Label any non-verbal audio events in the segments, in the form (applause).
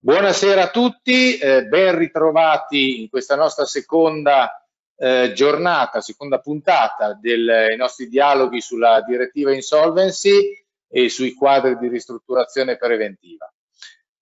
Buonasera a tutti, eh, ben ritrovati in questa nostra seconda eh, giornata, seconda puntata dei nostri dialoghi sulla direttiva insolvency e sui quadri di ristrutturazione preventiva.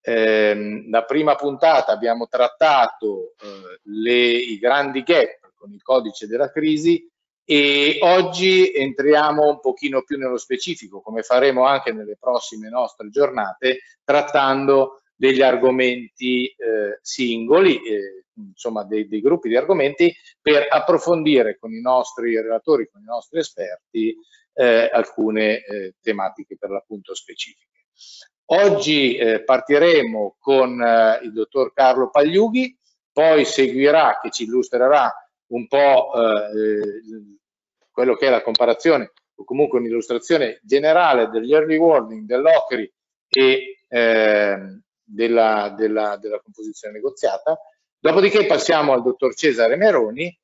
Eh, la prima puntata abbiamo trattato eh, le, i grandi gap con il codice della crisi e oggi entriamo un pochino più nello specifico, come faremo anche nelle prossime nostre giornate, trattando degli argomenti eh, singoli, eh, insomma dei, dei, gruppi di argomenti, per approfondire con i nostri relatori, con i nostri esperti, eh, alcune eh, tematiche per l'appunto specifiche. Oggi eh, partiremo con eh, il dottor Carlo Pagliughi, poi seguirà, che ci illustrerà un po' quello che è la comparazione o comunque un'illustrazione generale degli early warning, dell'OCRI e eh, della, della, della, composizione negoziata. Dopodiché passiamo al dottor Cesare Meroni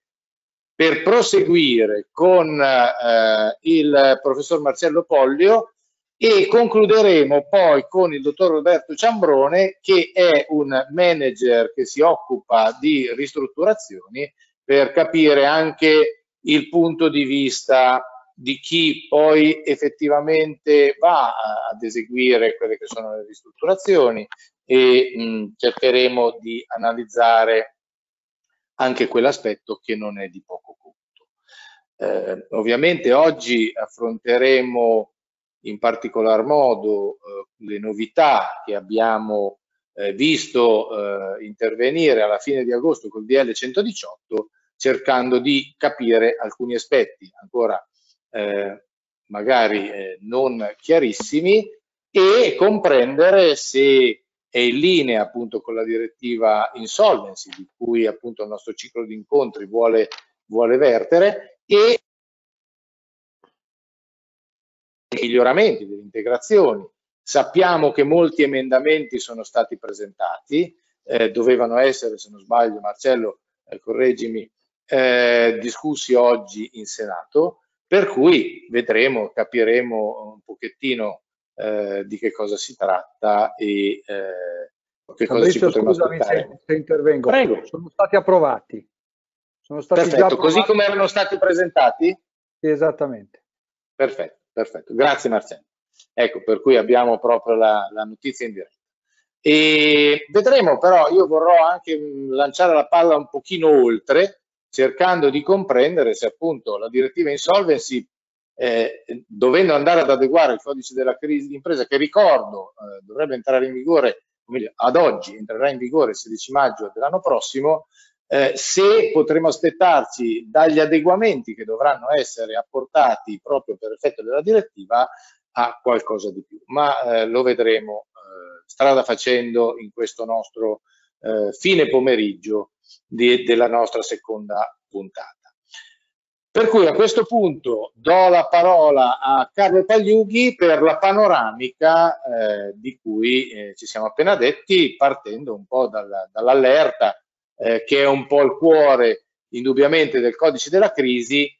per proseguire con eh, il professor Marcello Pollio e concluderemo poi con il dottor Roberto Ciambrone che è un manager che si occupa di ristrutturazioni per capire anche il punto di vista di chi poi effettivamente va ad eseguire quelle che sono le ristrutturazioni e mh, cercheremo di analizzare anche quell'aspetto che non è di poco conto. Eh, ovviamente oggi affronteremo in particolar modo eh, le novità che abbiamo eh, visto eh, intervenire alla fine di agosto col DL 118 cercando di capire alcuni aspetti ancora eh, magari eh, non chiarissimi e comprendere se è in linea appunto con la direttiva insolvency di cui appunto il nostro ciclo di incontri vuole, vuole vertere e miglioramenti, delle integrazioni. Sappiamo che molti emendamenti sono stati presentati, eh, dovevano essere, se non sbaglio, Marcello, eh, correggimi, eh, discussi oggi in Senato, per cui vedremo, capiremo un pochettino eh, di che cosa si tratta e eh, che cosa ci potremo scusami aspettare. Se, intervengo. Prego. Sono stati approvati. Sono stati perfetto, già così come erano stati presentati? Sì, esattamente. Perfetto, perfetto. Grazie Marcello. Ecco, per cui abbiamo proprio la, la notizia in diretta. E vedremo però, io vorrò anche lanciare la palla un pochino oltre, cercando di comprendere se appunto la direttiva insolvency eh, dovendo andare ad adeguare il codice della crisi d'impresa che ricordo eh, dovrebbe entrare in vigore ad oggi entrerà in vigore il 16 maggio dell'anno prossimo eh, se potremo aspettarci dagli adeguamenti che dovranno essere apportati proprio per effetto della direttiva a qualcosa di più ma eh, lo vedremo eh, strada facendo in questo nostro eh, fine pomeriggio di, della nostra seconda puntata. Per cui a questo punto do la parola a Carlo Pagliughi per la panoramica eh, di cui eh, ci siamo appena detti, partendo un po' dal, dall'allerta eh, che è un po' il cuore indubbiamente del codice della crisi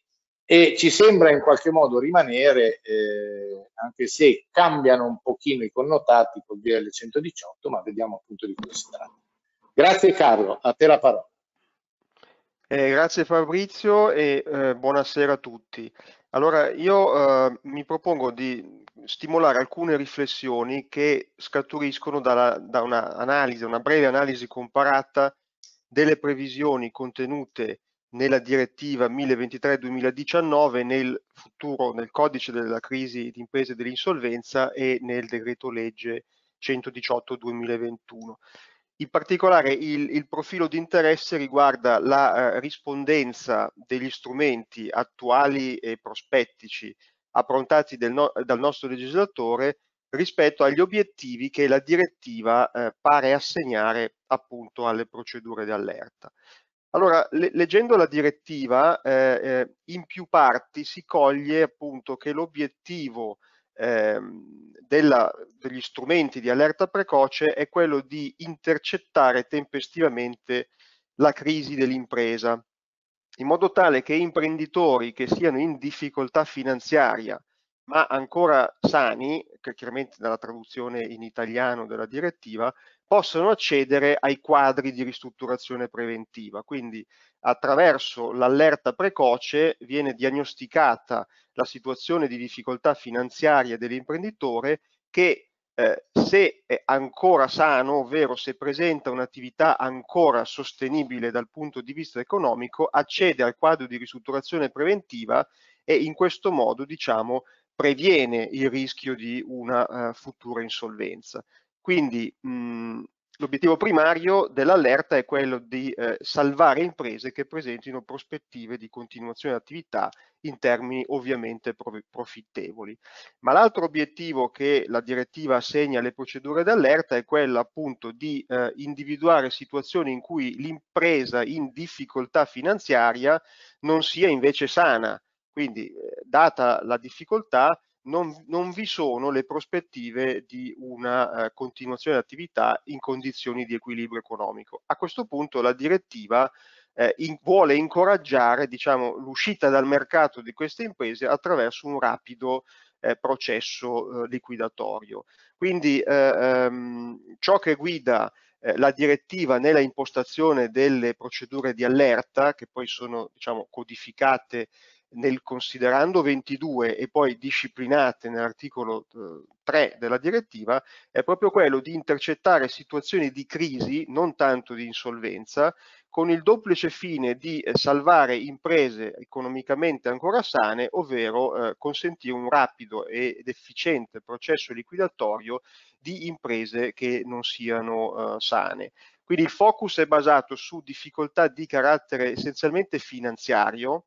e ci sembra in qualche modo rimanere, eh, anche se cambiano un pochino i connotati col DL 118, ma vediamo appunto di cosa si tratta. Grazie Carlo, a te la parola. Eh, grazie Fabrizio e eh, buonasera a tutti. Allora, io eh, mi propongo di stimolare alcune riflessioni che scaturiscono dalla, da un'analisi, una breve analisi comparata delle previsioni contenute nella direttiva 1023-2019, nel futuro, nel codice della crisi di imprese e dell'insolvenza e nel decreto legge 118-2021. In particolare il, il, profilo di interesse riguarda la eh, rispondenza degli strumenti attuali e prospettici approntati no, dal nostro legislatore rispetto agli obiettivi che la direttiva eh, pare assegnare appunto alle procedure di allerta. Allora, le, leggendo la direttiva, eh, eh in più parti si coglie appunto che l'obiettivo ehm, della, degli strumenti di allerta precoce è quello di intercettare tempestivamente la crisi dell'impresa, in modo tale che imprenditori che siano in difficoltà finanziaria ma ancora sani, che chiaramente dalla traduzione in italiano della direttiva, possano accedere ai quadri di ristrutturazione preventiva. Quindi attraverso l'allerta precoce viene diagnosticata la situazione di difficoltà finanziaria dell'imprenditore che eh, se è ancora sano, ovvero se presenta un'attività ancora sostenibile dal punto di vista economico, accede al quadro di ristrutturazione preventiva e in questo modo diciamo, previene il rischio di una uh, futura insolvenza. Quindi mh, L'obiettivo primario dell'allerta è quello di eh, salvare imprese che presentino prospettive di continuazione dell'attività in termini ovviamente profittevoli. Ma l'altro obiettivo che la direttiva assegna alle procedure d'allerta è quello appunto di eh, individuare situazioni in cui l'impresa in difficoltà finanziaria non sia invece sana. Quindi, eh, data la difficoltà, non, non, vi sono le prospettive di una eh, continuazione dell'attività in condizioni di equilibrio economico. A questo punto la direttiva eh, in, vuole incoraggiare diciamo, l'uscita dal mercato di queste imprese attraverso un rapido eh, processo eh, liquidatorio. Quindi eh, ehm, ciò che guida eh, la direttiva nella impostazione delle procedure di allerta, che poi sono diciamo, codificate nel considerando 22 e poi disciplinate nell'articolo eh, 3 della direttiva è proprio quello di intercettare situazioni di crisi, non tanto di insolvenza, con il duplice fine di eh, salvare imprese economicamente ancora sane, ovvero eh, consentire un rapido ed efficiente processo liquidatorio di imprese che non siano eh, sane. Quindi il focus è basato su difficoltà di carattere essenzialmente finanziario,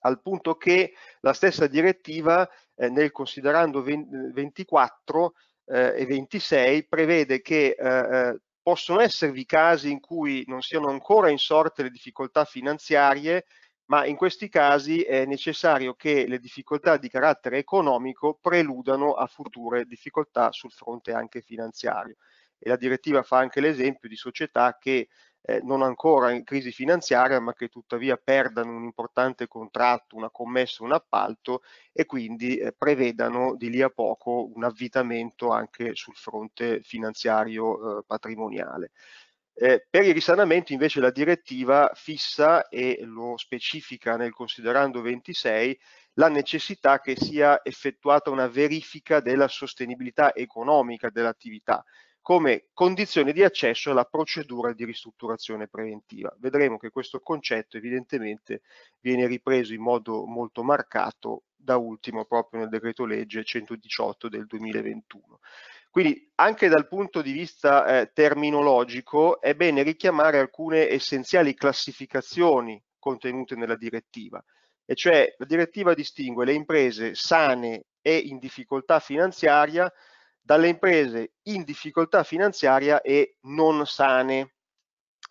al punto che la stessa direttiva eh, nel considerando 20, 24 eh, e 26 prevede che eh, eh, possono esservi casi in cui non siano ancora insorte le difficoltà finanziarie, ma in questi casi è necessario che le difficoltà di carattere economico preludano a future difficoltà sul fronte anche finanziario. E la direttiva fa anche l'esempio di società che eh, non ancora in crisi finanziaria, ma che tuttavia perdano un importante contratto, una commessa, un appalto e quindi eh, prevedano di lì a poco un avvitamento anche sul fronte finanziario eh, patrimoniale. Eh, per il risanamento invece la direttiva fissa e lo specifica nel considerando 26 la necessità che sia effettuata una verifica della sostenibilità economica dell'attività come condizione di accesso alla procedura di ristrutturazione preventiva. Vedremo che questo concetto evidentemente viene ripreso in modo molto marcato da ultimo proprio nel decreto legge 118 del 2021. Quindi anche dal punto di vista eh, terminologico è bene richiamare alcune essenziali classificazioni contenute nella direttiva, e cioè la direttiva distingue le imprese sane e in difficoltà finanziaria dalle imprese in difficoltà finanziaria e non sane.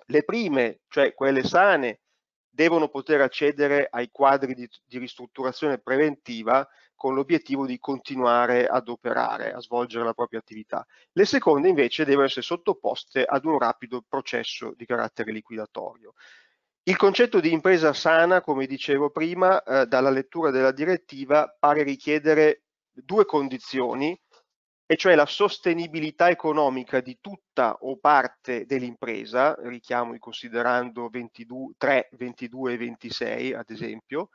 Le prime, cioè quelle sane, devono poter accedere ai quadri di, di ristrutturazione preventiva con l'obiettivo di continuare ad operare, a svolgere la propria attività. Le seconde invece devono essere sottoposte ad un rapido processo di carattere liquidatorio. Il concetto di impresa sana, come dicevo prima, eh, dalla lettura della direttiva pare richiedere due condizioni e cioè la sostenibilità economica di tutta o parte dell'impresa, richiamo i considerando 22, 3, 22 e 26 ad esempio,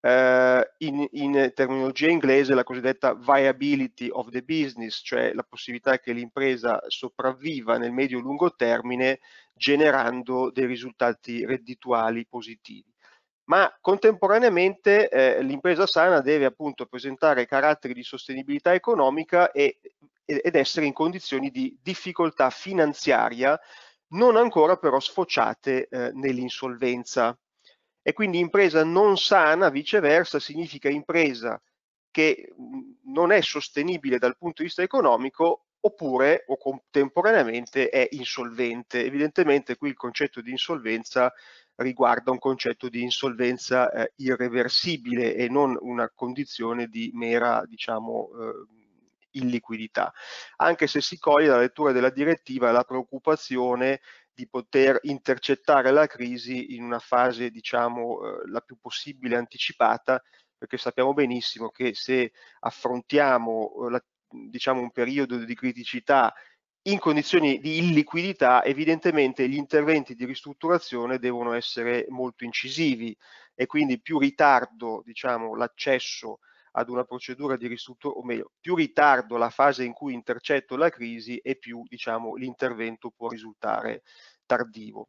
eh, in, in, terminologia inglese la cosiddetta viability of the business, cioè la possibilità che l'impresa sopravviva nel medio-lungo termine generando dei risultati reddituali positivi ma contemporaneamente eh, l'impresa sana deve appunto presentare caratteri di sostenibilità economica e, ed essere in condizioni di difficoltà finanziaria non ancora però sfociate eh, nell'insolvenza. E quindi impresa non sana, viceversa, significa impresa che non è sostenibile dal punto di vista economico oppure o contemporaneamente è insolvente. Evidentemente qui il concetto di insolvenza riguarda un concetto di insolvenza eh, irreversibile e non una condizione di mera diciamo, eh, illiquidità, anche se si coglie dalla lettura della direttiva la preoccupazione di poter intercettare la crisi in una fase diciamo eh, la più possibile anticipata perché sappiamo benissimo che se affrontiamo eh, la, diciamo un periodo di criticità in condizioni di illiquidità evidentemente gli interventi di ristrutturazione devono essere molto incisivi e quindi più ritardo diciamo, l'accesso ad una procedura di ristrutturazione, o meglio, più ritardo la fase in cui intercetto la crisi e più diciamo, l'intervento può risultare tardivo.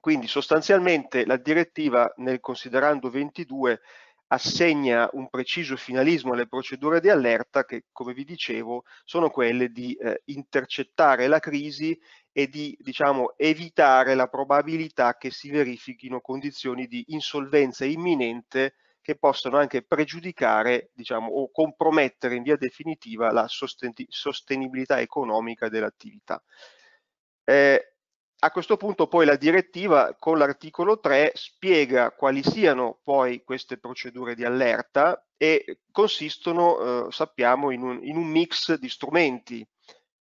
Quindi sostanzialmente la direttiva nel considerando 22 assegna un preciso finalismo alle procedure di allerta che, come vi dicevo, sono quelle di eh, intercettare la crisi e di diciamo, evitare la probabilità che si verifichino condizioni di insolvenza imminente che possano anche pregiudicare diciamo, o compromettere in via definitiva la sostenibilità economica dell'attività. Eh, a questo punto poi la direttiva con l'articolo 3 spiega quali siano poi queste procedure di allerta e consistono, eh, sappiamo, in un, in un, mix di strumenti.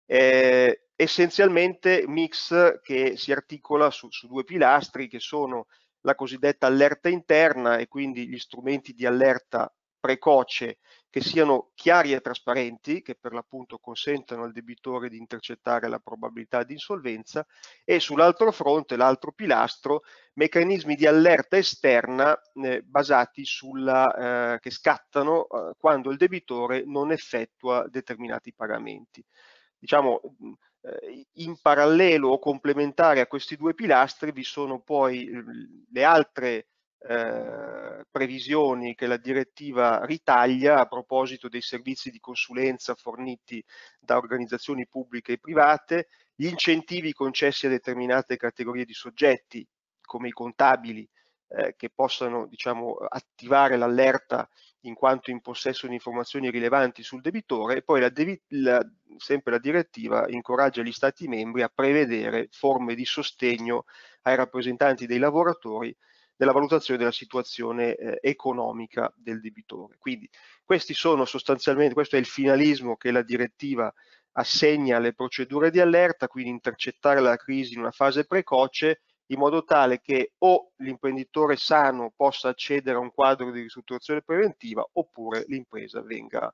Eh, essenzialmente mix che si articola su, su due pilastri che sono la cosiddetta allerta interna e quindi gli strumenti di allerta precoce che siano chiari e trasparenti, che per l'appunto consentano al debitore di intercettare la probabilità di insolvenza e sull'altro fronte, l'altro pilastro, meccanismi di allerta esterna eh, basati sulla, eh, che scattano eh, quando il debitore non effettua determinati pagamenti. Diciamo, eh, in parallelo o complementare a questi due pilastri vi sono poi le altre eh, previsioni che la direttiva ritaglia a proposito dei servizi di consulenza forniti da organizzazioni pubbliche e private, gli incentivi concessi a determinate categorie di soggetti come i contabili eh, che possano diciamo, attivare l'allerta in quanto in possesso di informazioni rilevanti sul debitore e poi la, la, sempre la direttiva incoraggia gli Stati membri a prevedere forme di sostegno ai rappresentanti dei lavoratori nella valutazione della situazione eh, economica del debitore. Quindi questi sono sostanzialmente, questo è il finalismo che la direttiva assegna alle procedure di allerta, quindi intercettare la crisi in una fase precoce in modo tale che o l'imprenditore sano possa accedere a un quadro di ristrutturazione preventiva oppure l'impresa venga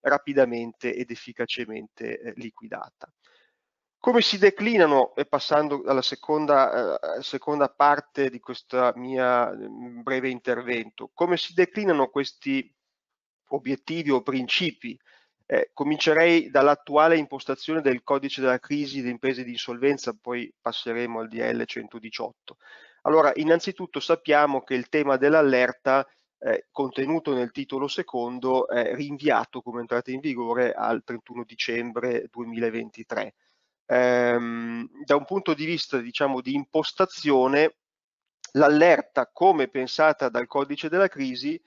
rapidamente ed efficacemente eh, liquidata. Come si declinano, e passando alla seconda, eh, seconda parte di questo mio mm, breve intervento, come si declinano questi obiettivi o principi eh, comincerei dall'attuale impostazione del codice della crisi delle imprese di insolvenza, poi passeremo al DL 118. Allora, innanzitutto sappiamo che il tema dell'allerta eh, contenuto nel titolo secondo è rinviato come entrata in vigore al 31 dicembre 2023. Ehm, da un punto di vista diciamo di impostazione, l'allerta come pensata dal codice della crisi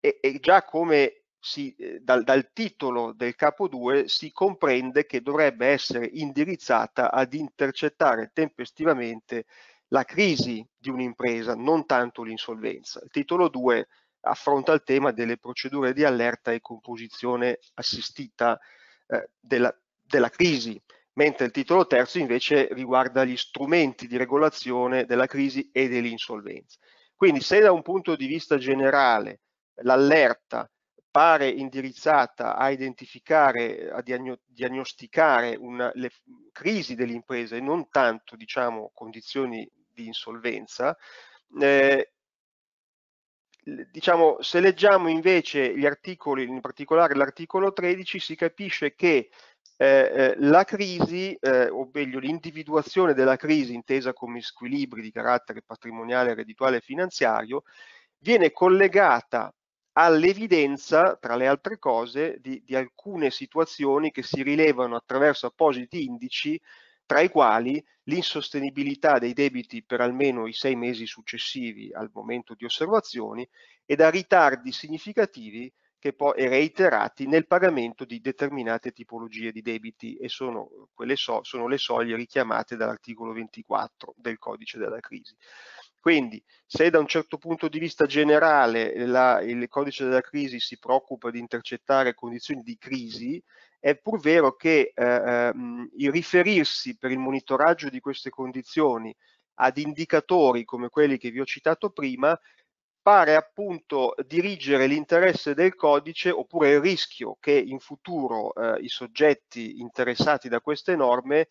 e, già come si, eh, dal, dal, titolo del capo 2 si comprende che dovrebbe essere indirizzata ad intercettare tempestivamente la crisi di un'impresa, non tanto l'insolvenza. Il titolo 2 affronta il tema delle procedure di allerta e composizione assistita eh, della, della crisi, mentre il titolo terzo invece riguarda gli strumenti di regolazione della crisi e dell'insolvenza. Quindi se da un punto di vista generale l'allerta pare indirizzata a identificare, a diagnosticare una, le crisi delle imprese e non tanto diciamo, condizioni di insolvenza, eh, diciamo, se leggiamo invece gli articoli, in particolare l'articolo 13, si capisce che eh, eh, la crisi, eh, o meglio l'individuazione della crisi intesa come squilibri di carattere patrimoniale, reddituale e finanziario, viene collegata all'evidenza, tra le altre cose, di, di, alcune situazioni che si rilevano attraverso appositi indici, tra i quali l'insostenibilità dei debiti per almeno i sei mesi successivi al momento di osservazioni e da ritardi significativi che poi reiterati nel pagamento di determinate tipologie di debiti e sono, so, sono le soglie richiamate dall'articolo 24 del codice della crisi. Quindi se da un certo punto di vista generale la, il codice della crisi si preoccupa di intercettare condizioni di crisi, è pur vero che eh, ehm, il riferirsi per il monitoraggio di queste condizioni ad indicatori come quelli che vi ho citato prima pare appunto dirigere l'interesse del codice oppure il rischio che in futuro eh, i soggetti interessati da queste norme eh,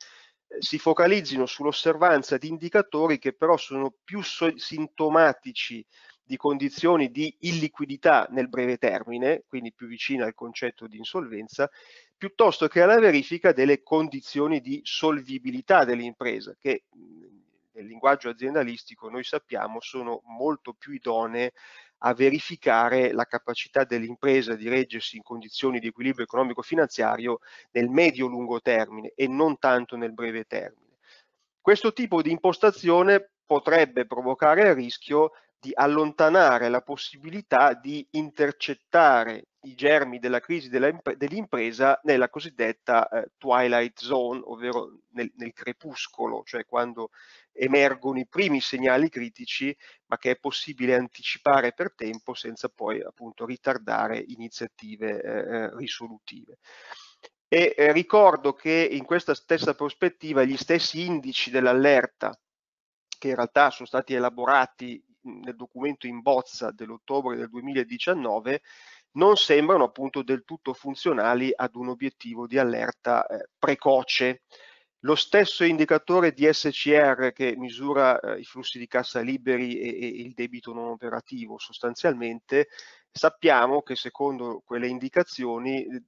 si focalizzino sull'osservanza di indicatori che però sono più so sintomatici di condizioni di illiquidità nel breve termine, quindi più vicina al concetto di insolvenza, piuttosto che alla verifica delle condizioni di solvibilità dell'impresa, che nel linguaggio aziendalistico noi sappiamo sono molto più idonee a verificare la capacità dell'impresa di reggersi in condizioni di equilibrio economico-finanziario nel medio-lungo termine e non tanto nel breve termine. Questo tipo di impostazione potrebbe provocare il rischio di allontanare la possibilità di intercettare i germi della crisi dell'impresa nella cosiddetta eh, twilight zone, ovvero nel, nel, crepuscolo, cioè quando emergono i primi segnali critici, ma che è possibile anticipare per tempo senza poi appunto ritardare iniziative eh, eh risolutive. E eh, ricordo che in questa stessa prospettiva gli stessi indici dell'allerta che in realtà sono stati elaborati nel documento in bozza dell'ottobre del 2019 non sembrano appunto del tutto funzionali ad un obiettivo di allerta eh, precoce. Lo stesso indicatore di SCR che misura eh, i flussi di cassa liberi e, e, il debito non operativo sostanzialmente, sappiamo che secondo quelle indicazioni eh,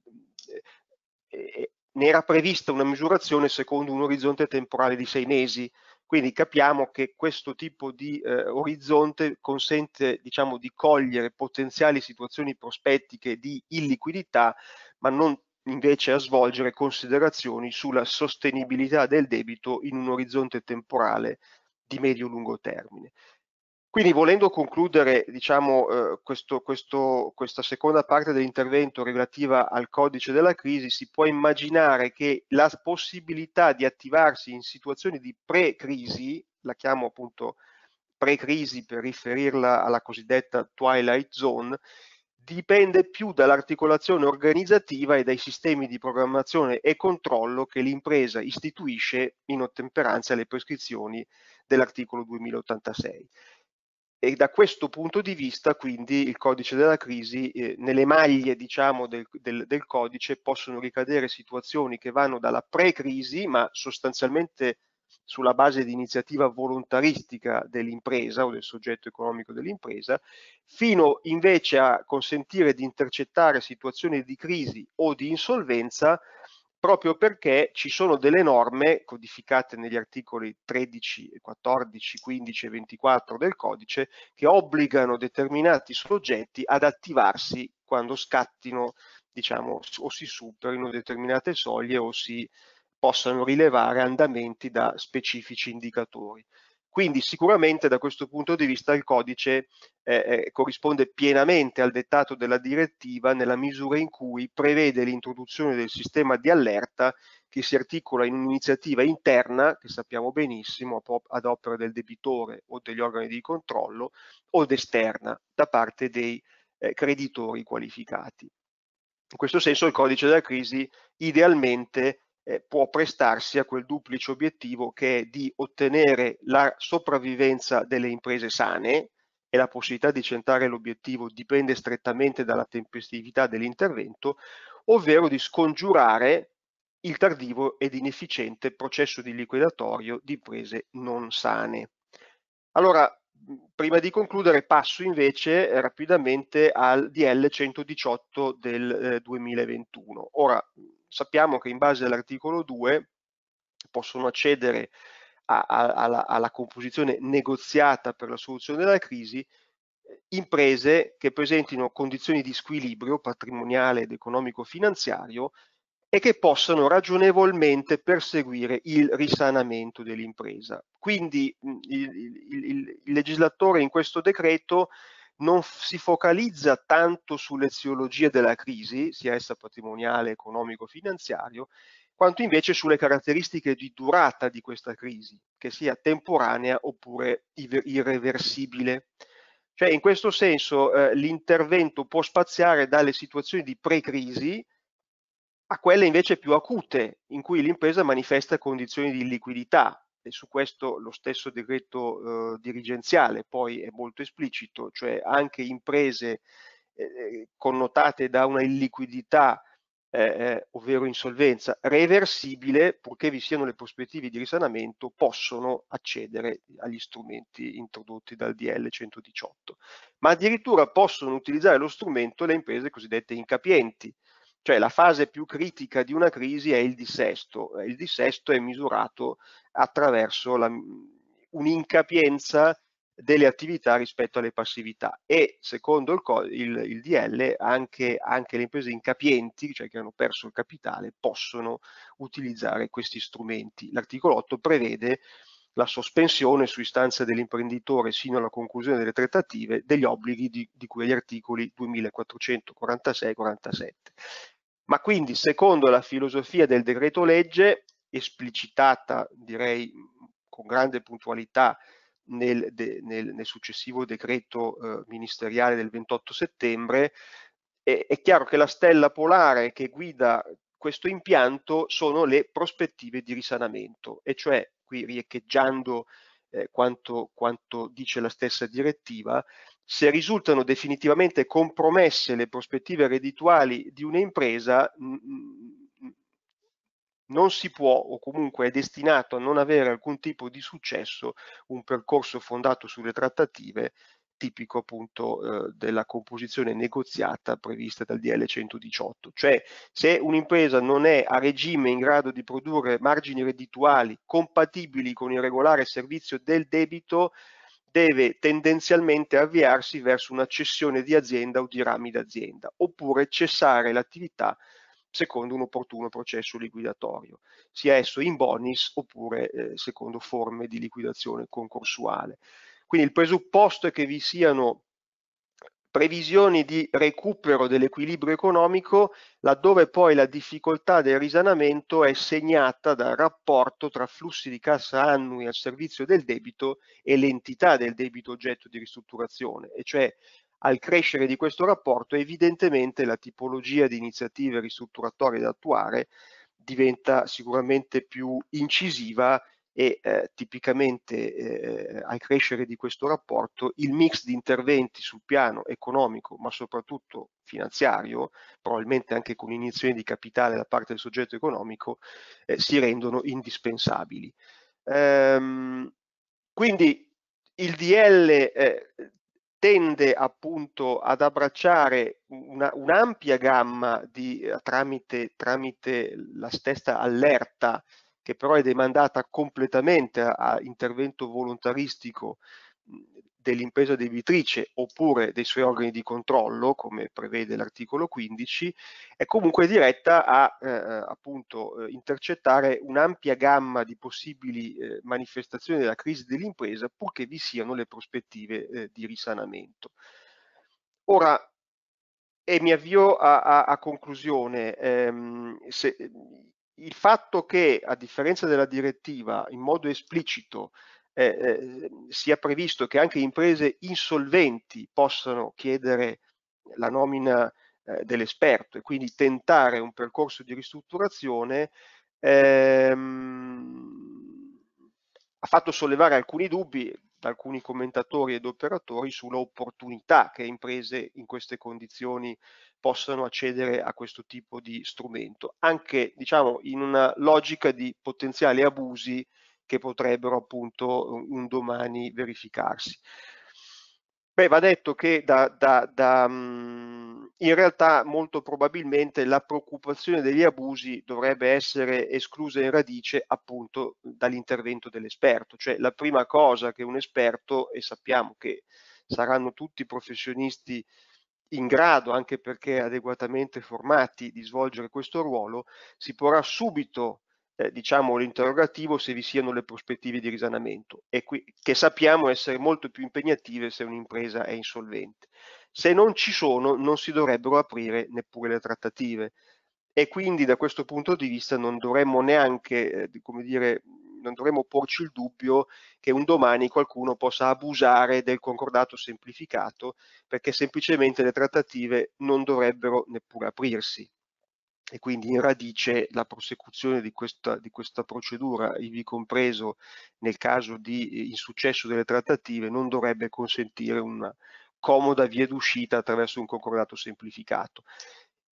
eh ne era prevista una misurazione secondo un orizzonte temporale di sei mesi, quindi capiamo che questo tipo di eh, orizzonte consente diciamo, di cogliere potenziali situazioni prospettiche di illiquidità, ma non invece a svolgere considerazioni sulla sostenibilità del debito in un orizzonte temporale di medio-lungo termine. Quindi volendo concludere diciamo, eh, questo, questo, questa seconda parte dell'intervento relativa al codice della crisi, si può immaginare che la possibilità di attivarsi in situazioni di pre-crisi, la chiamo appunto pre-crisi per riferirla alla cosiddetta twilight zone, dipende più dall'articolazione organizzativa e dai sistemi di programmazione e controllo che l'impresa istituisce in ottemperanza alle prescrizioni dell'articolo 2086 e da questo punto di vista quindi il codice della crisi, eh, nelle maglie diciamo del, del, del, codice possono ricadere situazioni che vanno dalla pre-crisi ma sostanzialmente sulla base di iniziativa volontaristica dell'impresa o del soggetto economico dell'impresa, fino invece a consentire di intercettare situazioni di crisi o di insolvenza proprio perché ci sono delle norme codificate negli articoli 13, 14, 15 e 24 del codice che obbligano determinati soggetti ad attivarsi quando scattino, diciamo, o si superino determinate soglie o si possano rilevare andamenti da specifici indicatori. Quindi sicuramente da questo punto di vista il codice eh, eh, corrisponde pienamente al dettato della direttiva nella misura in cui prevede l'introduzione del sistema di allerta che si articola in un'iniziativa interna, che sappiamo benissimo, ad opera del debitore o degli organi di controllo, o esterna da parte dei eh, creditori qualificati. In questo senso il codice della crisi idealmente eh, può prestarsi a quel duplice obiettivo che è di ottenere la sopravvivenza delle imprese sane e la possibilità di centrare l'obiettivo dipende strettamente dalla tempestività dell'intervento, ovvero di scongiurare il tardivo ed inefficiente processo di liquidatorio di imprese non sane. Allora, prima di concludere passo invece eh, rapidamente al DL 118 del eh, 2021. Ora, sappiamo che in base all'articolo 2 possono accedere a, a, alla, alla, composizione negoziata per la soluzione della crisi eh, imprese che presentino condizioni di squilibrio patrimoniale ed economico-finanziario e che possano ragionevolmente perseguire il risanamento dell'impresa. Quindi il, il, il, il legislatore in questo decreto non si focalizza tanto sull'eziologia della crisi, sia essa patrimoniale, economico, finanziario, quanto invece sulle caratteristiche di durata di questa crisi, che sia temporanea oppure irreversibile. Cioè, in questo senso eh, l'intervento può spaziare dalle situazioni di pre-crisi a quelle invece più acute, in cui l'impresa manifesta condizioni di liquidità, e su questo lo stesso decreto eh, dirigenziale poi è molto esplicito, cioè anche imprese eh, eh connotate da una illiquidità eh, eh, ovvero insolvenza reversibile, purché vi siano le prospettive di risanamento, possono accedere agli strumenti introdotti dal DL 118, ma addirittura possono utilizzare lo strumento le imprese cosiddette incapienti, cioè la fase più critica di una crisi è il dissesto, il dissesto è misurato attraverso un'incapienza delle attività rispetto alle passività e secondo il, il, il DL anche, anche, le imprese incapienti, cioè che hanno perso il capitale, possono utilizzare questi strumenti. L'articolo 8 prevede la sospensione su istanza dell'imprenditore sino alla conclusione delle trattative degli obblighi di, di cui agli articoli 2446 e 47. Ma quindi secondo la filosofia del decreto legge, esplicitata direi con grande puntualità nel, de, nel, nel successivo decreto eh, ministeriale del 28 settembre, è, è chiaro che la stella polare che guida questo impianto sono le prospettive di risanamento, e cioè qui riecheggiando eh, quanto, quanto dice la stessa direttiva, se risultano definitivamente compromesse le prospettive reddituali di un'impresa, non si può o comunque è destinato a non avere alcun tipo di successo un percorso fondato sulle trattative tipico appunto eh, della composizione negoziata prevista dal DL 118, cioè se un'impresa non è a regime in grado di produrre margini reddituali compatibili con il regolare servizio del debito, deve tendenzialmente avviarsi verso una cessione di azienda o di rami d'azienda, oppure cessare l'attività secondo un opportuno processo liquidatorio, sia esso in bonus oppure eh, secondo forme di liquidazione concorsuale. Quindi il presupposto è che vi siano previsioni di recupero dell'equilibrio economico laddove poi la difficoltà del risanamento è segnata dal rapporto tra flussi di cassa annui al servizio del debito e l'entità del debito oggetto di ristrutturazione, e cioè al crescere di questo rapporto evidentemente la tipologia di iniziative ristrutturatorie da attuare diventa sicuramente più incisiva e eh, tipicamente eh, al crescere di questo rapporto il mix di interventi sul piano economico ma soprattutto finanziario, probabilmente anche con iniezioni di capitale da parte del soggetto economico, eh, si rendono indispensabili. Ehm, quindi il DL eh, tende appunto ad abbracciare un'ampia gamma di, eh, tramite, tramite la stessa allerta che però è demandata completamente a, intervento volontaristico dell'impresa debitrice oppure dei suoi organi di controllo, come prevede l'articolo 15, è comunque diretta a eh, appunto eh, intercettare un'ampia gamma di possibili eh, manifestazioni della crisi dell'impresa purché vi siano le prospettive eh, di risanamento. Ora, e mi avvio a, a, a conclusione, ehm, se, il fatto che a differenza della direttiva in modo esplicito eh, eh, sia previsto che anche imprese insolventi possano chiedere la nomina eh, dell'esperto e quindi tentare un percorso di ristrutturazione, ehm, ha fatto sollevare alcuni dubbi da alcuni commentatori ed operatori sull'opportunità che imprese in queste condizioni possano accedere a questo tipo di strumento, anche diciamo in una logica di potenziali abusi che potrebbero appunto un domani verificarsi. Beh, va detto che da, da, da, mhmm, in realtà molto probabilmente la preoccupazione degli abusi dovrebbe essere esclusa in radice appunto dall'intervento dell'esperto, cioè la prima cosa che un esperto, e sappiamo che saranno tutti professionisti in grado, anche perché adeguatamente formati, di svolgere questo ruolo, si porrà subito eh, diciamo l'interrogativo se vi siano le prospettive di risanamento e qui, che sappiamo essere molto più impegnative se un'impresa è insolvente. Se non ci sono non si dovrebbero aprire neppure le trattative e quindi da questo punto di vista non dovremmo neanche, eh, come dire, non dovremmo porci il dubbio che un domani qualcuno possa abusare del concordato semplificato perché semplicemente le trattative non dovrebbero neppure aprirsi. E quindi in radice la prosecuzione di questa, di questa procedura, ivi compreso nel caso di eh, insuccesso delle trattative, non dovrebbe consentire una comoda via d'uscita attraverso un concordato semplificato.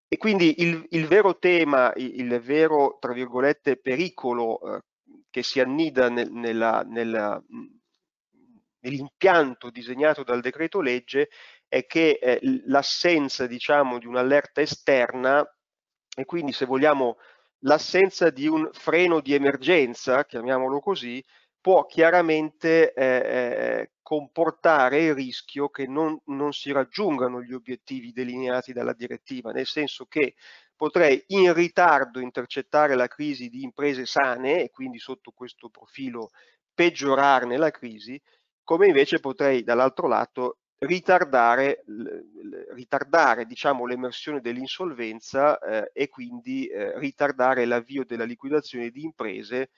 E quindi il, il vero tema, il, vero, tra virgolette, pericolo eh, che si annida nel, nella, nella, nell'impianto disegnato dal decreto legge è che eh, l'assenza, diciamo, di un'allerta esterna e quindi se vogliamo l'assenza di un freno di emergenza, chiamiamolo così, può chiaramente eh, eh, comportare il rischio che non, non, si raggiungano gli obiettivi delineati dalla direttiva, nel senso che potrei in ritardo intercettare la crisi di imprese sane e quindi sotto questo profilo peggiorarne la crisi, come invece potrei dall'altro lato ritardare, ritardare diciamo, l'emersione dell'insolvenza eh, e quindi eh, ritardare l'avvio della liquidazione di imprese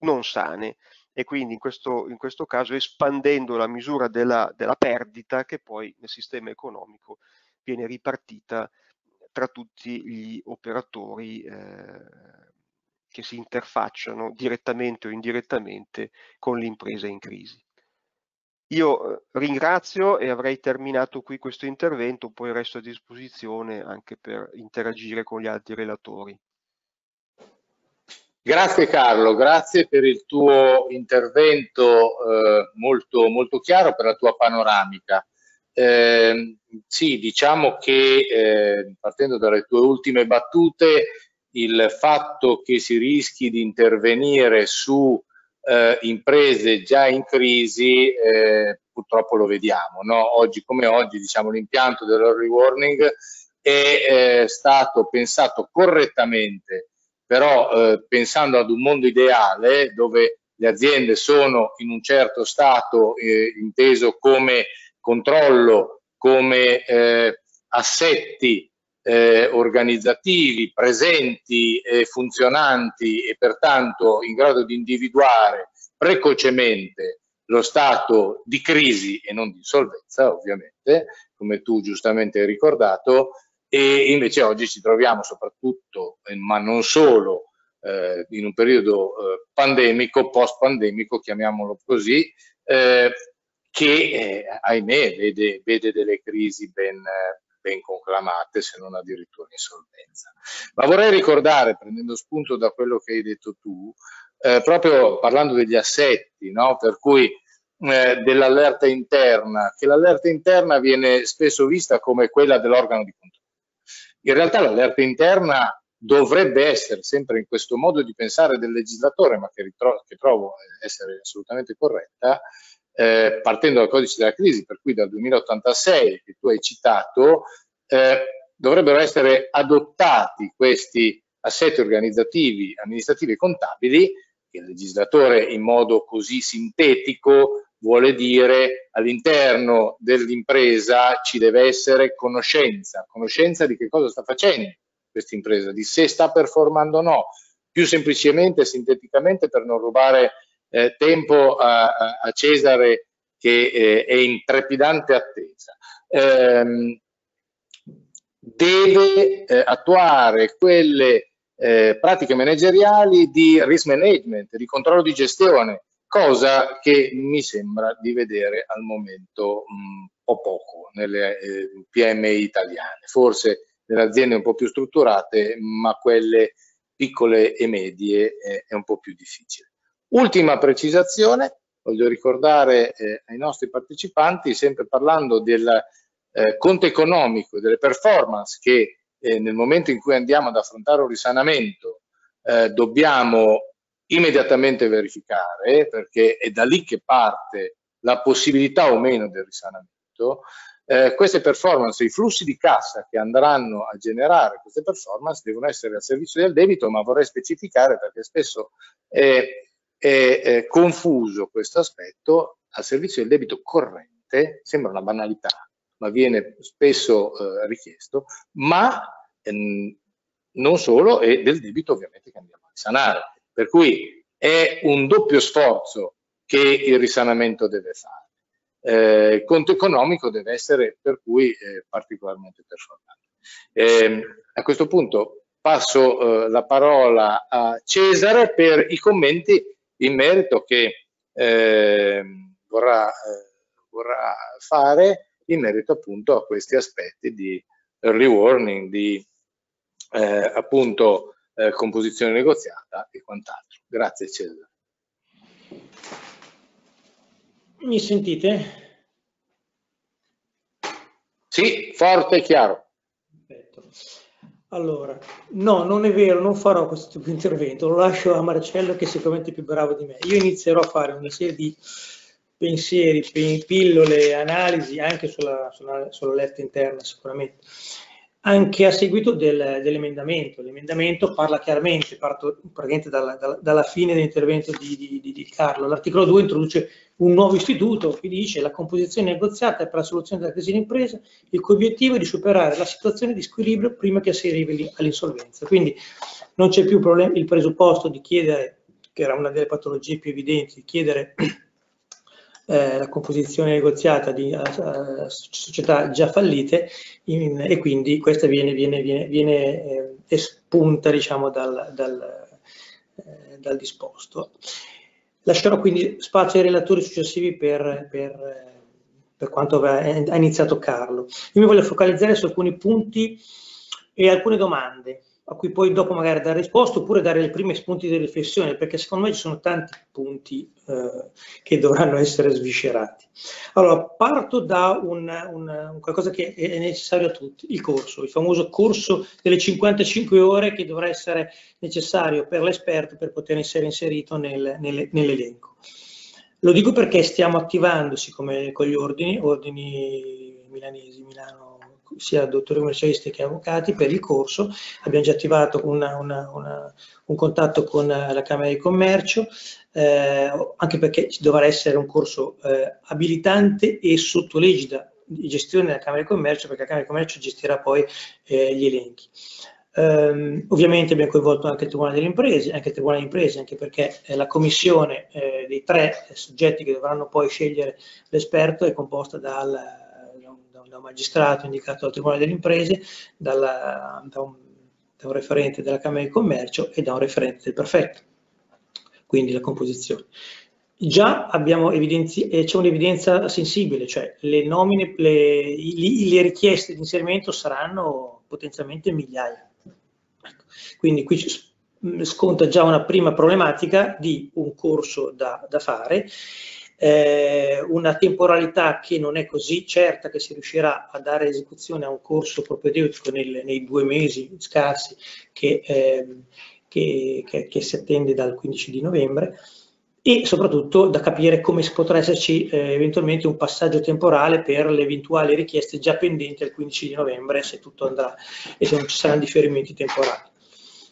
non sane e quindi in questo, in questo caso espandendo la misura della, della, perdita che poi nel sistema economico viene ripartita tra tutti gli operatori eh, che si interfacciano direttamente o indirettamente con l'impresa in crisi. Io eh, ringrazio e avrei terminato qui questo intervento, poi resto a disposizione anche per interagire con gli altri relatori. Grazie Carlo, grazie per il tuo intervento eh, molto, molto chiaro, per la tua panoramica. Eh, sì, diciamo che eh, partendo dalle tue ultime battute, il fatto che si rischi di intervenire su eh, imprese già in crisi eh, purtroppo lo vediamo. No? Oggi come oggi diciamo, l'impianto dell'early warning è eh, stato pensato correttamente, però eh, pensando ad un mondo ideale dove le aziende sono in un certo stato eh, inteso come controllo, come eh, assetti eh, organizzativi presenti e funzionanti e pertanto in grado di individuare precocemente lo stato di crisi e non di insolvenza, ovviamente, come tu giustamente hai ricordato, e invece oggi ci troviamo soprattutto, eh, ma non solo, eh, in un periodo eh, pandemico, post-pandemico, chiamiamolo così, eh, che eh, ahimè vede, vede, delle crisi ben, ben conclamate, se non addirittura insolvenza. Ma vorrei ricordare, prendendo spunto da quello che hai detto tu, eh, proprio parlando degli assetti, no? per cui eh, dell'allerta interna, che l'allerta interna viene spesso vista come quella dell'organo di controllo. In realtà l'allerta interna dovrebbe essere sempre in questo modo di pensare del legislatore, ma che, ritro- che trovo essere assolutamente corretta, eh, partendo dal codice della crisi, per cui dal 2086 che tu hai citato, eh, dovrebbero essere adottati questi assetti organizzativi, amministrativi e contabili che il legislatore in modo così sintetico vuole dire all'interno dell'impresa ci deve essere conoscenza, conoscenza di che cosa sta facendo questa impresa, di se sta performando o no, più semplicemente, sinteticamente per non rubare eh, tempo a, a, Cesare che eh, è in trepidante attesa. Ehm, deve eh, attuare quelle eh, pratiche manageriali di risk management, di controllo di gestione, cosa che mi sembra di vedere al momento un po' poco nelle eh, PMI italiane, forse nelle aziende un po' più strutturate, ma quelle piccole e medie eh, è un po' più difficile. Ultima precisazione, voglio ricordare eh, ai nostri partecipanti, sempre parlando del eh, conto economico e delle performance che eh, nel momento in cui andiamo ad affrontare un risanamento eh, dobbiamo immediatamente verificare, perché è da lì che parte la possibilità o meno del risanamento, eh, queste performance, i flussi di cassa che andranno a generare queste performance devono essere al servizio del debito, ma vorrei specificare perché spesso eh, è, è confuso questo aspetto al servizio del debito corrente, sembra una banalità, ma viene spesso eh, richiesto, ma ehm, non solo, e del debito ovviamente che andiamo a risanare. Per cui è un doppio sforzo che il risanamento deve fare. Eh, il conto economico deve essere per cui eh, particolarmente performante. Eh, a questo punto passo eh, la parola a Cesare per i commenti in merito che eh, vorrà, vorrà, fare in merito appunto a questi aspetti di early warning, di eh, appunto eh, composizione negoziata e quant'altro. Grazie Cesare. Mi sentite? Sì, forte e chiaro. Perfetto. Allora, no, non è vero, non farò questo tipo di intervento, lo lascio a Marcello che è sicuramente più bravo di me. Io inizierò a fare una serie di pensieri, pillole, analisi anche sulla, sulla, sulla letta interna sicuramente anche a seguito del, dell'emendamento. L'emendamento parla chiaramente, parto praticamente dalla, dalla, dalla fine dell'intervento di, di, di, Carlo. L'articolo 2 introduce un nuovo istituto che dice la composizione negoziata per la soluzione della crisi d'impresa, il cui obiettivo è di superare la situazione di squilibrio prima che si arrivi all'insolvenza. Quindi non c'è più il presupposto di chiedere, che era una delle patologie più evidenti, di chiedere eh, la composizione negoziata di uh, società già fallite in, e quindi questa viene, viene, viene, viene eh, espunta diciamo, dal, dal, eh, dal, disposto. Lascerò quindi spazio ai relatori successivi per, per, per quanto ha iniziato Carlo. Io mi voglio focalizzare su alcuni punti e alcune domande a cui poi dopo magari dare risposta oppure dare i primi spunti di riflessione, perché secondo me ci sono tanti punti eh, che dovranno essere sviscerati. Allora, parto da un, un, un qualcosa che è necessario a tutti, il corso, il famoso corso delle 55 ore che dovrà essere necessario per l'esperto per poter essere inserito nel, nel, nell'elenco. Lo dico perché stiamo attivando, siccome con gli ordini, ordini milanesi, Milano, sia dottori commercialisti che avvocati per il corso. Abbiamo già attivato una, una, una, un contatto con la Camera di Commercio, eh, anche perché dovrà essere un corso eh, abilitante e sotto legida di gestione della Camera di Commercio, perché la Camera di Commercio gestirà poi eh, gli elenchi. Um, ovviamente abbiamo coinvolto anche il Tribunale delle Imprese, anche il Tribunale delle Imprese, anche perché eh, la commissione eh, dei tre soggetti che dovranno poi scegliere l'esperto è composta dal, da un magistrato indicato dal Tribunale delle Imprese, dalla, da, un, da, un, referente della Camera di Commercio e da un referente del prefetto, quindi la composizione. Già abbiamo evidenzi- c'è un'evidenza sensibile, cioè le nomine, le, le richieste di inserimento saranno potenzialmente migliaia. Ecco. Quindi qui sconta già una prima problematica di un corso da, da fare eh, una temporalità che non è così certa che si riuscirà a dare esecuzione a un corso propedeutico nel, nei due mesi scarsi che, eh, che, che, che, si attende dal 15 di novembre e soprattutto da capire come potrà esserci eh, eventualmente un passaggio temporale per le eventuali richieste già pendenti al 15 di novembre se tutto andrà e se non ci saranno differimenti temporali.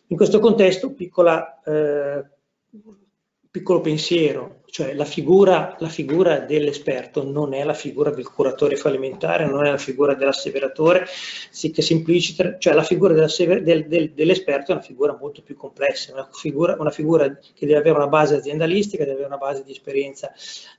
In questo contesto, piccola, eh, piccolo pensiero, cioè la figura, la figura dell'esperto non è la figura del curatore fallimentare, non è la figura dell'asseveratore, sì che semplicita, cioè la figura del, del, dell'esperto è una figura molto più complessa, una figura, una figura, che deve avere una base aziendalistica, deve avere una base di esperienza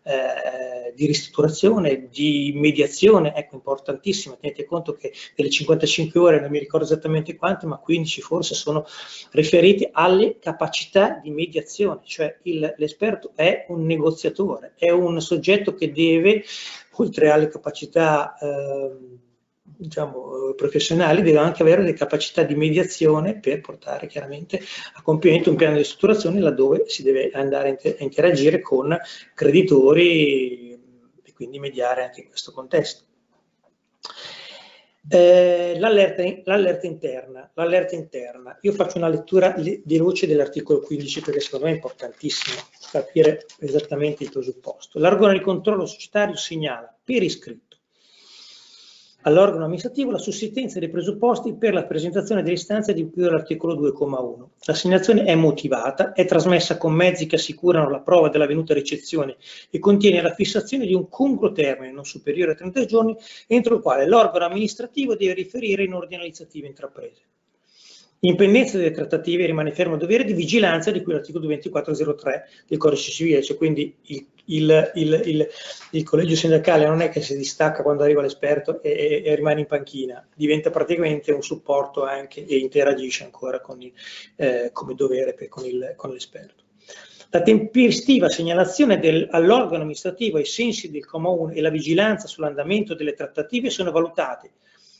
eh, di ristrutturazione, di mediazione, ecco importantissima, tenete conto che delle 55 ore, non mi ricordo esattamente quante, ma 15 forse sono riferiti alle capacità di mediazione, cioè l'esperto è un negoziatore, è un soggetto che deve, oltre alle capacità eh, diciamo, professionali, deve anche avere le capacità di mediazione per portare chiaramente a compimento un piano di strutturazione laddove si deve andare a interagire con creditori e quindi mediare anche in questo contesto. Eh, l'allerta interna, l'allerta interna, io faccio una lettura veloce dell'articolo 15 perché secondo me è importantissimo capire esattamente il presupposto. L'organo di controllo societario segnala per iscritto all'organo amministrativo la sussistenza dei presupposti per la presentazione dell'istanza di cui all'articolo 2,1. L'assegnazione è motivata, è trasmessa con mezzi che assicurano la prova dell'avvenuta ricezione e contiene la fissazione di un congruo termine non superiore a 30 giorni entro il quale l'organo amministrativo deve riferire in ordine alle iniziative intraprese. In pendenza delle trattative rimane fermo a dovere di vigilanza di cui l'articolo 2403 del codice civile, cioè quindi il, il, il, il, collegio sindacale non è che si distacca quando arriva l'esperto e, e, rimane in panchina, diventa praticamente un supporto anche e interagisce ancora con eh, come dovere con, con l'esperto. La tempestiva segnalazione all'organo amministrativo ai sensi del comma 1 e la vigilanza sull'andamento delle trattative sono valutate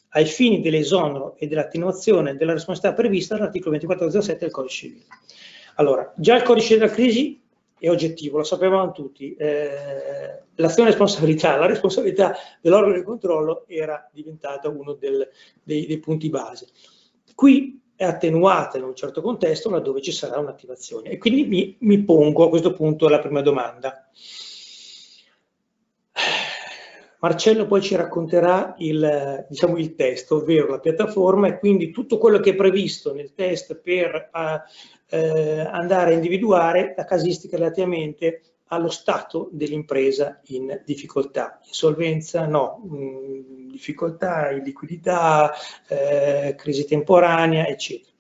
ai fini dell'esonero e dell'attenuazione della responsabilità prevista dall'articolo 2407 del codice civile. Allora, già il codice della crisi è oggettivo, lo sapevamo tutti, eh, l'azione responsabilità, la responsabilità dell'organo di controllo era diventata uno del, dei, dei punti base. Qui è attenuata in un certo contesto laddove ci sarà un'attivazione e quindi mi, mi pongo a questo punto la prima domanda. Marcello poi ci racconterà il, diciamo, il test, ovvero la piattaforma e quindi tutto quello che è previsto nel test per eh, andare a individuare la casistica relativamente allo stato dell'impresa in difficoltà. Insolvenza no, mh, mm, difficoltà, illiquidità, eh, crisi temporanea, eccetera.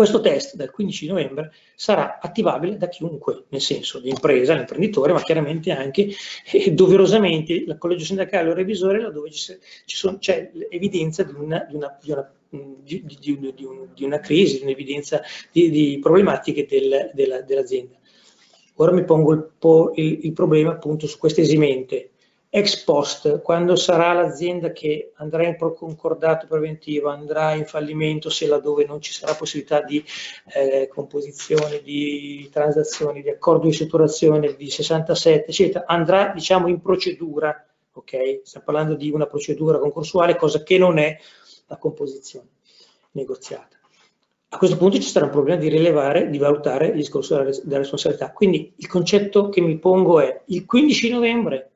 Questo test dal 15 novembre sarà attivabile da chiunque, nel senso l'impresa, l'imprenditore, ma chiaramente anche (laughs) eh, doverosamente il collegio sindacale o il revisore laddove c'è evidenza di una, di, una, di, una, di, di una, crisi, di un'evidenza di, problematiche del, dell'azienda. Ora mi pongo il, il, il problema appunto su questa esimente ex post, quando sarà l'azienda che andrà in concordato preventivo, andrà in fallimento se laddove non ci sarà possibilità di eh, composizione, di transazioni, di accordo di strutturazione di 67, eccetera, andrà diciamo in procedura, ok? Stiamo parlando di una procedura concorsuale, cosa che non è la composizione negoziata. A questo punto ci sarà un problema di rilevare, di valutare il discorso della responsabilità. Quindi il concetto che mi pongo è il 15 novembre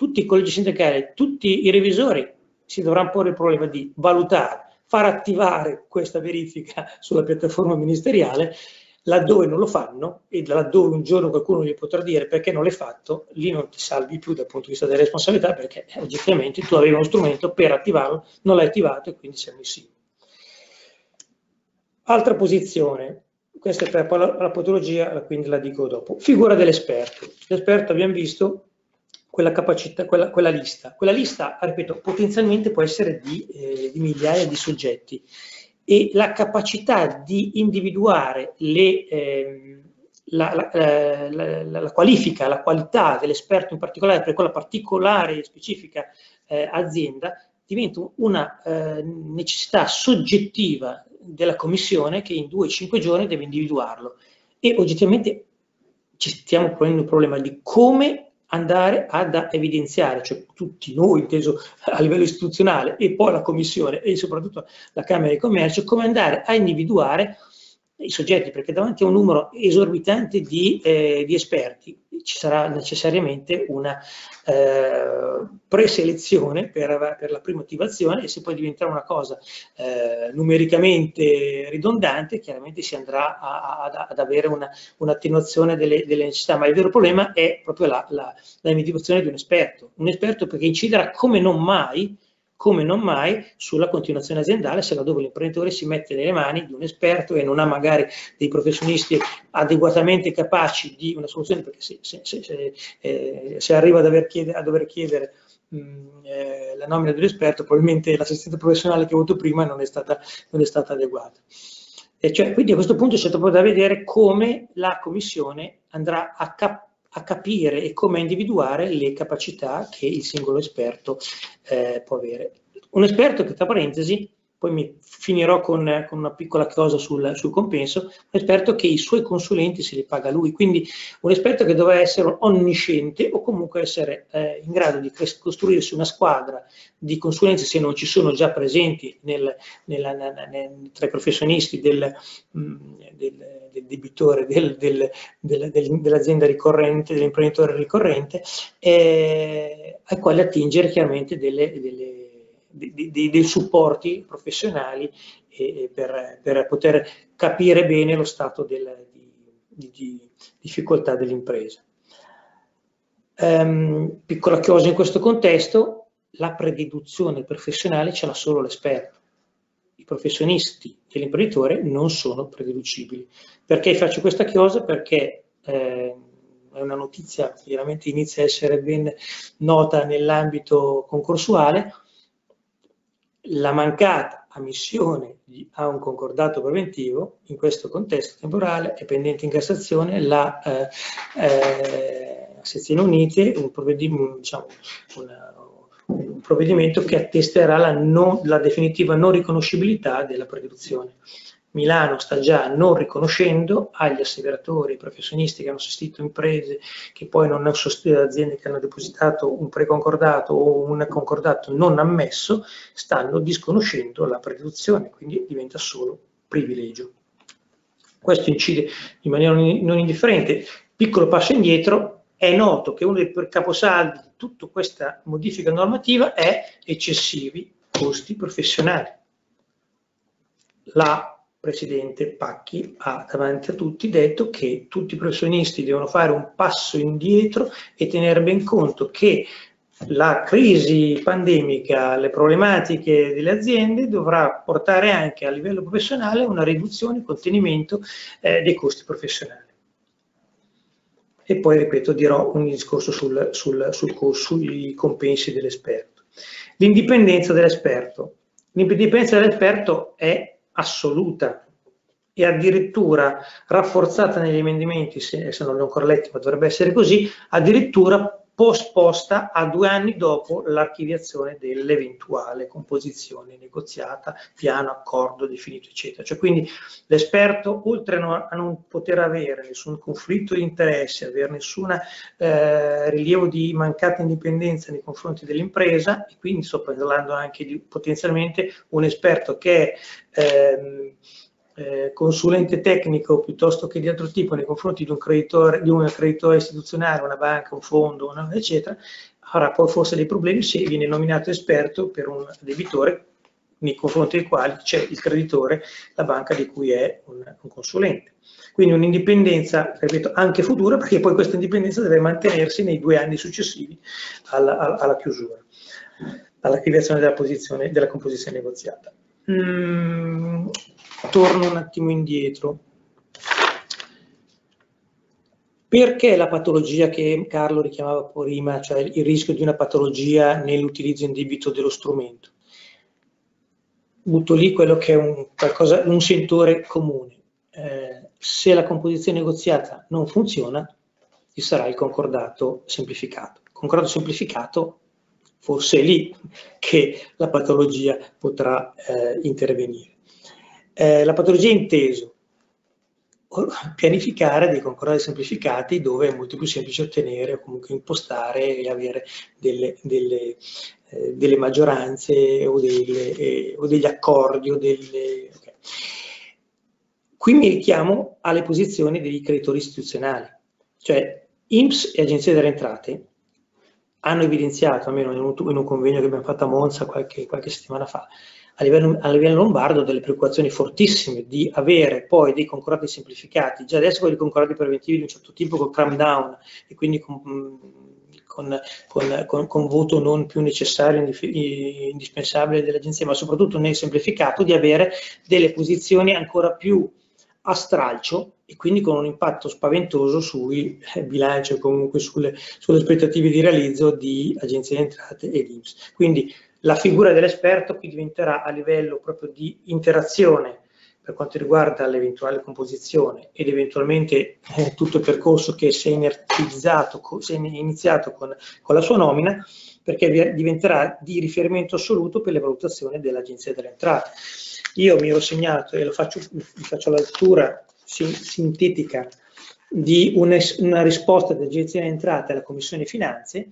tutti i collegi sindacali, tutti i revisori si dovranno porre il problema di valutare, far attivare questa verifica (laughs) sulla piattaforma ministeriale, laddove non lo fanno e laddove un giorno qualcuno gli potrà dire perché non l'hai fatto, lì non ti salvi più dal punto di vista della responsabilità perché eh, oggettivamente tu avevi uno strumento per attivarlo, non l'hai attivato e quindi sei ammissivo. Altra posizione, questa è per la patologia, quindi la dico dopo. Figura dell'esperto. L'esperto abbiamo visto quella capacità, quella, quella, lista. Quella lista, ripeto, potenzialmente può essere di, eh, di migliaia di soggetti e la capacità di individuare le, eh, la, la, la, la, qualifica, la qualità dell'esperto in particolare per quella particolare e specifica eh, azienda diventa una eh, necessità soggettiva della commissione che in due o cinque giorni deve individuarlo e oggettivamente ci stiamo ponendo il problema di come andare ad evidenziare, cioè tutti noi, inteso a livello istituzionale, e poi la Commissione e soprattutto la Camera di Commercio, come andare a individuare i soggetti, perché davanti a un numero esorbitante di, eh, di esperti ci sarà necessariamente una eh, preselezione per, per, la prima attivazione e se poi diventerà una cosa eh, numericamente ridondante, chiaramente si andrà a, a, ad avere un'attenuazione una delle, delle, necessità, ma il vero problema è proprio la, la, la individuazione di un esperto, un esperto perché inciderà come non mai come non mai sulla continuazione aziendale se laddove l'imprenditore si mette nelle mani di un esperto e non ha magari dei professionisti adeguatamente capaci di una soluzione perché se, se, se, eh, se arriva ad chiedere, a dover chiedere mh, eh, la nomina dell'esperto probabilmente l'assistente professionale che ho avuto prima non è stata, non è stata adeguata. Cioè, quindi a questo punto c'è proprio da vedere come la Commissione andrà a capire a capire e come individuare le capacità che il singolo esperto eh, può avere. Un esperto che, tra parentesi, poi mi finirò con, con una piccola cosa sul, sul, compenso, un esperto che i suoi consulenti se li paga lui, quindi un esperto che doveva essere onnisciente o comunque essere eh, in grado di costruirsi una squadra di consulenze se non ci sono già presenti nel, nella, nel, tra i professionisti del, mm, del, del debitore, del, dell'azienda ricorrente, dell'imprenditore ricorrente, eh, ai quali attingere chiaramente delle, delle di, di, dei supporti professionali eh, per, per, poter capire bene lo stato del, di, di, difficoltà dell'impresa. Um, piccola cosa in questo contesto, la prededuzione professionale ce l'ha solo l'esperto. i professionisti e l'imprenditore non sono prededucibili. Perché faccio questa chiosa? Perché eh, è una notizia che veramente inizia a essere ben nota nell'ambito concorsuale, la mancata ammissione a un concordato preventivo in questo contesto temporale è pendente in Cassazione la eh, eh, sezione unite un provvedimento, diciamo, una, un provvedimento che attesterà la, non, la definitiva non riconoscibilità della produzione. Milano sta già non riconoscendo agli asseveratori, ai professionisti che hanno assistito imprese che poi non hanno sostituito aziende che hanno depositato un preconcordato o un concordato non ammesso, stanno disconoscendo la produzione, quindi diventa solo privilegio. Questo incide in maniera non indifferente. Piccolo passo indietro, è noto che uno dei caposaldi di tutta questa modifica normativa è eccessivi costi professionali. La Presidente Pacchi ha davanti a tutti detto che tutti i professionisti devono fare un passo indietro e tenere ben conto che la crisi pandemica, le problematiche delle aziende dovrà portare anche a livello professionale una riduzione e contenimento eh, dei costi professionali. E poi, ripeto, dirò un discorso sul, sul, sul, sui compensi dell'esperto. L'indipendenza dell'esperto. L'indipendenza dell'esperto è assoluta e addirittura rafforzata negli emendamenti, se, se non li ho ancora letti, ma dovrebbe essere così, addirittura posposta a due anni dopo l'archiviazione dell'eventuale composizione negoziata, piano, accordo definito, eccetera. Cioè, quindi l'esperto, oltre a non poter avere nessun conflitto di interesse, avere nessun eh, rilievo di mancata indipendenza nei confronti dell'impresa, e quindi sto parlando anche di potenzialmente un esperto che è ehm, eh, consulente tecnico piuttosto che di altro tipo nei confronti di un creditore, di un creditore istituzionale, una banca, un fondo, una, eccetera, avrà poi forse dei problemi se viene nominato esperto per un debitore nei confronti del quale c'è il creditore, la banca di cui è un, un consulente. Quindi un'indipendenza, ripeto, anche futura, perché poi questa indipendenza deve mantenersi nei due anni successivi alla, alla, alla chiusura, all'attivazione della, della composizione negoziata. Mm, torno un attimo indietro. Perché la patologia che Carlo richiamava prima, cioè il rischio di una patologia nell'utilizzo in debito dello strumento? Butto lì quello che è un, qualcosa, un sentore comune. Eh, se la composizione negoziata non funziona, ci sarà il concordato semplificato. Il concordato semplificato forse è lì che la patologia potrà eh, intervenire. Eh, la patologia inteso, (laughs) pianificare dei concordati semplificati dove è molto più semplice ottenere o comunque impostare e avere delle, delle, eh, delle maggioranze o, delle, eh, o, degli accordi. O delle, okay. Qui mi richiamo alle posizioni degli creditori istituzionali, cioè IMSS e Agenzia delle Entrate hanno evidenziato, almeno in un, in un convegno che abbiamo fatto a Monza qualche, qualche settimana fa, a livello, a livello, lombardo delle preoccupazioni fortissime di avere poi dei concorrati semplificati, già adesso con i concorrati preventivi di un certo tipo col cram down e quindi con, con, con, con voto non più necessario, indispensabile dell'agenzia, ma soprattutto nel semplificato di avere delle posizioni ancora più a stralcio e quindi con un impatto spaventoso sui eh, bilanci o comunque sulle, sulle aspettative di realizzo di agenzie di entrate e di IMSS. Quindi la figura dell'esperto qui diventerà a livello proprio di interazione per quanto riguarda l'eventuale composizione ed eventualmente eh, tutto il percorso che si è si è iniziato con, con la sua nomina, perché diventerà di riferimento assoluto per le valutazioni dell'Agenzia delle Entrate. Io mi ero segnato e lo faccio, faccio la lettura sintetica di una, una risposta dell'Agenzia delle Entrate alla Commissione Finanze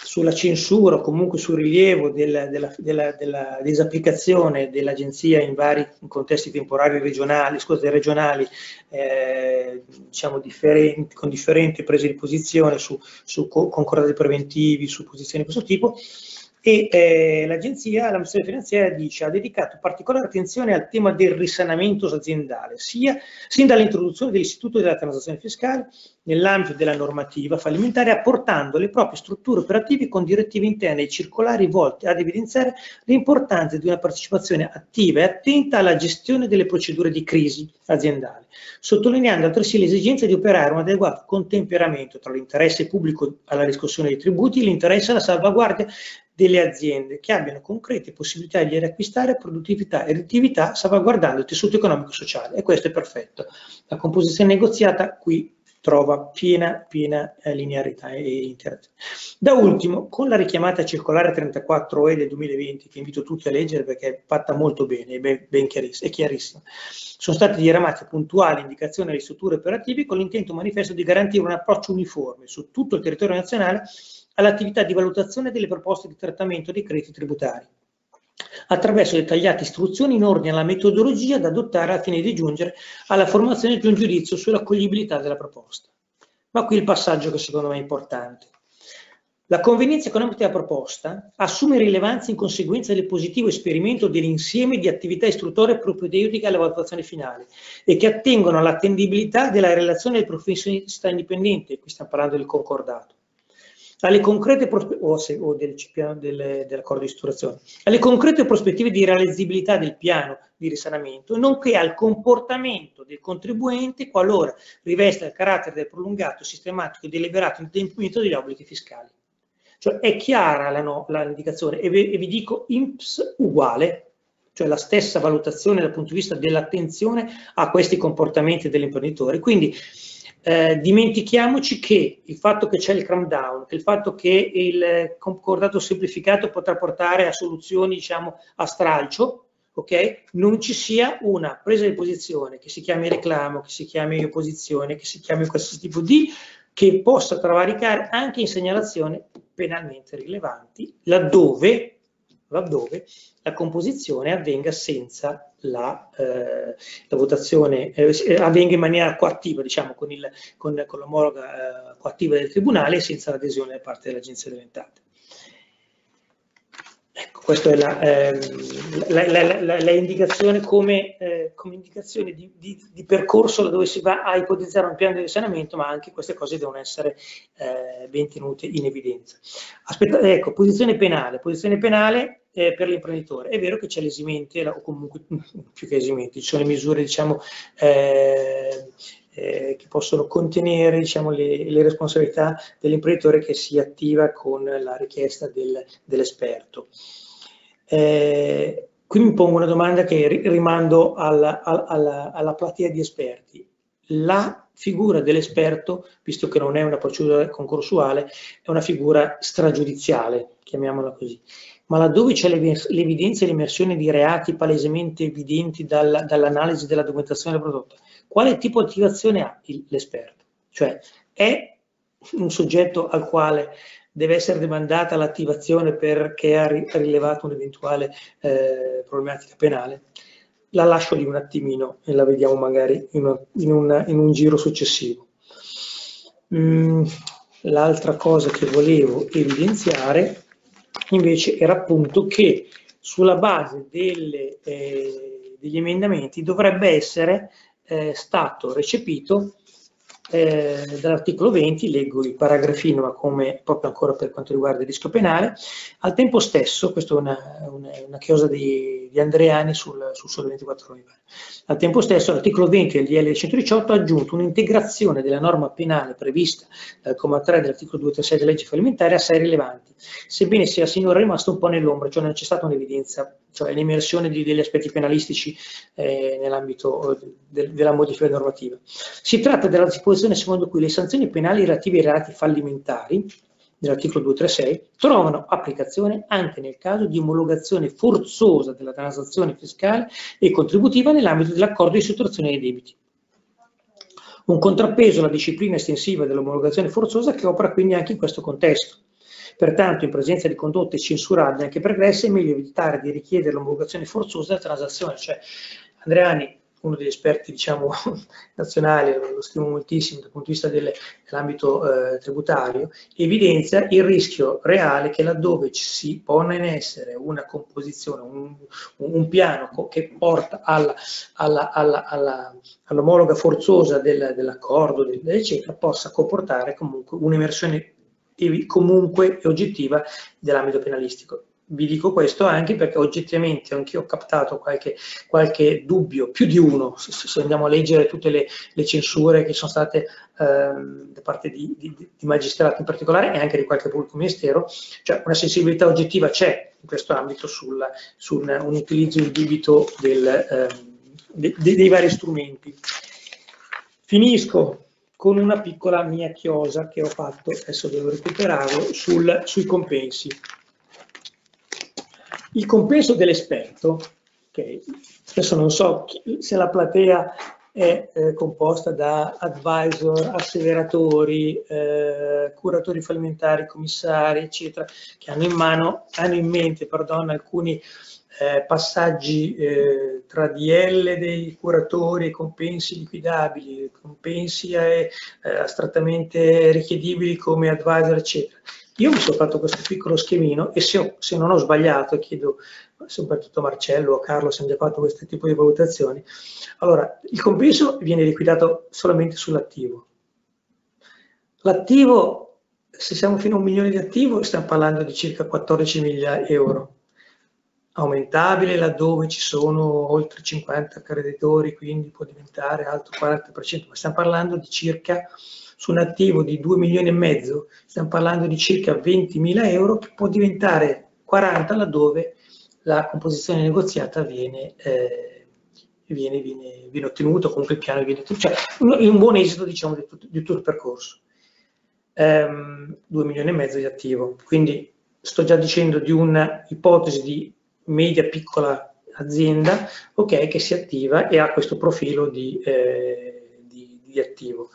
sulla censura o comunque sul rilievo della, della, della, della disapplicazione dell'agenzia in vari contesti temporali regionali, scusate, regionali, eh, diciamo differenti, con differenti prese di posizione su, su concordati preventivi, su posizioni di questo tipo, e eh, l'agenzia, l'amministrazione finanziaria dice ha dedicato particolare attenzione al tema del risanamento aziendale, sia sin dall'introduzione dell'istituto della transazione fiscale nell'ambito della normativa fallimentare, apportando le proprie strutture operative con direttive interne e circolari volte ad evidenziare l'importanza di una partecipazione attiva e attenta alla gestione delle procedure di crisi aziendale, sottolineando altresì l'esigenza di operare un adeguato contemperamento tra l'interesse pubblico alla riscossione dei tributi e l'interesse alla salvaguardia delle aziende che abbiano concrete possibilità di riacquistare produttività e redditività salvaguardando il tessuto economico e sociale e questo è perfetto. La composizione negoziata qui trova piena, piena eh, linearità e interazione. Da ultimo, con la richiamata circolare 34E del 2020, che invito tutti a leggere perché è fatta molto bene, è ben, ben chiarissima, è chiarissima, sono state diramate puntuali indicazioni alle strutture operative con l'intento manifesto di garantire un approccio uniforme su tutto il territorio nazionale all'attività di valutazione delle proposte di trattamento dei crediti tributari, attraverso dettagliate istruzioni in ordine alla metodologia da adottare al fine di giungere alla formazione di un giudizio sull'accoglibilità della proposta. Ma qui il passaggio che secondo me è importante. La convenienza economica della proposta assume rilevanza in conseguenza del positivo esperimento dell'insieme di attività istruttorie propedeutiche alla valutazione finale e che attengono all'attendibilità della relazione del professionista indipendente, qui stiamo parlando del concordato, alle concrete o, del, del, alle concrete prospettive di realizzabilità del piano di risanamento, nonché al comportamento del contribuente qualora rivesta il carattere del prolungato, sistematico e deliberato inadempimento degli obblighi fiscali. Cioè è chiara la, e, vi, e vi dico INPS uguale, cioè la stessa valutazione dal punto di vista dell'attenzione a questi comportamenti dell'imprenditore. Quindi eh, dimentichiamoci che il fatto che c'è il cram down, il fatto che il concordato semplificato potrà portare a soluzioni diciamo a stralcio, ok? Non ci sia una presa di posizione che si chiami reclamo, che si chiami opposizione, che si chiami qualsiasi tipo di che possa travalicare anche in segnalazioni penalmente rilevanti laddove laddove la composizione avvenga senza la, eh, la votazione, eh, avvenga in maniera coattiva, diciamo, con, il, con, con l'omologa eh, coattiva del Tribunale e senza l'adesione da parte dell'Agenzia delle Entrate. Ecco, questa è la, ehm, la, la, la indicazione come, eh, come indicazione di, di, di, percorso dove si va a ipotizzare un piano di risanamento, ma anche queste cose devono essere eh, ben tenute in evidenza. Aspetta, ecco, posizione penale. Posizione penale eh, per l'imprenditore. È vero che c'è l'esimente, o comunque (laughs) più che esimenti, ci sono le misure, diciamo, eh, eh, che possono contenere diciamo, le, le, responsabilità dell'imprenditore che si attiva con la richiesta del, dell'esperto. Eh, qui mi pongo una domanda che rimando alla, alla, alla platea di esperti. La figura dell'esperto, visto che non è una procedura concorsuale, è una figura stragiudiziale, chiamiamola così. Ma laddove c'è l'evidenza e l'emersione di reati palesemente evidenti dalla, dall'analisi della documentazione del prodotto, quale tipo di attivazione ha l'esperto? Cioè, è un soggetto al quale deve essere demandata l'attivazione perché ha rilevato un'eventuale eh, problematica penale. La lascio lì un attimino e la vediamo magari in, una, in, una, in un giro successivo. Mm, L'altra cosa che volevo evidenziare invece era appunto che sulla base delle, eh, degli emendamenti dovrebbe essere eh, stato recepito eh, dall'articolo 20, leggo i paragrafino, ma come proprio ancora per quanto riguarda il rischio penale, al tempo stesso, questa è una, una, una chiosa di, di Andreani sul, sul Sole 24 ore, al tempo stesso l'articolo 20 del DL 118 ha aggiunto un'integrazione della norma penale prevista dal comma 3 dell'articolo 236 della legge fallimentare assai rilevanti, sebbene sia sinora rimasto un po' nell'ombra, cioè non c'è stata un'evidenza cioè l'immersione degli aspetti penalistici eh, nell'ambito eh, de, della modifica normativa. Si tratta della disposizione secondo cui le sanzioni penali relative ai reati fallimentari dell'articolo 236 trovano applicazione anche nel caso di omologazione forzosa della transazione fiscale e contributiva nell'ambito dell'accordo di sottrazione dei debiti. Un contrappeso alla disciplina estensiva dell'omologazione forzosa che opera quindi anche in questo contesto. Pertanto, in presenza di condotte censurabili anche pregresse, è meglio evitare di richiedere l'omologazione forzosa della transazione. Cioè, Andreani, uno degli esperti diciamo, (laughs) nazionali, lo stimo moltissimo dal punto di vista dell'ambito eh, tributario, evidenzia il rischio reale che laddove ci si pone in essere una composizione, un, un piano che porta alla, alla, alla, all'omologa forzosa del, dell'accordo, eccetera, possa comportare comunque un'emersione comunque oggettiva dell'ambito penalistico. Vi dico questo anche perché oggettivamente anch'io ho captato qualche, qualche, dubbio, più di uno, se, se, andiamo a leggere tutte le, le censure che sono state ehm, da parte di, di, di, magistrati in particolare e anche di qualche pubblico ministero, cioè una sensibilità oggettiva c'è in questo ambito sul, su un, utilizzo indebito del, ehm, de, dei vari strumenti. Finisco con una piccola mia chiosa che ho fatto, adesso devo recuperarlo, sul, sui compensi. Il compenso dell'esperto, okay, adesso non so se la platea è eh, composta da advisor, asseveratori, eh, curatori fallimentari, commissari, eccetera, che hanno in mano, hanno in mente, pardon, alcuni eh, passaggi eh, tra DL dei curatori compensi liquidabili, compensi eh, astrattamente richiedibili come advisor, eccetera. Io mi sono fatto questo piccolo schemino e se, ho, se non ho sbagliato, chiedo soprattutto a Marcello o a Carlo se hanno già fatto questo tipo di valutazioni, allora il compenso viene liquidato solamente sull'attivo. L'attivo, se siamo fino a un milione di attivo, stiamo parlando di circa 14 mila euro. Aumentabile laddove ci sono oltre 50 creditori, quindi può diventare altro 40%, ma stiamo parlando di circa su un attivo di 2 milioni e mezzo stiamo parlando di circa 20 mila euro che può diventare 40 laddove la composizione negoziata viene, eh, viene, viene, viene ottenuta, comunque il piano viene ottenuto, cioè un, buon esito diciamo, di, tutto, di tutto il percorso. Um, 2 milioni e mezzo di attivo, quindi sto già dicendo di un'ipotesi di media piccola azienda okay, che si attiva e ha questo profilo di, eh, di, di attivo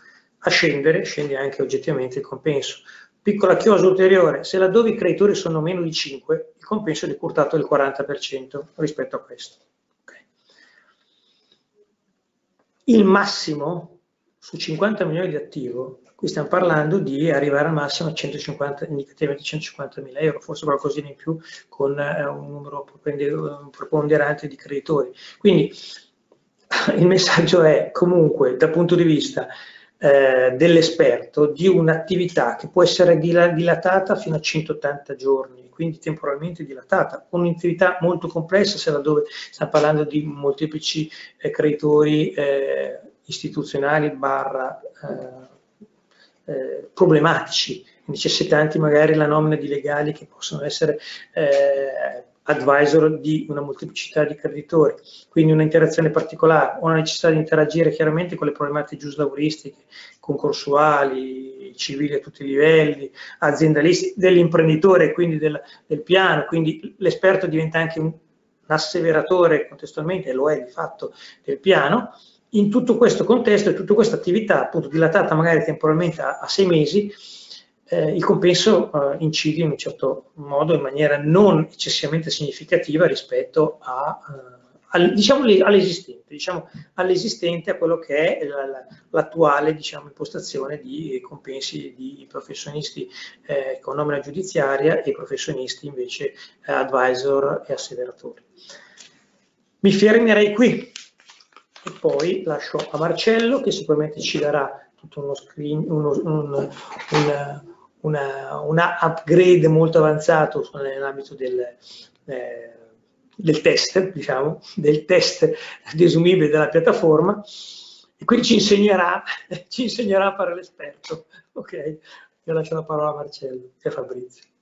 a scendere, scende anche oggettivamente il compenso. Piccola chiosa ulteriore, se laddove i creditori sono meno di 5, il compenso è decurtato del 40% rispetto a questo. Okay. Il massimo su 50 milioni di attivo, qui stiamo parlando di arrivare al massimo a 150, indicativamente 150 mila euro, forse qualcosina in più con eh, un numero preponderante di creditori. Quindi (laughs) il messaggio è comunque dal punto di vista eh, dell'esperto di un'attività che può essere dilatata fino a 180 giorni, quindi temporalmente dilatata, un'attività molto complessa se laddove stiamo parlando di molteplici eh, creditori eh, istituzionali barra eh, eh, problematici, necessitanti magari la nomina di legali che possono essere advisor di una molteplicità di creditori, quindi un'interazione particolare, una necessità di interagire chiaramente con le problematiche giuslauristiche, concorsuali, civili a tutti i livelli, aziendalisti, dell'imprenditore, quindi del, del, piano, quindi l'esperto diventa anche un, asseveratore contestualmente, e lo è di fatto, del piano, in tutto questo contesto e tutta questa attività, appunto dilatata magari temporalmente a, a sei mesi, eh, il compenso eh, incide in un certo modo in maniera non eccessivamente significativa rispetto a, eh, al, diciamo, all'esistente, diciamo, all'esistente a quello che è l'attuale diciamo, impostazione di compensi di professionisti eh, con nomina giudiziaria e professionisti invece eh, advisor e asseveratori. Mi fermerei qui e poi lascio a Marcello che sicuramente ci darà tutto uno screen, uno, un, un, una, una upgrade molto avanzato nell'ambito del, eh, del test, diciamo, del test desumibile della piattaforma e quindi ci insegnerà, (laughs) ci insegnerà a fare l'esperto. Ok, io lascio la parola a Marcello e a Fabrizio.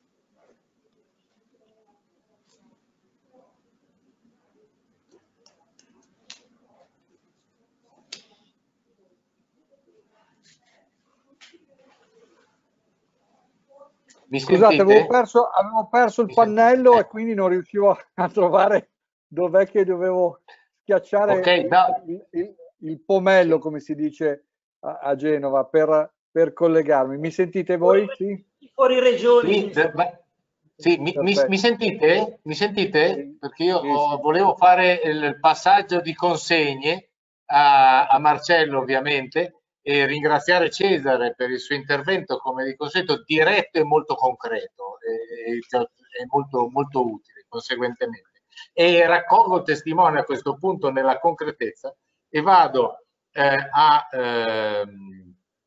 Mi Scusate, avevo perso, avevo perso, il Mi pannello sentite? e quindi non riuscivo a trovare dov'è che dovevo schiacciare okay, no. il, il, il, pomello, come si dice a, a Genova, per, per, collegarmi. Mi sentite voi? Sì? Fuori regioni. Sì, sì mi, mi, mi, sentite? Mi sentite? Perché io oh, volevo fare il passaggio di consegne a, a Marcello ovviamente e ringraziare Cesare per il suo intervento come di consueto diretto e molto concreto e, e molto, molto utile conseguentemente. E raccolgo il testimone a questo punto nella concretezza e vado eh, a eh,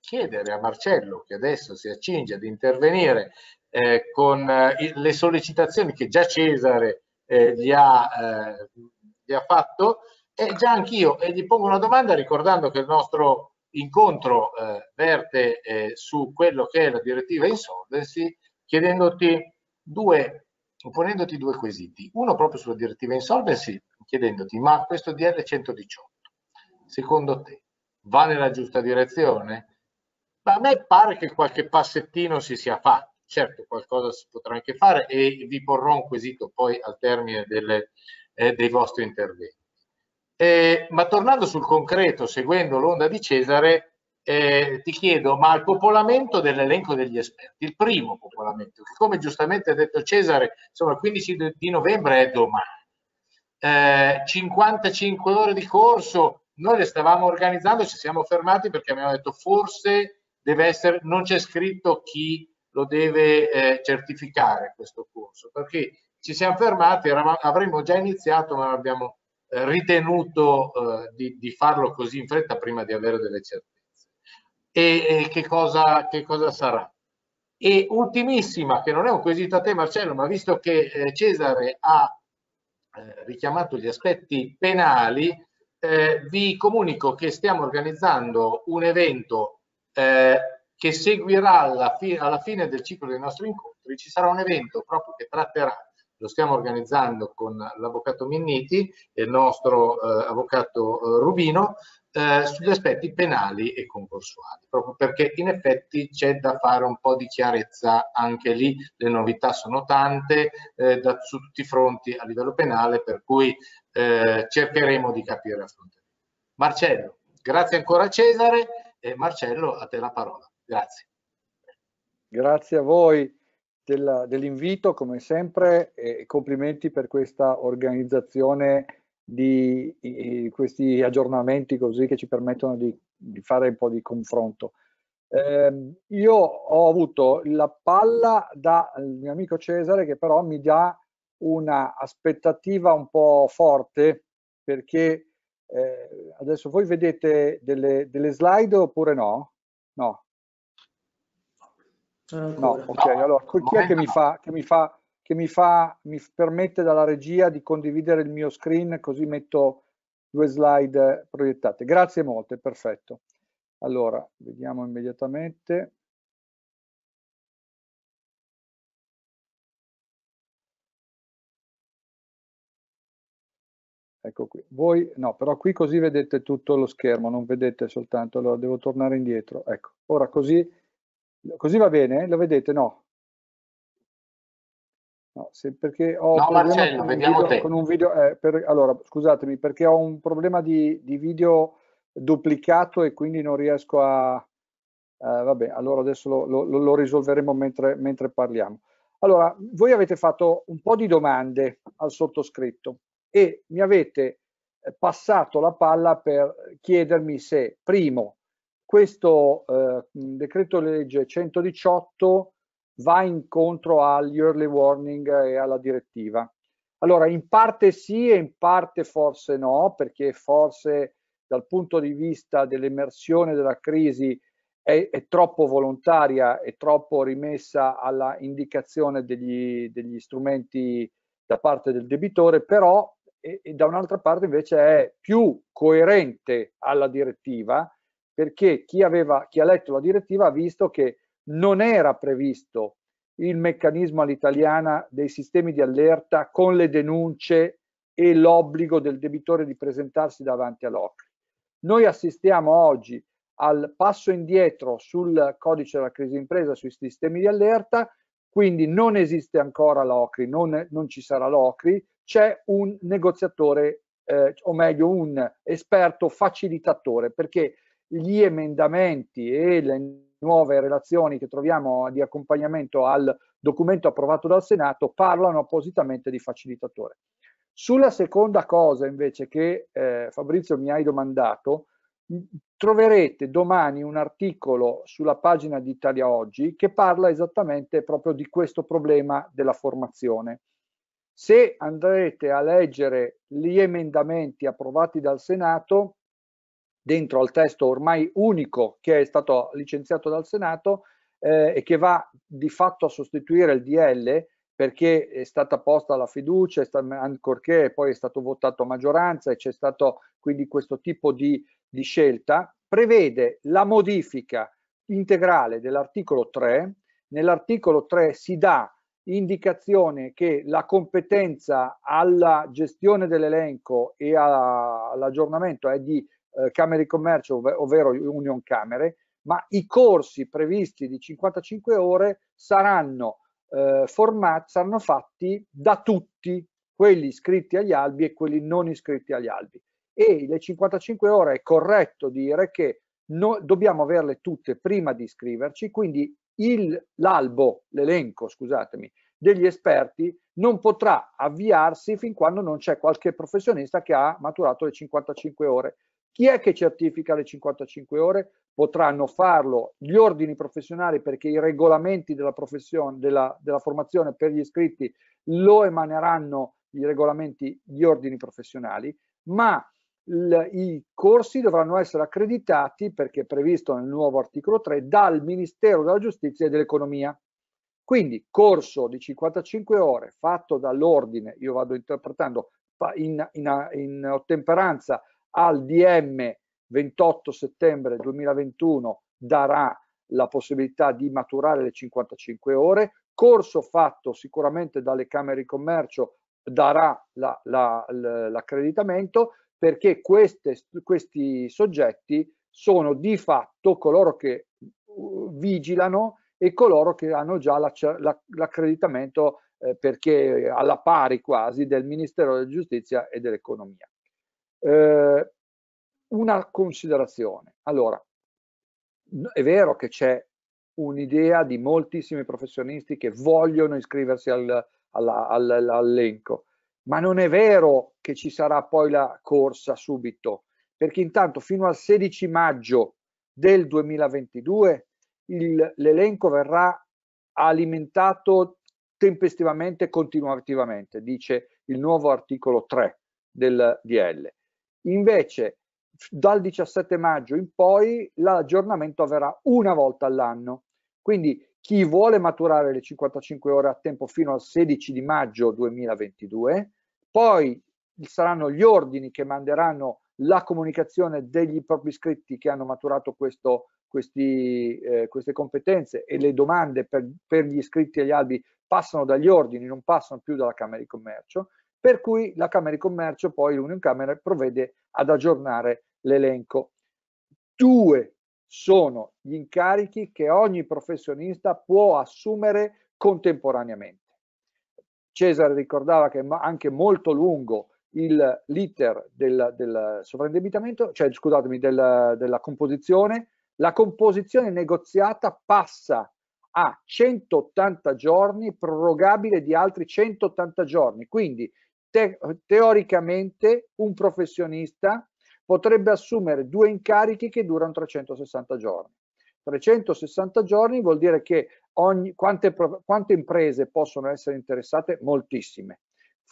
chiedere a Marcello, che adesso si accinge ad intervenire eh, con eh, le sollecitazioni che già Cesare eh, gli ha, eh, gli, ha, fatto, e già anch'io e gli pongo una domanda ricordando che il nostro incontro eh, verte eh, su quello che è la direttiva insolvency, chiedendoti due, ponendoti due quesiti. Uno proprio sulla direttiva insolvency, chiedendoti, ma questo DL 118, secondo te, va nella giusta direzione? Ma a me pare che qualche passettino si sia fatto. Certo, qualcosa si potrà anche fare e vi porrò un quesito poi al termine delle, eh, dei vostri interventi. Eh, ma tornando sul concreto, seguendo l'onda di Cesare, eh, ti chiedo, ma il popolamento dell'elenco degli esperti, il primo popolamento, che come giustamente ha detto Cesare, insomma il 15 di novembre è domani, eh, 55 ore di corso, noi le stavamo organizzando, ci siamo fermati perché abbiamo detto forse deve essere, non c'è scritto chi lo deve eh, certificare questo corso, perché ci siamo fermati, eravamo, avremmo già iniziato ma abbiamo ritenuto eh, di, di, farlo così in fretta prima di avere delle certezze. E, e che, cosa, che, cosa, sarà? E ultimissima, che non è un quesito a te Marcello, ma visto che eh, Cesare ha eh, richiamato gli aspetti penali, eh, vi comunico che stiamo organizzando un evento eh, che seguirà alla, fi alla fine del ciclo dei nostri incontri. Ci sarà un evento proprio che tratterà lo stiamo organizzando con l'avvocato Minniti e il nostro eh, avvocato eh, Rubino eh, sugli aspetti penali e concorsuali, proprio perché in effetti c'è da fare un po' di chiarezza anche lì, le novità sono tante eh, da, su tutti i fronti a livello penale, per cui eh, cercheremo di capire a fronte. Marcello, grazie ancora a Cesare e Marcello a te la parola. Grazie. Grazie a voi del, dell'invito come sempre e complimenti per questa organizzazione di, di questi aggiornamenti così che ci permettono di, di fare un po' di confronto. Eh, io ho avuto la palla dal mio amico Cesare che però mi dà una aspettativa un po' forte perché eh, adesso voi vedete delle, delle slide oppure no? No, No, ok, allora chi è che mi fa, che mi fa, che mi fa, mi permette dalla regia di condividere il mio screen così metto due slide proiettate. Grazie molte, perfetto. Allora, vediamo immediatamente. Ecco qui. Voi, no, però qui così vedete tutto lo schermo, non vedete soltanto, allora devo tornare indietro. Ecco, ora così Così va bene? Lo vedete? No. No, se, perché ho no, Marcello, con vediamo video, te. Con un video, eh, per, allora, scusatemi, perché ho un problema di, di video duplicato e quindi non riesco a... Eh, vabbè, allora adesso lo, lo, lo risolveremo mentre, mentre, parliamo. Allora, voi avete fatto un po' di domande al sottoscritto e mi avete eh, passato la palla per chiedermi se, primo, questo eh, decreto legge 118 va incontro agli early warning e alla direttiva. Allora, in parte sì e in parte forse no, perché forse dal punto di vista dell'emersione della crisi è, è, troppo volontaria, è troppo rimessa alla indicazione degli, degli strumenti da parte del debitore, però e, e da un'altra parte invece è più coerente alla direttiva perché chi, aveva, chi ha letto la direttiva ha visto che non era previsto il meccanismo all'italiana dei sistemi di allerta con le denunce e l'obbligo del debitore di presentarsi davanti all'OCRI. Noi assistiamo oggi al passo indietro sul codice della crisi d'impresa, sui sistemi di allerta, quindi non esiste ancora l'OCRI, non, non ci sarà l'OCRI, c'è un negoziatore, eh, o meglio un esperto facilitatore, perché gli emendamenti e le nuove relazioni che troviamo di accompagnamento al documento approvato dal Senato parlano appositamente di facilitatore. Sulla seconda cosa invece che eh, Fabrizio mi hai domandato, troverete domani un articolo sulla pagina di Italia Oggi che parla esattamente proprio di questo problema della formazione. Se andrete a leggere gli emendamenti approvati dal Senato, dentro al testo ormai unico che è stato licenziato dal Senato eh, e che va di fatto a sostituire il DL, perché è stata posta la fiducia, è ancorché poi è stato votato a maggioranza e c'è stato quindi questo tipo di, di scelta, prevede la modifica integrale dell'articolo 3. Nell'articolo 3 si dà indicazione che la competenza alla gestione dell'elenco e all'aggiornamento è di eh, Camere di Commercio, ov ovvero Union Camere, ma i corsi previsti di 55 ore saranno eh, formati, saranno fatti da tutti, quelli iscritti agli albi e quelli non iscritti agli albi. E le 55 ore è corretto dire che no, dobbiamo averle tutte prima di iscriverci, quindi l'albo, l'elenco, scusatemi, degli esperti non potrà avviarsi fin quando non c'è qualche professionista che ha maturato le 55 ore. Chi è che certifica le 55 ore? Potranno farlo gli ordini professionali perché i regolamenti della, della, della formazione per gli iscritti lo emaneranno i regolamenti gli ordini professionali, ma i corsi dovranno essere accreditati perché è previsto nel nuovo articolo 3 dal Ministero della Giustizia e dell'Economia. Quindi corso di 55 ore fatto dall'ordine, io vado interpretando in, in, in ottemperanza al DM 28 settembre 2021 darà la possibilità di maturare le 55 ore, corso fatto sicuramente dalle Camere di Commercio darà l'accreditamento la, la, perché queste, questi soggetti sono di fatto coloro che vigilano e coloro che hanno già l'accreditamento eh, perché alla pari quasi del Ministero della Giustizia e dell'Economia. Eh, una considerazione. Allora, è vero che c'è un'idea di moltissimi professionisti che vogliono iscriversi al, alla, all, all'elenco, ma non è vero che ci sarà poi la corsa subito, perché intanto fino al 16 maggio del 2022 l'elenco verrà alimentato tempestivamente e continuativamente, dice il nuovo articolo 3 del DL. Invece dal 17 maggio in poi l'aggiornamento avverrà una volta all'anno. Quindi chi vuole maturare le 55 ore a tempo fino al 16 di maggio 2022, poi saranno gli ordini che manderanno la comunicazione degli propri iscritti che hanno maturato questo, questi, eh, queste competenze e le domande per, per gli iscritti agli albi passano dagli ordini, non passano più dalla Camera di Commercio per cui la Camera di Commercio, poi l'Union Camera, provvede ad aggiornare l'elenco. Due sono gli incarichi che ogni professionista può assumere contemporaneamente. Cesare ricordava che è anche molto lungo l'iter del, del sovraindebitamento, cioè scusatemi, del, della composizione. La composizione negoziata passa a 180 giorni, prorogabile di altri 180 giorni. Quindi te teoricamente un professionista potrebbe assumere due incarichi che durano 360 giorni. 360 giorni vuol dire che ogni, quante, quante imprese possono essere interessate? Moltissime.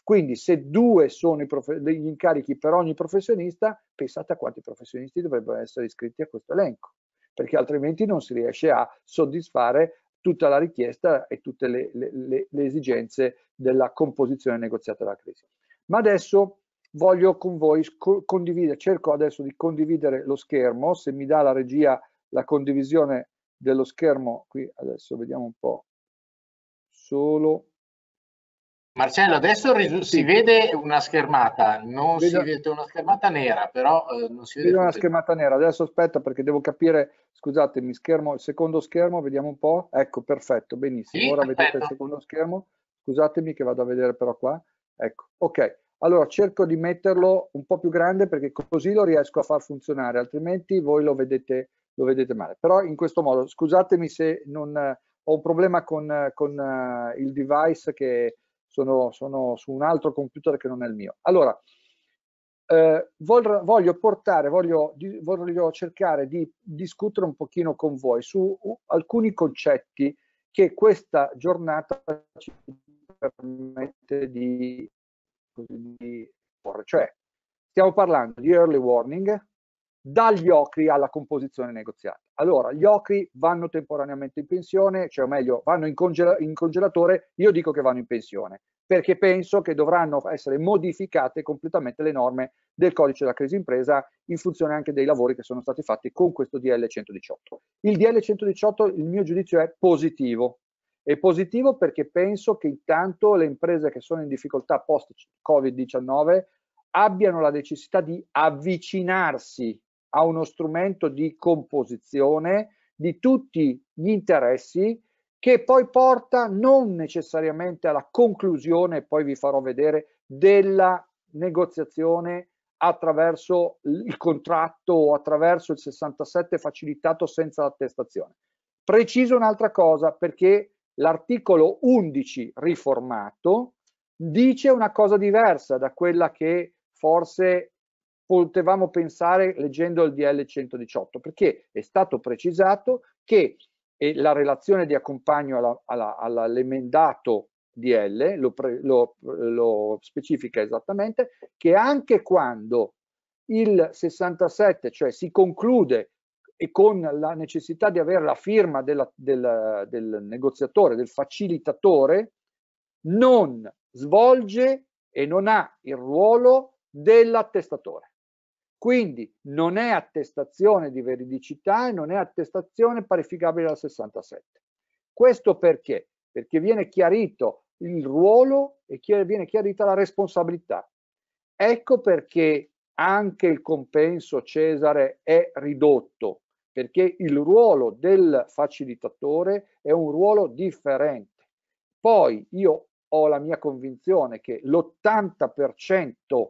Quindi se due sono gli incarichi per ogni professionista, pensate a quanti professionisti dovrebbero essere iscritti a questo elenco, perché altrimenti non si riesce a soddisfare tutta la richiesta e tutte le, le, le esigenze della composizione negoziata della crisi. Ma adesso voglio con voi condividere, cerco adesso di condividere lo schermo, se mi dà la regia la condivisione dello schermo, qui adesso vediamo un po' solo Marcello, adesso sì. si vede una schermata, non Vedo... si vede una schermata nera, però eh, non si vede. Vedo una schermata nera, adesso aspetta perché devo capire, scusatemi, schermo, il secondo schermo, vediamo un po'. Ecco, perfetto, benissimo. Sì, Ora perfetto. vedete il secondo schermo. Scusatemi che vado a vedere però qua. Ecco, ok. Allora cerco di metterlo un po' più grande perché così lo riesco a far funzionare, altrimenti voi lo vedete, lo vedete male. Però in questo modo, scusatemi se non ho un problema con, con uh, il device che sono, sono su un altro computer che non è il mio. Allora, eh, voglio portare, voglio, voglio, cercare di discutere un pochino con voi su alcuni concetti che questa giornata ci permette di, di porre. Cioè, stiamo parlando di early warning, dagli ocri alla composizione negoziata. Allora, gli ocri vanno temporaneamente in pensione, cioè o meglio, vanno in, congela in congelatore, io dico che vanno in pensione, perché penso che dovranno essere modificate completamente le norme del codice della crisi impresa in funzione anche dei lavori che sono stati fatti con questo DL 118. Il DL 118, il mio giudizio è positivo. È positivo perché penso che intanto le imprese che sono in difficoltà post Covid-19 abbiano la necessità di avvicinarsi a uno strumento di composizione di tutti gli interessi che poi porta non necessariamente alla conclusione, poi vi farò vedere, della negoziazione attraverso il contratto o attraverso il 67 facilitato senza attestazione. Preciso un'altra cosa perché l'articolo 11 riformato dice una cosa diversa da quella che forse potevamo pensare leggendo il DL 118, perché è stato precisato che la relazione di accompagno all'emendato DL lo, lo, lo specifica esattamente, che anche quando il 67, cioè si conclude e con la necessità di avere la firma della, del, del negoziatore, del facilitatore, non svolge e non ha il ruolo dell'attestatore. Quindi non è attestazione di veridicità e non è attestazione parificabile al 67. Questo perché? Perché viene chiarito il ruolo e viene chiarita la responsabilità. Ecco perché anche il compenso Cesare è ridotto, perché il ruolo del facilitatore è un ruolo differente. Poi io ho la mia convinzione che l'80%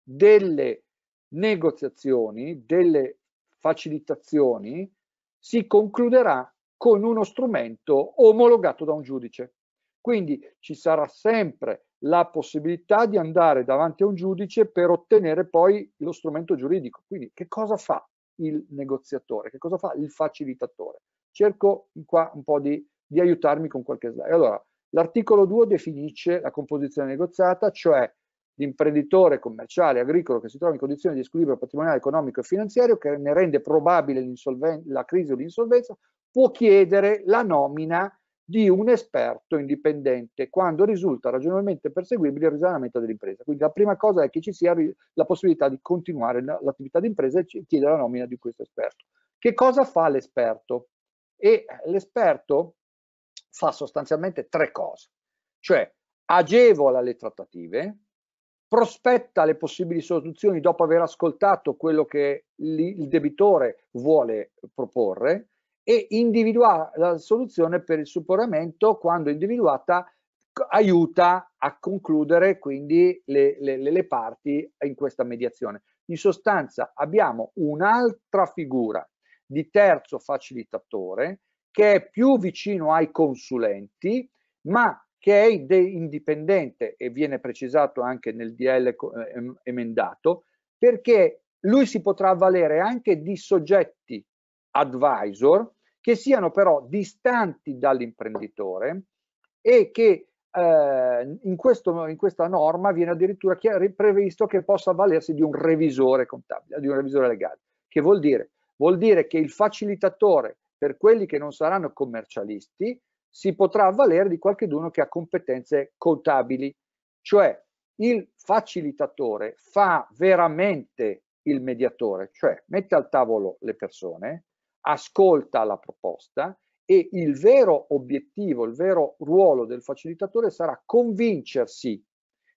delle negoziazioni, delle facilitazioni, si concluderà con uno strumento omologato da un giudice. Quindi ci sarà sempre la possibilità di andare davanti a un giudice per ottenere poi lo strumento giuridico. Quindi che cosa fa il negoziatore? Che cosa fa il facilitatore? Cerco qua un po' di, di aiutarmi con qualche slide. Allora, l'articolo 2 definisce la composizione negoziata, cioè l'imprenditore commerciale agricolo che si trova in condizioni di squilibrio patrimoniale, economico e finanziario che ne rende probabile la crisi o l'insolvenza, può chiedere la nomina di un esperto indipendente quando risulta ragionevolmente perseguibile il risanamento dell'impresa. Quindi la prima cosa è che ci sia la possibilità di continuare l'attività d'impresa e chiedere la nomina di questo esperto. Che cosa fa l'esperto? E l'esperto fa sostanzialmente tre cose, cioè agevola le trattative, prospetta le possibili soluzioni dopo aver ascoltato quello che il debitore vuole proporre e individua la soluzione per il supporramento quando individuata aiuta a concludere quindi le, le, le parti in questa mediazione. In sostanza abbiamo un'altra figura di terzo facilitatore che è più vicino ai consulenti ma che è indipendente e viene precisato anche nel DL eh, emendato, perché lui si potrà avvalere anche di soggetti advisor che siano però distanti dall'imprenditore e che eh, in, questo, in, questa norma viene addirittura previsto che possa avvalersi di un revisore contabile, di un revisore legale. Che vuol dire? Vuol dire che il facilitatore per quelli che non saranno commercialisti si potrà avvalere di qualcuno che ha competenze contabili, cioè il facilitatore fa veramente il mediatore, cioè mette al tavolo le persone, ascolta la proposta e il vero obiettivo, il vero ruolo del facilitatore sarà convincersi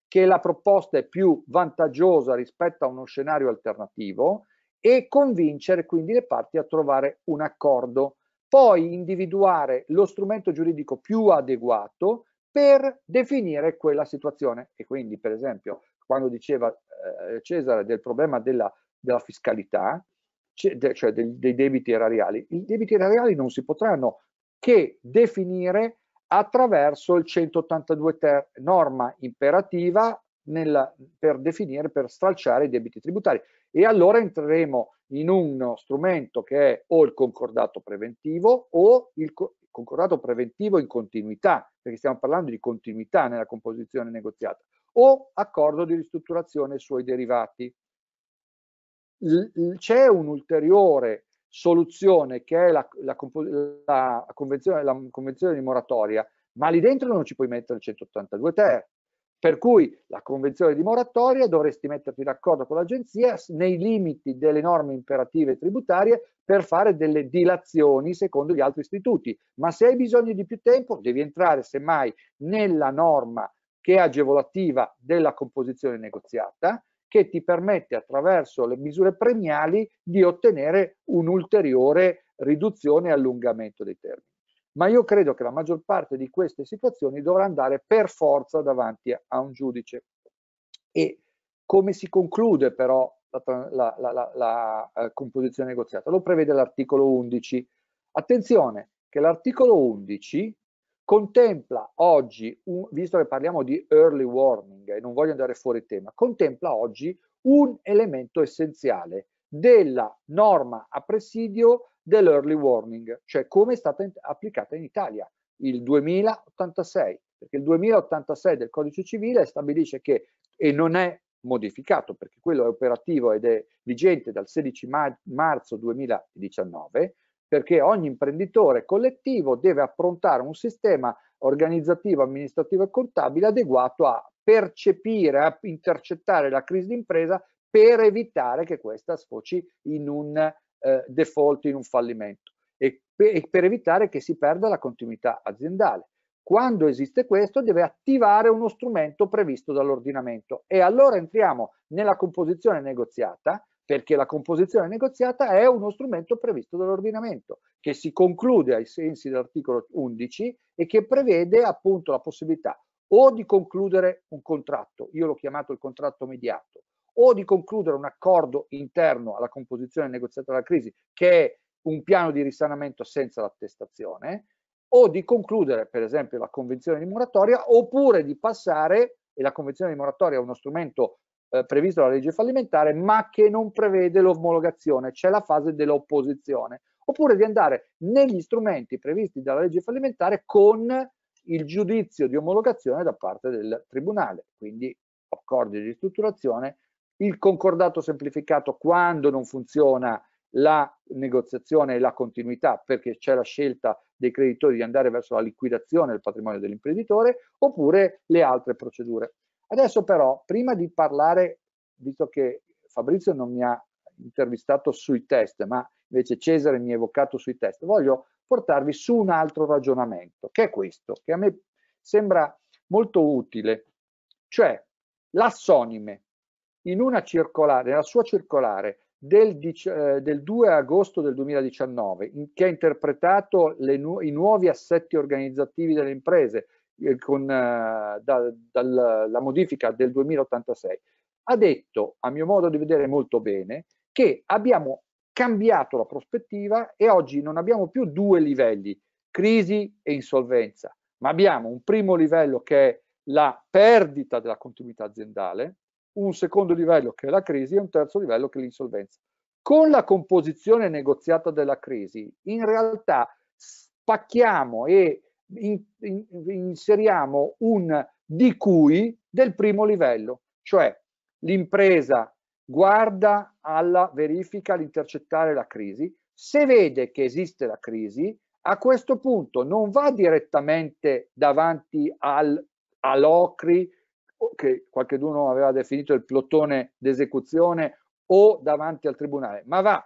che la proposta è più vantaggiosa rispetto a uno scenario alternativo e convincere quindi le parti a trovare un accordo poi individuare lo strumento giuridico più adeguato per definire quella situazione. E quindi, per esempio, quando diceva eh, Cesare del problema della, della fiscalità, cioè dei, dei debiti erariali, i debiti erariali non si potranno che definire attraverso il 182 ter, norma imperativa nella, per definire, per stralciare i debiti tributari. E allora entreremo in uno strumento che è o il concordato preventivo o il concordato preventivo in continuità, perché stiamo parlando di continuità nella composizione negoziata, o accordo di ristrutturazione sui derivati. C'è un'ulteriore soluzione che è la, la, la, convenzione, la, convenzione, di moratoria, ma lì dentro non ci puoi mettere il 182 ter. Per cui la convenzione di moratoria dovresti metterti d'accordo con l'agenzia nei limiti delle norme imperative tributarie per fare delle dilazioni secondo gli altri istituti. Ma se hai bisogno di più tempo, devi entrare semmai nella norma che è agevolativa della composizione negoziata che ti permette attraverso le misure premiali di ottenere un'ulteriore riduzione e allungamento dei termini. Ma io credo che la maggior parte di queste situazioni dovrà andare per forza davanti a un giudice. E come si conclude però la, la, la, la, eh, composizione negoziata? Lo prevede l'articolo 11. Attenzione che l'articolo 11 contempla oggi, visto che parliamo di early warning e non voglio andare fuori tema, contempla oggi un elemento essenziale della norma a presidio dell'early warning, cioè come è stata applicata in Italia, il 2086, perché il 2086 del codice civile stabilisce che, e non è modificato perché quello è operativo ed è vigente dal 16 marzo 2019, perché ogni imprenditore collettivo deve approntare un sistema organizzativo, amministrativo e contabile adeguato a percepire, a intercettare la crisi d'impresa per evitare che questa sfoci in un eh, default, in un fallimento e per, e per evitare che si perda la continuità aziendale. Quando esiste questo deve attivare uno strumento previsto dall'ordinamento e allora entriamo nella composizione negoziata perché la composizione negoziata è uno strumento previsto dall'ordinamento che si conclude ai sensi dell'articolo 11 e che prevede appunto la possibilità o di concludere un contratto, io l'ho chiamato il contratto mediato, o di concludere un accordo interno alla composizione negoziata della crisi, che è un piano di risanamento senza l'attestazione, o di concludere per esempio la convenzione di moratoria, oppure di passare, e la convenzione di moratoria è uno strumento eh, previsto dalla legge fallimentare, ma che non prevede l'omologazione, c'è la fase dell'opposizione, oppure di andare negli strumenti previsti dalla legge fallimentare con il giudizio di omologazione da parte del tribunale, quindi accordi di ristrutturazione, il concordato semplificato quando non funziona la negoziazione e la continuità perché c'è la scelta dei creditori di andare verso la liquidazione del patrimonio dell'imprenditore oppure le altre procedure. Adesso però, prima di parlare, visto che Fabrizio non mi ha intervistato sui test, ma invece Cesare mi ha evocato sui test, voglio portarvi su un altro ragionamento, che è questo, che a me sembra molto utile, cioè l'assonime in una circolare, nella sua circolare del, eh, del 2 agosto del 2019, in, che ha interpretato nu i nuovi assetti organizzativi delle imprese, eh, con eh, da, dalla modifica del 2086, ha detto, a mio modo di vedere molto bene, che abbiamo cambiato la prospettiva e oggi non abbiamo più due livelli, crisi e insolvenza, ma abbiamo un primo livello che è la perdita della continuità aziendale, un secondo livello che è la crisi e un terzo livello che è l'insolvenza. Con la composizione negoziata della crisi, in realtà spacchiamo e in, in, inseriamo un di cui del primo livello, cioè l'impresa guarda alla verifica, all'intercettare la crisi, se vede che esiste la crisi, a questo punto non va direttamente davanti al, all'OCRI, che qualcuno aveva definito il plotone d'esecuzione, o davanti al tribunale, ma va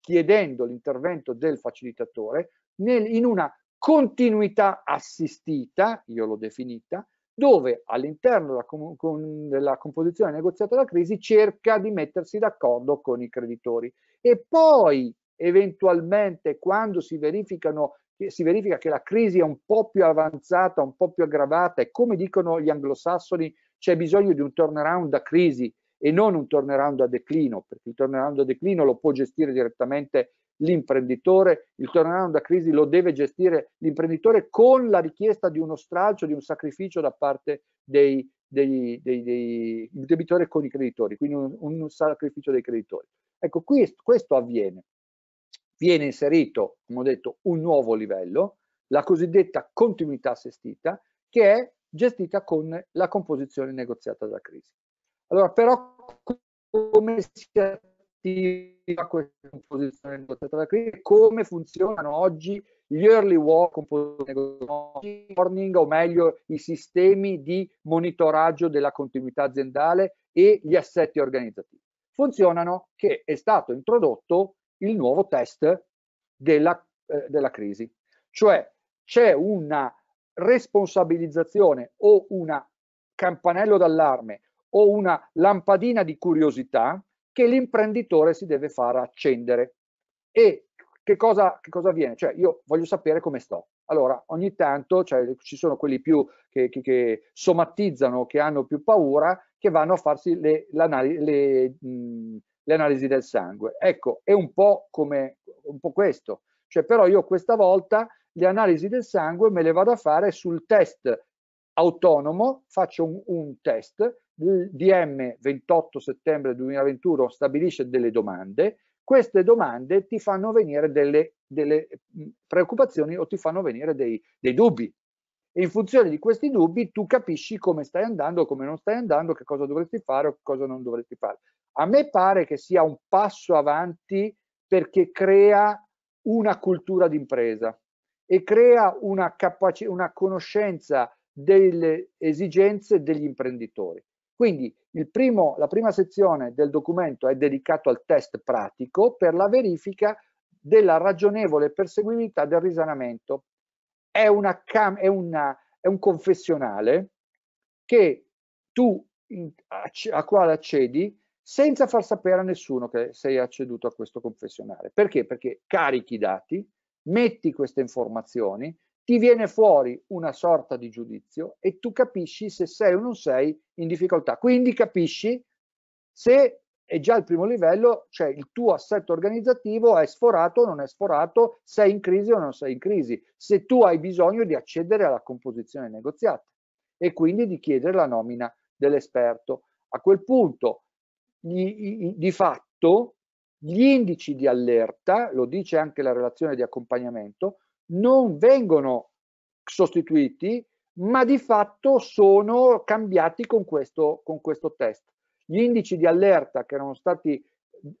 chiedendo l'intervento del facilitatore nel, in una continuità assistita, io l'ho definita, dove all'interno della, com della, composizione negoziata della crisi cerca di mettersi d'accordo con i creditori e poi eventualmente quando si, si verifica che la crisi è un po' più avanzata, un po' più aggravata e come dicono gli anglosassoni c'è bisogno di un turnaround da crisi e non un turnaround a declino, perché il turnaround a declino lo può gestire direttamente l'imprenditore, il turnaround da crisi lo deve gestire l'imprenditore con la richiesta di uno stralcio, di un sacrificio da parte dei, dei, dei, dei debitori con i creditori, quindi un, un sacrificio dei creditori. Ecco, qui, questo avviene. Viene inserito, come ho detto, un nuovo livello, la cosiddetta continuità assistita, che è gestita con la composizione negoziata della crisi. Allora, però, come si attiva questa composizione negoziata della crisi? Come funzionano oggi gli early warning, o meglio i sistemi di monitoraggio della continuità aziendale e gli assetti organizzativi? Funzionano che è stato introdotto il nuovo test della, eh, della crisi, cioè c'è una responsabilizzazione o una campanello d'allarme o una lampadina di curiosità che l'imprenditore si deve far accendere. E che cosa, che cosa avviene? Cioè io voglio sapere come sto. Allora, ogni tanto cioè, ci sono quelli più che, che, che, somatizzano, che hanno più paura, che vanno a farsi le, le, mh, le analisi del sangue. Ecco, è un po' come un po' questo. Cioè, però io questa volta le analisi del sangue me le vado a fare sul test autonomo, faccio un, un test, il DM 28 settembre 2021 stabilisce delle domande, queste domande ti fanno venire delle, delle preoccupazioni o ti fanno venire dei, dei dubbi. E in funzione di questi dubbi tu capisci come stai andando, come non stai andando, che cosa dovresti fare o cosa non dovresti fare. A me pare che sia un passo avanti perché crea una cultura d'impresa e crea una, una conoscenza delle esigenze degli imprenditori. Quindi primo, la prima sezione del documento è dedicato al test pratico per la verifica della ragionevole perseguibilità del risanamento. È, una, è, una, è un confessionale che tu a quale accedi senza far sapere a nessuno che sei acceduto a questo confessionale. Perché? Perché carichi i dati, metti queste informazioni, ti viene fuori una sorta di giudizio e tu capisci se sei o non sei in difficoltà. Quindi capisci se è già il primo livello, cioè il tuo assetto organizzativo è sforato o non è sforato, sei in crisi o non sei in crisi, se tu hai bisogno di accedere alla composizione negoziata e quindi di chiedere la nomina dell'esperto. A quel punto, di, di fatto, gli indici di allerta, lo dice anche la relazione di accompagnamento, non vengono sostituiti, ma di fatto sono cambiati con questo, con questo test. Gli indici di allerta che erano stati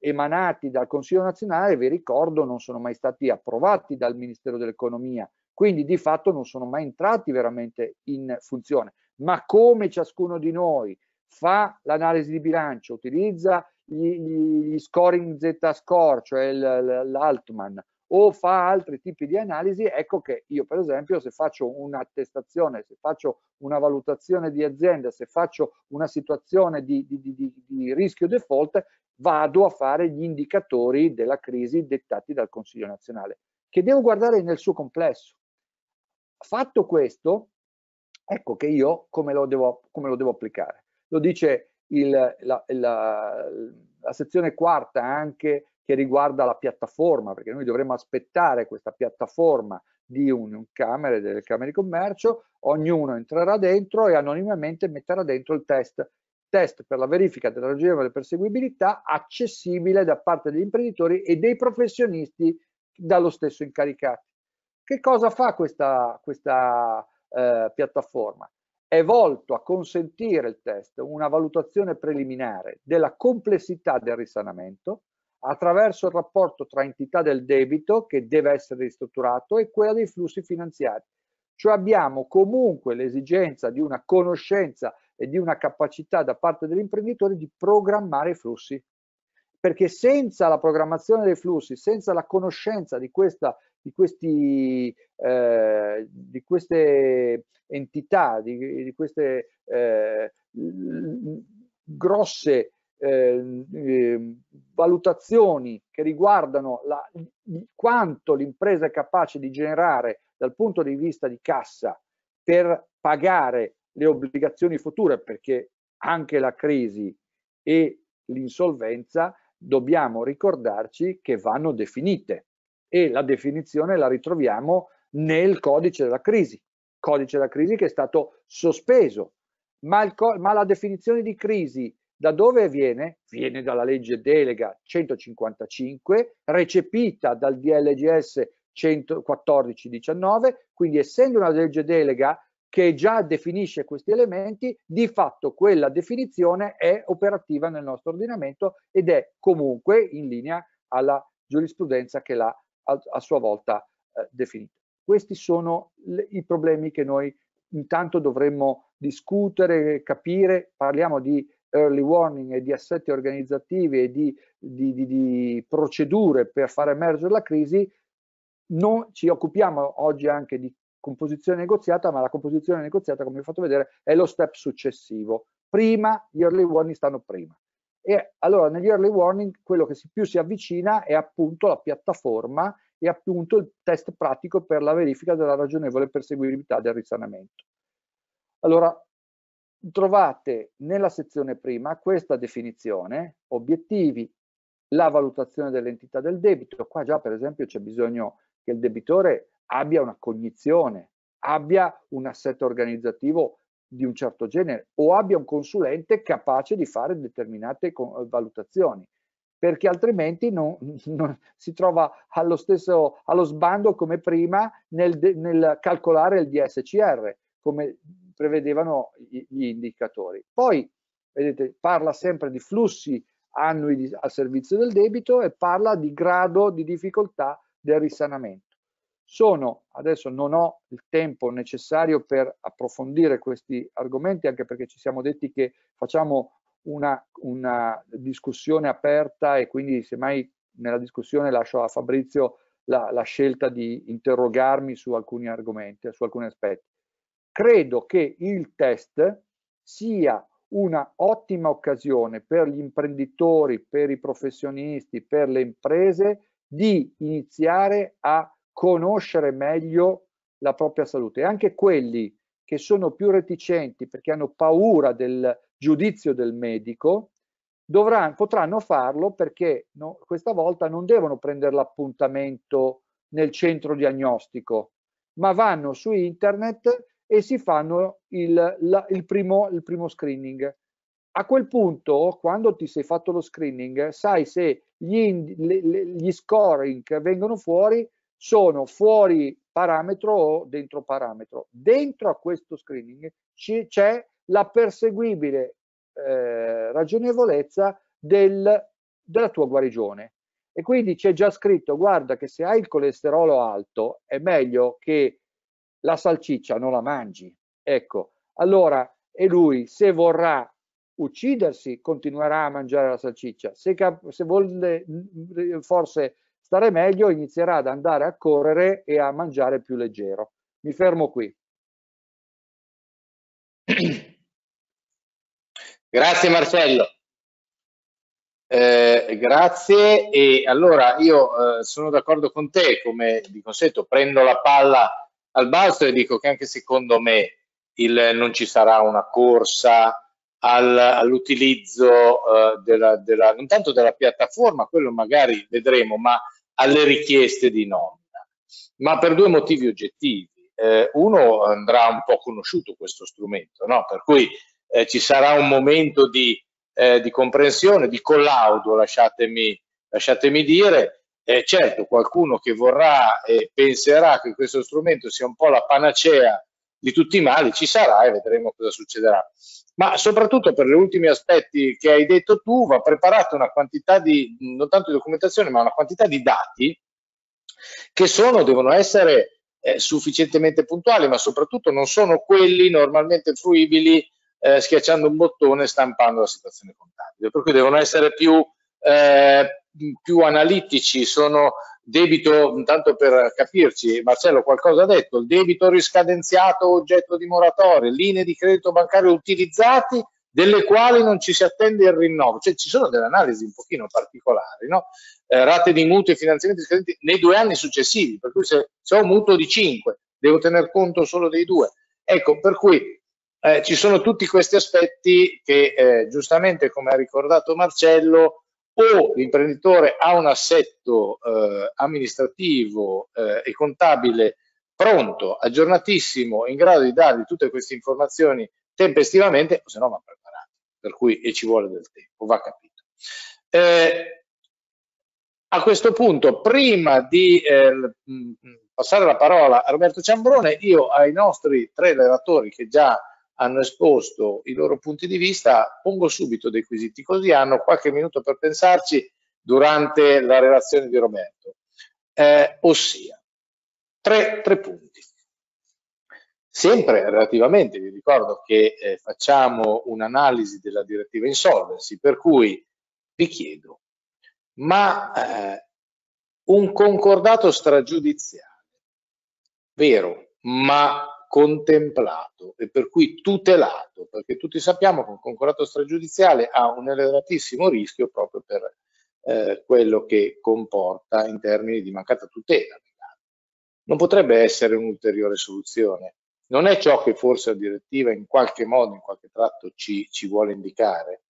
emanati dal Consiglio nazionale, vi ricordo, non sono mai stati approvati dal Ministero dell'Economia, quindi di fatto non sono mai entrati veramente in funzione. Ma come ciascuno di noi fa l'analisi di bilancio, utilizza gli, gli scoring Z-score, cioè l'Altman, o fa altri tipi di analisi, ecco che io per esempio se faccio un'attestazione, se faccio una valutazione di azienda, se faccio una situazione di, di, di, di, rischio default, vado a fare gli indicatori della crisi dettati dal Consiglio nazionale, che devo guardare nel suo complesso. Fatto questo, ecco che io come lo devo, come lo devo applicare. Lo dice il, la, la, la sezione quarta anche che riguarda la piattaforma, perché noi dovremmo aspettare questa piattaforma di un, camere, delle camere di commercio, ognuno entrerà dentro e anonimamente metterà dentro il test, test per la verifica della ragionevole perseguibilità accessibile da parte degli imprenditori e dei professionisti dallo stesso incaricato. Che cosa fa questa, questa eh, piattaforma? È volto a consentire il test una valutazione preliminare della complessità del risanamento attraverso il rapporto tra entità del debito che deve essere ristrutturato e quella dei flussi finanziari. Cioè abbiamo comunque l'esigenza di una conoscenza e di una capacità da parte dell'imprenditore di programmare i flussi. Perché senza la programmazione dei flussi, senza la conoscenza di questa di, questi, eh, di queste entità, di, di queste eh, grosse eh, valutazioni che riguardano la, quanto l'impresa è capace di generare dal punto di vista di cassa per pagare le obbligazioni future, perché anche la crisi e l'insolvenza dobbiamo ricordarci che vanno definite e la definizione la ritroviamo nel codice della crisi, codice della crisi che è stato sospeso, ma, il, ma la definizione di crisi da dove viene? Viene dalla legge delega 155, recepita dal DLGS 114-19, quindi essendo una legge delega che già definisce questi elementi, di fatto quella definizione è operativa nel nostro ordinamento ed è comunque in linea alla giurisprudenza che l'ha a, sua volta eh, definita. Questi sono le, i problemi che noi intanto dovremmo discutere, capire, parliamo di early warning e di assetti organizzativi e di, di, di, di procedure per far emergere la crisi, non ci occupiamo oggi anche di composizione negoziata, ma la composizione negoziata, come vi ho fatto vedere, è lo step successivo. Prima, gli early warning stanno prima. E allora negli early warning quello che più si avvicina è appunto la piattaforma e appunto il test pratico per la verifica della ragionevole perseguibilità del risanamento. Allora, trovate nella sezione prima questa definizione, obiettivi, la valutazione dell'entità del debito. Qua già per esempio c'è bisogno che il debitore abbia una cognizione, abbia un assetto organizzativo di un certo genere o abbia un consulente capace di fare determinate valutazioni perché altrimenti non, (laughs) non si trova allo stesso allo sbando come prima nel, nel calcolare il DSCR come prevedevano gli indicatori. Poi, vedete, parla sempre di flussi annui di, al servizio del debito e parla di grado di difficoltà del risanamento. Sono, adesso non ho il tempo necessario per approfondire questi argomenti, anche perché ci siamo detti che facciamo una, una discussione aperta e quindi semmai nella discussione lascio a Fabrizio la, la scelta di interrogarmi su alcuni argomenti, su alcuni aspetti. Credo che il test sia una ottima occasione per gli imprenditori, per i professionisti, per le imprese di iniziare a conoscere meglio la propria salute. E anche quelli che sono più reticenti perché hanno paura del giudizio del medico, dovranno, potranno farlo perché no, questa volta non devono prendere l'appuntamento nel centro diagnostico, ma vanno su internet e si fanno il, la, il, primo, il primo screening. A quel punto, quando ti sei fatto lo screening, sai se gli, gli scoring che vengono fuori sono fuori parametro o dentro parametro. Dentro a questo screening c'è la perseguibile eh, ragionevolezza del, della tua guarigione. E quindi c'è già scritto, guarda che se hai il colesterolo alto è meglio che la salciccia non la mangi. Ecco, allora, e lui se vorrà uccidersi continuerà a mangiare la salciccia, se, se vuole forse stare meglio inizierà ad andare a correre e a mangiare più leggero. Mi fermo qui. (clears throat) Grazie Marcello. Eh, grazie e allora io eh, sono d'accordo con te come di consueto prendo la palla al balzo e dico che anche secondo me il, non ci sarà una corsa al, all'utilizzo uh, della, della, non tanto della piattaforma, quello magari vedremo, ma alle richieste di nomina, ma per due motivi oggettivi. Eh, uno andrà un po' conosciuto questo strumento, no? per cui eh, ci sarà un momento di, eh, di comprensione, di collaudo, lasciatemi, lasciatemi dire, certo, qualcuno che vorrà e penserà che questo strumento sia un po' la panacea di tutti i mali ci sarà e vedremo cosa succederà. Ma soprattutto per gli ultimi aspetti che hai detto tu, va preparata una quantità di, non tanto di documentazione, ma una quantità di dati che sono, devono essere eh, sufficientemente puntuali, ma soprattutto non sono quelli normalmente fruibili eh, schiacciando un bottone e stampando la situazione contabile, per cui devono essere più eh, più analitici sono debito, intanto per capirci, Marcello qualcosa ha detto, il debito riscadenziato oggetto di moratoria, linee di credito bancario utilizzati delle quali non ci si attende il rinnovo, cioè ci sono delle analisi un pochino particolari, no? eh, rate di mutuo e finanziamenti scadenti nei due anni successivi, per cui se, se ho un mutuo di 5 devo tener conto solo dei due. Ecco, per cui eh, ci sono tutti questi aspetti che eh, giustamente, come ha ricordato Marcello, o l'imprenditore ha un assetto eh, amministrativo eh, e contabile pronto, aggiornatissimo, in grado di dargli tutte queste informazioni tempestivamente, o se no va preparato, per cui e ci vuole del tempo, va capito. Eh, a questo punto, prima di eh, passare la parola a Roberto Ciambrone, io ai nostri tre relatori che già hanno esposto i loro punti di vista, pongo subito dei quesiti, così hanno qualche minuto per pensarci durante la relazione di Roberto. Eh, ossia, tre, tre, punti. Sempre relativamente, vi ricordo che eh, facciamo un'analisi della direttiva insolvency, per cui vi chiedo, ma eh, un concordato stragiudiziale, vero, ma contemplato e per cui tutelato, perché tutti sappiamo che un concordato stragiudiziale ha un elevatissimo rischio proprio per eh, quello che comporta in termini di mancata tutela. Non potrebbe essere un'ulteriore soluzione. Non è ciò che forse la direttiva in qualche modo, in qualche tratto ci, ci vuole indicare.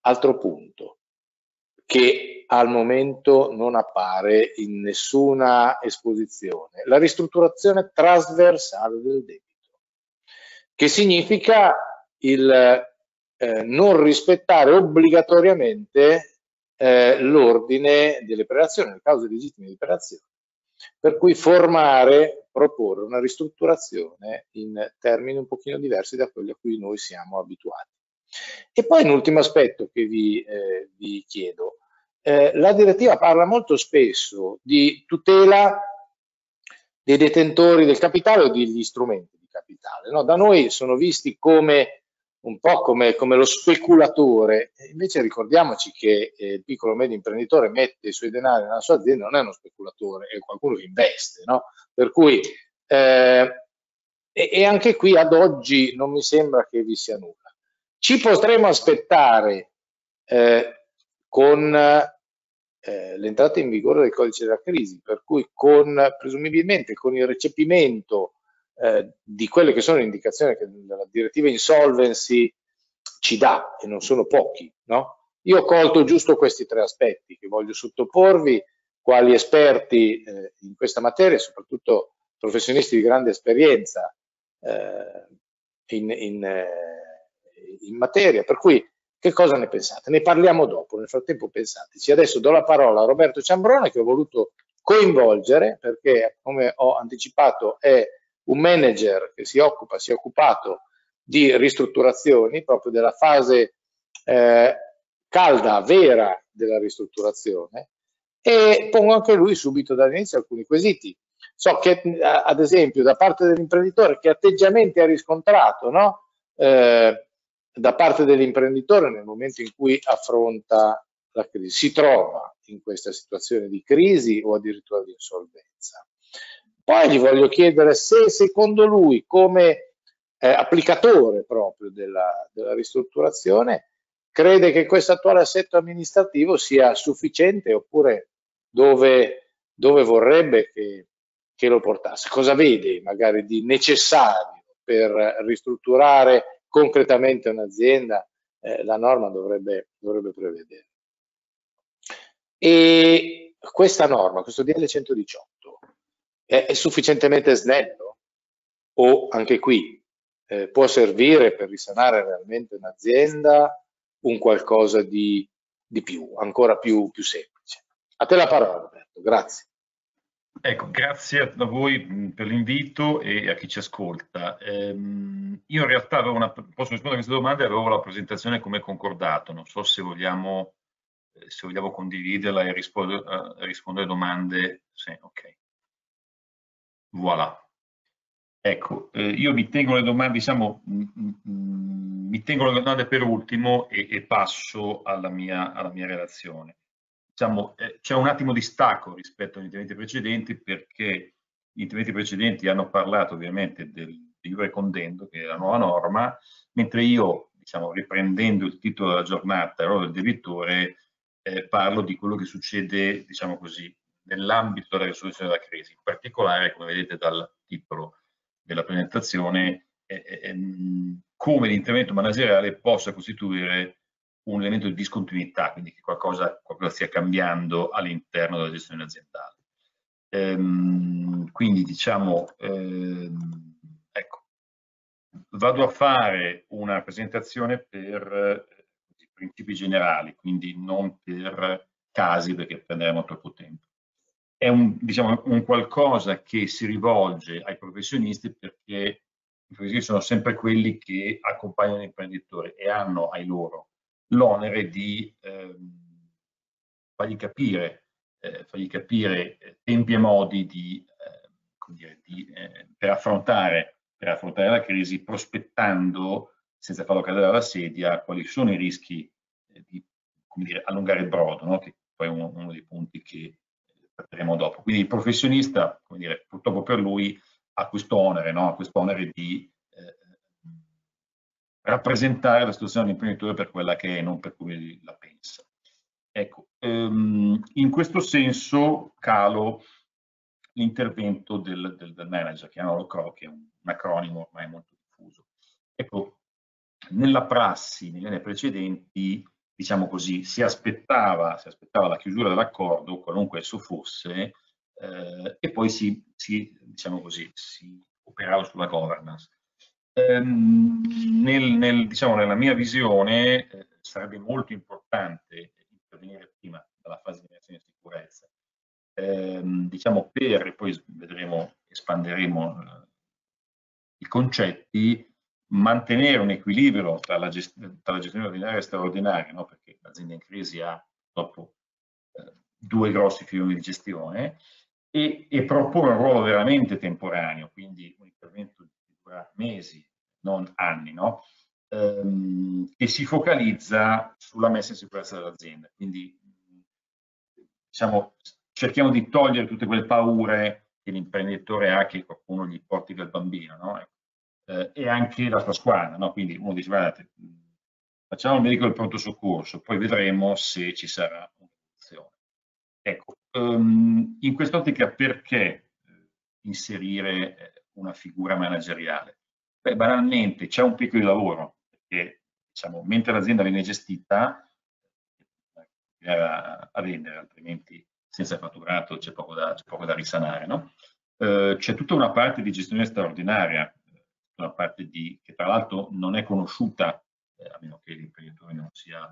Altro punto, che al momento non appare in nessuna esposizione, la ristrutturazione trasversale del debito, che significa il eh, non rispettare obbligatoriamente eh, l'ordine delle prelazioni, le cause legittime di prelazione, per cui formare, proporre una ristrutturazione in termini un pochino diversi da quelli a cui noi siamo abituati. E poi un ultimo aspetto che vi, eh, vi chiedo. Eh, la direttiva parla molto spesso di tutela dei detentori del capitale o degli strumenti di capitale. No? Da noi sono visti come un po' come, come lo speculatore, invece ricordiamoci che eh, il piccolo medio imprenditore mette i suoi denari nella sua azienda, non è uno speculatore, è qualcuno che investe. No? Per cui, eh, e, e anche qui ad oggi non mi sembra che vi sia nulla. Ci potremo aspettare eh, con eh, l'entrata in vigore del codice della crisi, per cui con, presumibilmente con il recepimento eh, di quelle che sono le indicazioni che la direttiva insolvency ci dà, e non sono pochi, no? Io ho colto giusto questi tre aspetti che voglio sottoporvi quali esperti eh, in questa materia, soprattutto professionisti di grande esperienza eh, in, in, eh, in materia, per cui che cosa ne pensate? Ne parliamo dopo, nel frattempo pensateci. Adesso do la parola a Roberto Ciambrone che ho voluto coinvolgere perché, come ho anticipato, è un manager che si occupa, si è occupato di ristrutturazioni, proprio della fase eh, calda, vera della ristrutturazione e pongo anche lui subito dall'inizio alcuni quesiti. So che ad esempio da parte dell'imprenditore che atteggiamenti ha riscontrato, no? eh, da parte dell'imprenditore nel momento in cui affronta la crisi, si trova in questa situazione di crisi o addirittura di insolvenza. Poi gli voglio chiedere se secondo lui come eh, applicatore proprio della, della, ristrutturazione crede che questo attuale assetto amministrativo sia sufficiente oppure dove, dove vorrebbe che, che lo portasse, cosa vede magari di necessario per ristrutturare concretamente un'azienda, eh, la norma dovrebbe, dovrebbe prevedere. E questa norma, questo DL 118, è, è sufficientemente snello o anche qui eh, può servire per risanare realmente un'azienda un qualcosa di, di più, ancora più, più semplice. A te la parola Roberto, grazie. Ecco, grazie a voi per l'invito e a chi ci ascolta. Ehm, io in realtà avevo una, posso rispondere a queste domande, avevo la presentazione come concordato, non so se vogliamo, eh, se vogliamo condividerla e rispondere, uh, rispondere a domande. Sì, ok. Voilà. Ecco, eh, io mi tengo le domande, diciamo, mh, mh, mi tengo le domande per ultimo e, e passo alla mia, alla mia relazione diciamo, eh, c'è un attimo di stacco rispetto agli interventi precedenti perché gli interventi precedenti hanno parlato ovviamente del di Jure Condendo, che è la nuova norma, mentre io, diciamo, riprendendo il titolo della giornata, il ruolo del debitore, eh, parlo di quello che succede, diciamo così, nell'ambito della risoluzione della crisi. In particolare, come vedete dal titolo della presentazione, eh, eh, come l'intervento manageriale possa costituire un elemento di discontinuità, quindi che qualcosa, qualcosa stia cambiando all'interno della gestione aziendale. Ehm, quindi diciamo, ehm, ecco, vado a fare una presentazione per eh, principi generali, quindi non per casi perché prenderemo troppo tempo. È un, diciamo, un qualcosa che si rivolge ai professionisti perché i professionisti sono sempre quelli che accompagnano l'imprenditore e hanno ai loro l'onere di ehm, fargli capire, eh, fargli capire eh, tempi e modi di, eh, dire, di, eh, per, affrontare, per affrontare la crisi prospettando senza farlo cadere alla sedia quali sono i rischi eh, di dire, allungare il brodo, no? che poi è uno, uno, dei punti che eh, tratteremo dopo. Quindi il professionista, dire, purtroppo per lui, ha questo onere, no? questo onere di rappresentare la situazione dell'imprenditore per quella che è, non per come la pensa. Ecco, ehm, in questo senso calo l'intervento del, del, del, manager, chiamiamolo CRO, che è un, un acronimo ormai molto diffuso. Ecco, nella prassi, negli anni precedenti, diciamo così, si aspettava, si aspettava la chiusura dell'accordo, qualunque esso fosse, eh, e poi si, si, diciamo così, si operava sulla governance. Ehm, nel, nel, diciamo, nella mia visione eh, sarebbe molto importante intervenire prima dalla fase di mediazione di sicurezza, ehm, diciamo per, poi vedremo, espanderemo eh, i concetti, mantenere un equilibrio tra la, gest tra la gestione ordinaria e straordinaria, no? perché l'azienda in crisi ha dopo eh, due grossi filoni di gestione, e, e, proporre un ruolo veramente temporaneo, quindi un intervento dura mesi, non anni, no? ehm, che si focalizza sulla messa in sicurezza dell'azienda. Quindi diciamo, cerchiamo di togliere tutte quelle paure che l'imprenditore ha che qualcuno gli porti del bambino, no? ecco eh, e anche la sua squadra. No? Quindi uno dice, guardate, facciamo il medico del pronto soccorso, poi vedremo se ci sarà un'evoluzione. Ecco, um, in quest'ottica perché eh, inserire eh, una figura manageriale? Beh, banalmente c'è un picco di lavoro, perché diciamo, mentre l'azienda viene gestita, eh, a, a vendere, altrimenti senza fatturato c'è poco da, poco da risanare. No? Eh, c'è tutta una parte di gestione straordinaria una parte di, che tra l'altro non è conosciuta, eh, a meno che l'imprenditore non sia,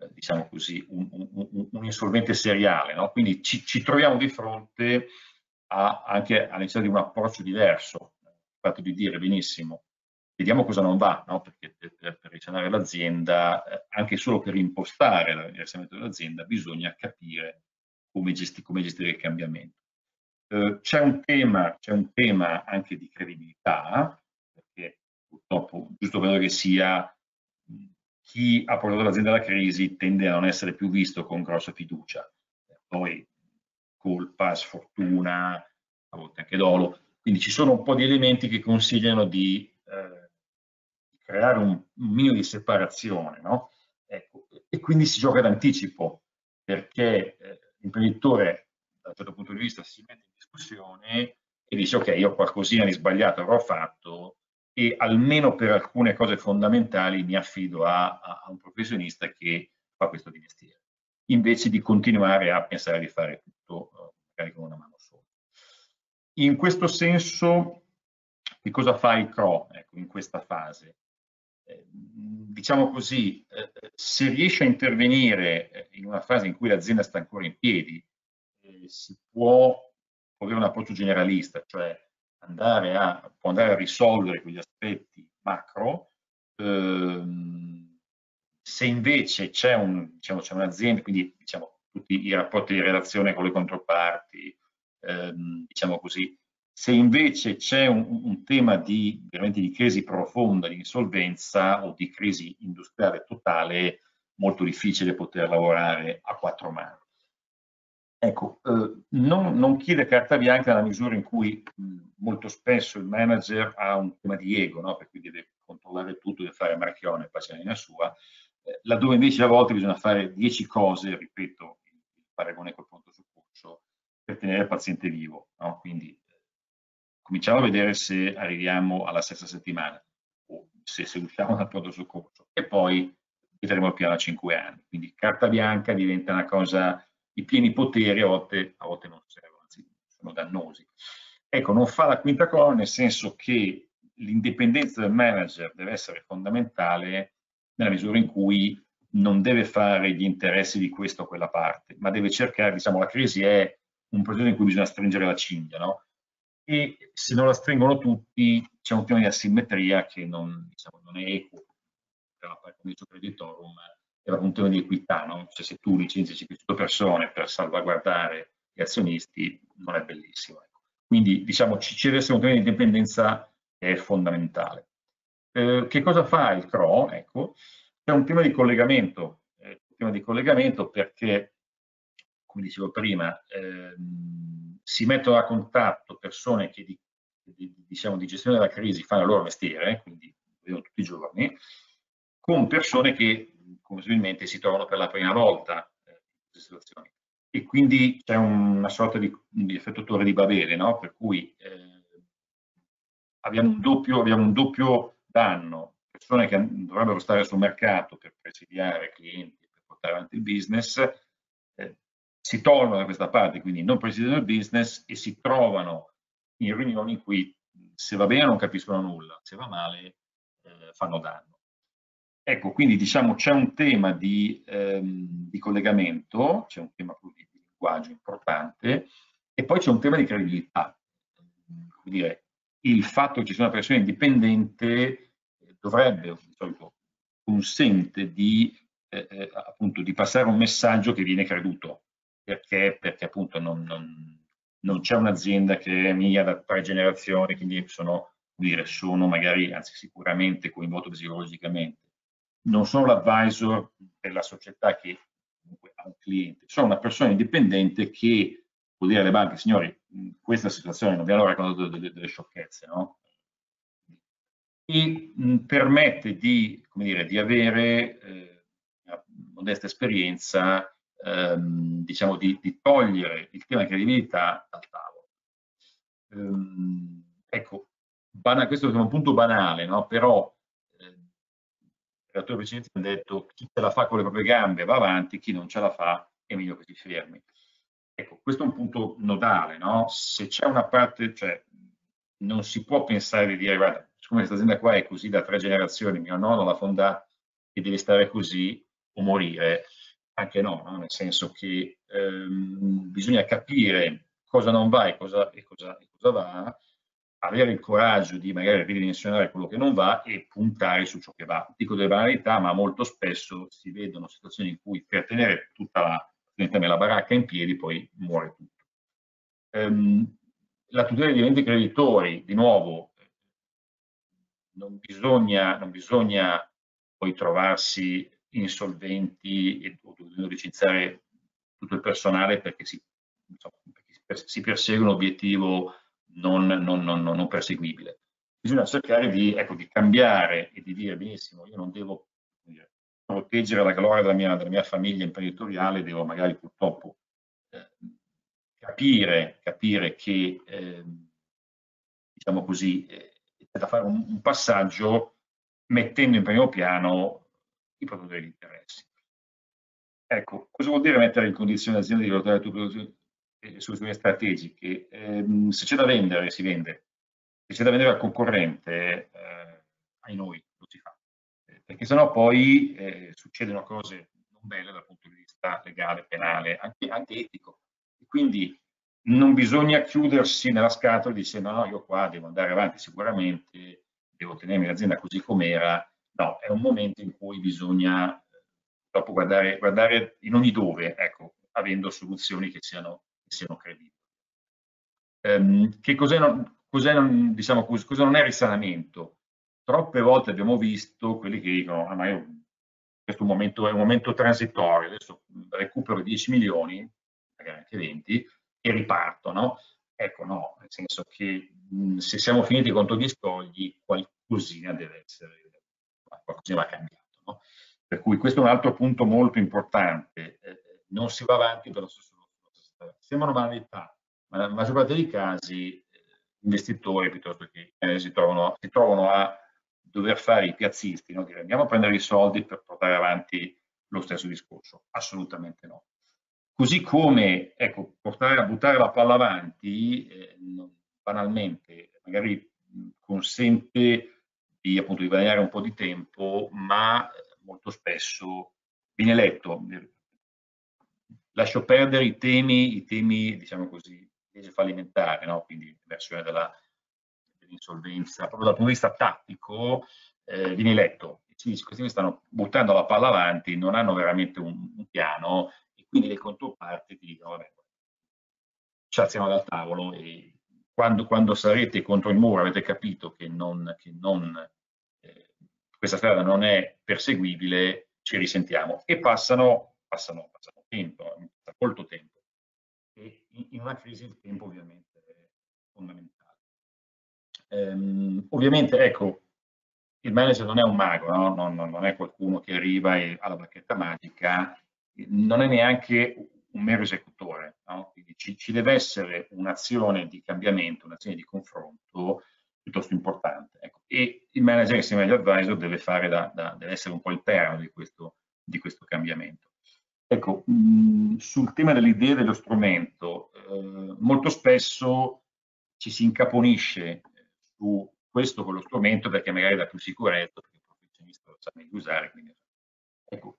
eh, diciamo così, un, un, un, insolvente seriale. No? Quindi ci, ci, troviamo di fronte a, anche all'inizio di un approccio diverso, il fatto di dire benissimo, vediamo cosa non va, no? perché per, per, risanare l'azienda, eh, anche solo per impostare il dell'azienda, bisogna capire come, gesti, come gestire il cambiamento. Eh, c'è un, un tema anche di credibilità, purtroppo, giusto quello che sia, chi ha portato l'azienda alla crisi tende a non essere più visto con grossa fiducia. Poi colpa, sfortuna, a volte anche dolo. Quindi ci sono un po' di elementi che consigliano di, eh, creare un, un, minimo di separazione, no? ecco, e quindi si gioca d'anticipo, perché eh, l'imprenditore da un certo punto di vista si mette in discussione e dice ok, io qualcosina di sbagliato avrò fatto, e almeno per alcune cose fondamentali mi affido a, a, a un professionista che fa questo di mestiere, invece di continuare a pensare di fare tutto uh, magari con una mano sola. In questo senso, che cosa fa il CRO ecco, in questa fase? Eh, diciamo così, eh, se riesce a intervenire eh, in una fase in cui l'azienda sta ancora in piedi, si può avere un approccio generalista, cioè andare a, può andare a risolvere quegli aspetti macro, ehm, se invece c'è un, diciamo, un'azienda, quindi diciamo, tutti i rapporti di relazione con le controparti, ehm, diciamo così, se invece c'è un, un, tema di, veramente di crisi profonda, di insolvenza o di crisi industriale totale, molto difficile poter lavorare a quattro mani. Ecco, eh, non, non, chiede carta bianca nella misura in cui mh, molto spesso il manager ha un tema di ego, no? per cui deve controllare tutto, deve fare marchione, poi la sua, eh, laddove invece a volte bisogna fare dieci cose, ripeto, il paragone col soccorso, per tenere il paziente vivo. No? Quindi cominciamo a vedere se arriviamo alla stessa settimana o se, se usciamo dal pronto soccorso e poi vedremo il piano a 5 anni. Quindi carta bianca diventa una cosa, i pieni poteri a volte, a volte non servono, anzi sono dannosi. Ecco, non fa la quinta colonna nel senso che l'indipendenza del manager deve essere fondamentale nella misura in cui non deve fare gli interessi di questa o quella parte, ma deve cercare, diciamo, la crisi è un progetto in cui bisogna stringere la cinghia, no? E se non la stringono tutti c'è un piano di asimmetria che non, diciamo, non è equo per la parte di creditorum, è un tema di equità, no? Cioè se tu licenzi 500 persone per salvaguardare gli azionisti non è bellissimo. Ecco. Quindi diciamo ci, ci deve essere un tema di indipendenza che è fondamentale. Eh, che cosa fa il CRO? Ecco, c'è un tema di collegamento, eh, un tema di collegamento perché, come dicevo prima, ehm, si mettono a contatto persone che di, di, diciamo, di gestione della crisi fanno il loro mestiere, quindi vedono tutti i giorni, con persone che possibilmente si trovano per la prima volta eh, in queste situazioni. E quindi c'è una sorta di, di effetto torre di Babele, no? per cui eh, abbiamo, un doppio, abbiamo un doppio danno persone che dovrebbero stare sul mercato per presidiare clienti, per portare avanti il business, si tolgono da questa parte, quindi non presidiano il business e si trovano in riunioni in cui se va bene non capiscono nulla, se va male eh, fanno danno. Ecco, quindi diciamo c'è un tema di, ehm, di collegamento, c'è un tema di linguaggio importante e poi c'è un tema di credibilità. Come dire, il fatto che ci sia una persona indipendente dovrebbe, di solito consente di, eh, eh, appunto, di passare un messaggio che viene creduto, perché, perché appunto non, non, non c'è un'azienda che è mia da tre generazioni, quindi sono, dire, sono magari, anzi sicuramente coinvolto psicologicamente. Non sono l'advisor della società che comunque ha un cliente, sono una persona indipendente che può dire alle banche, signori, questa situazione non vi hanno raccontato delle, delle sciocchezze, no? e mh, permette di, dire, di avere eh, una modesta esperienza, ehm, diciamo, di, di, togliere il tema di credibilità dal tavolo. Ehm, ecco, questo è un punto banale, no? però eh, il relatore precedente ha detto chi ce la fa con le proprie gambe va avanti, chi non ce la fa è meglio che si fermi. Ecco, questo è un punto nodale, no? Se c'è una parte, cioè non si può pensare di dire guarda, siccome questa azienda qua è così da tre generazioni, mio nonno l'ha fondata e deve stare così o morire, anche no, no? nel senso che ehm, bisogna capire cosa non va e cosa, e, cosa, e cosa va, avere il coraggio di magari ridimensionare quello che non va e puntare su ciò che va. Dico delle banalità, ma molto spesso si vedono situazioni in cui per tenere tutta la, la baracca in piedi poi muore tutto. Um, la tutela degli eventi creditori, di nuovo, non bisogna, non bisogna poi trovarsi insolventi e, dovendo licenziare tutto il personale perché si, insomma, perché si persegue un obiettivo non, non, non, non, perseguibile. Bisogna cercare di, ecco, di cambiare e di dire benissimo, io non devo dire, proteggere la gloria della mia, della mia, famiglia imprenditoriale, devo magari purtroppo eh, capire, capire che, eh, diciamo così, eh, da fare un, un passaggio mettendo in primo piano i produttori di interessi. Ecco, cosa vuol dire mettere in condizione l'azienda di valutare le soluzioni strategiche? Eh, se c'è da vendere, si vende. Se c'è da vendere al concorrente, eh, ai noi, lo si fa. Eh, perché sennò poi eh, succedono cose non belle dal punto di vista legale, penale, anche, anche etico. E quindi non bisogna chiudersi nella scatola dire no, no, io qua devo andare avanti sicuramente, devo tenermi l'azienda così com'era. No, è un momento in cui bisogna dopo guardare, guardare in ogni dove, ecco, avendo soluzioni che siano, che siano credibili. Um, che cos'è non, diciamo, cosa non è risanamento? Troppe volte abbiamo visto quelli che dicono, ah, ma io, questo momento è un momento transitorio, adesso recupero 10 milioni, magari anche 20, e riparto, no? Ecco, no, nel senso che mh, se siamo finiti contro gli scogli, qualcosina deve essere, qualcosina va cambiato, no? Per cui questo è un altro punto molto importante, eh, non si va avanti per lo stesso strada. Sembrano banalità, ma nella maggior parte dei casi eh, investitori piuttosto che eh, si, trovano, si trovano a dover fare i piazzisti, no? dire andiamo a prendere i soldi per portare avanti lo stesso discorso, assolutamente no. Così come, ecco, portare a buttare la palla avanti, eh, banalmente, magari consente di, appunto, di guadagnare un po' di tempo, ma molto spesso viene letto. Lascio perdere i temi, i temi diciamo così, legge fallimentare, no? quindi versione dell'insolvenza, proprio dal punto di vista tattico, eh, viene letto. Questi mi stanno buttando la palla avanti, non hanno veramente un, un piano e quindi le controparti ti dicono, vabbè, ci alziamo dal tavolo e quando, quando, sarete contro il muro avete capito che, non, che non, eh, questa strada non è perseguibile, ci risentiamo. E passano, passano, passano tempo, molto tempo. E in una crisi il tempo ovviamente è fondamentale. Ehm, ovviamente, ecco, il manager non è un mago, no? non, non, è qualcuno che arriva e ha la bacchetta magica, non è neanche un mero esecutore, no? quindi ci, ci, deve essere un'azione di cambiamento, un'azione di confronto piuttosto importante. Ecco. E il manager insieme agli advisor deve, da, da, deve essere un po' il perno di questo, di questo cambiamento. Ecco, mh, sul tema delle idee dello strumento, eh, molto spesso ci si incaponisce su questo o quello strumento perché magari dà più sicurezza, perché il professionista lo sa meglio usare. Quindi, ecco,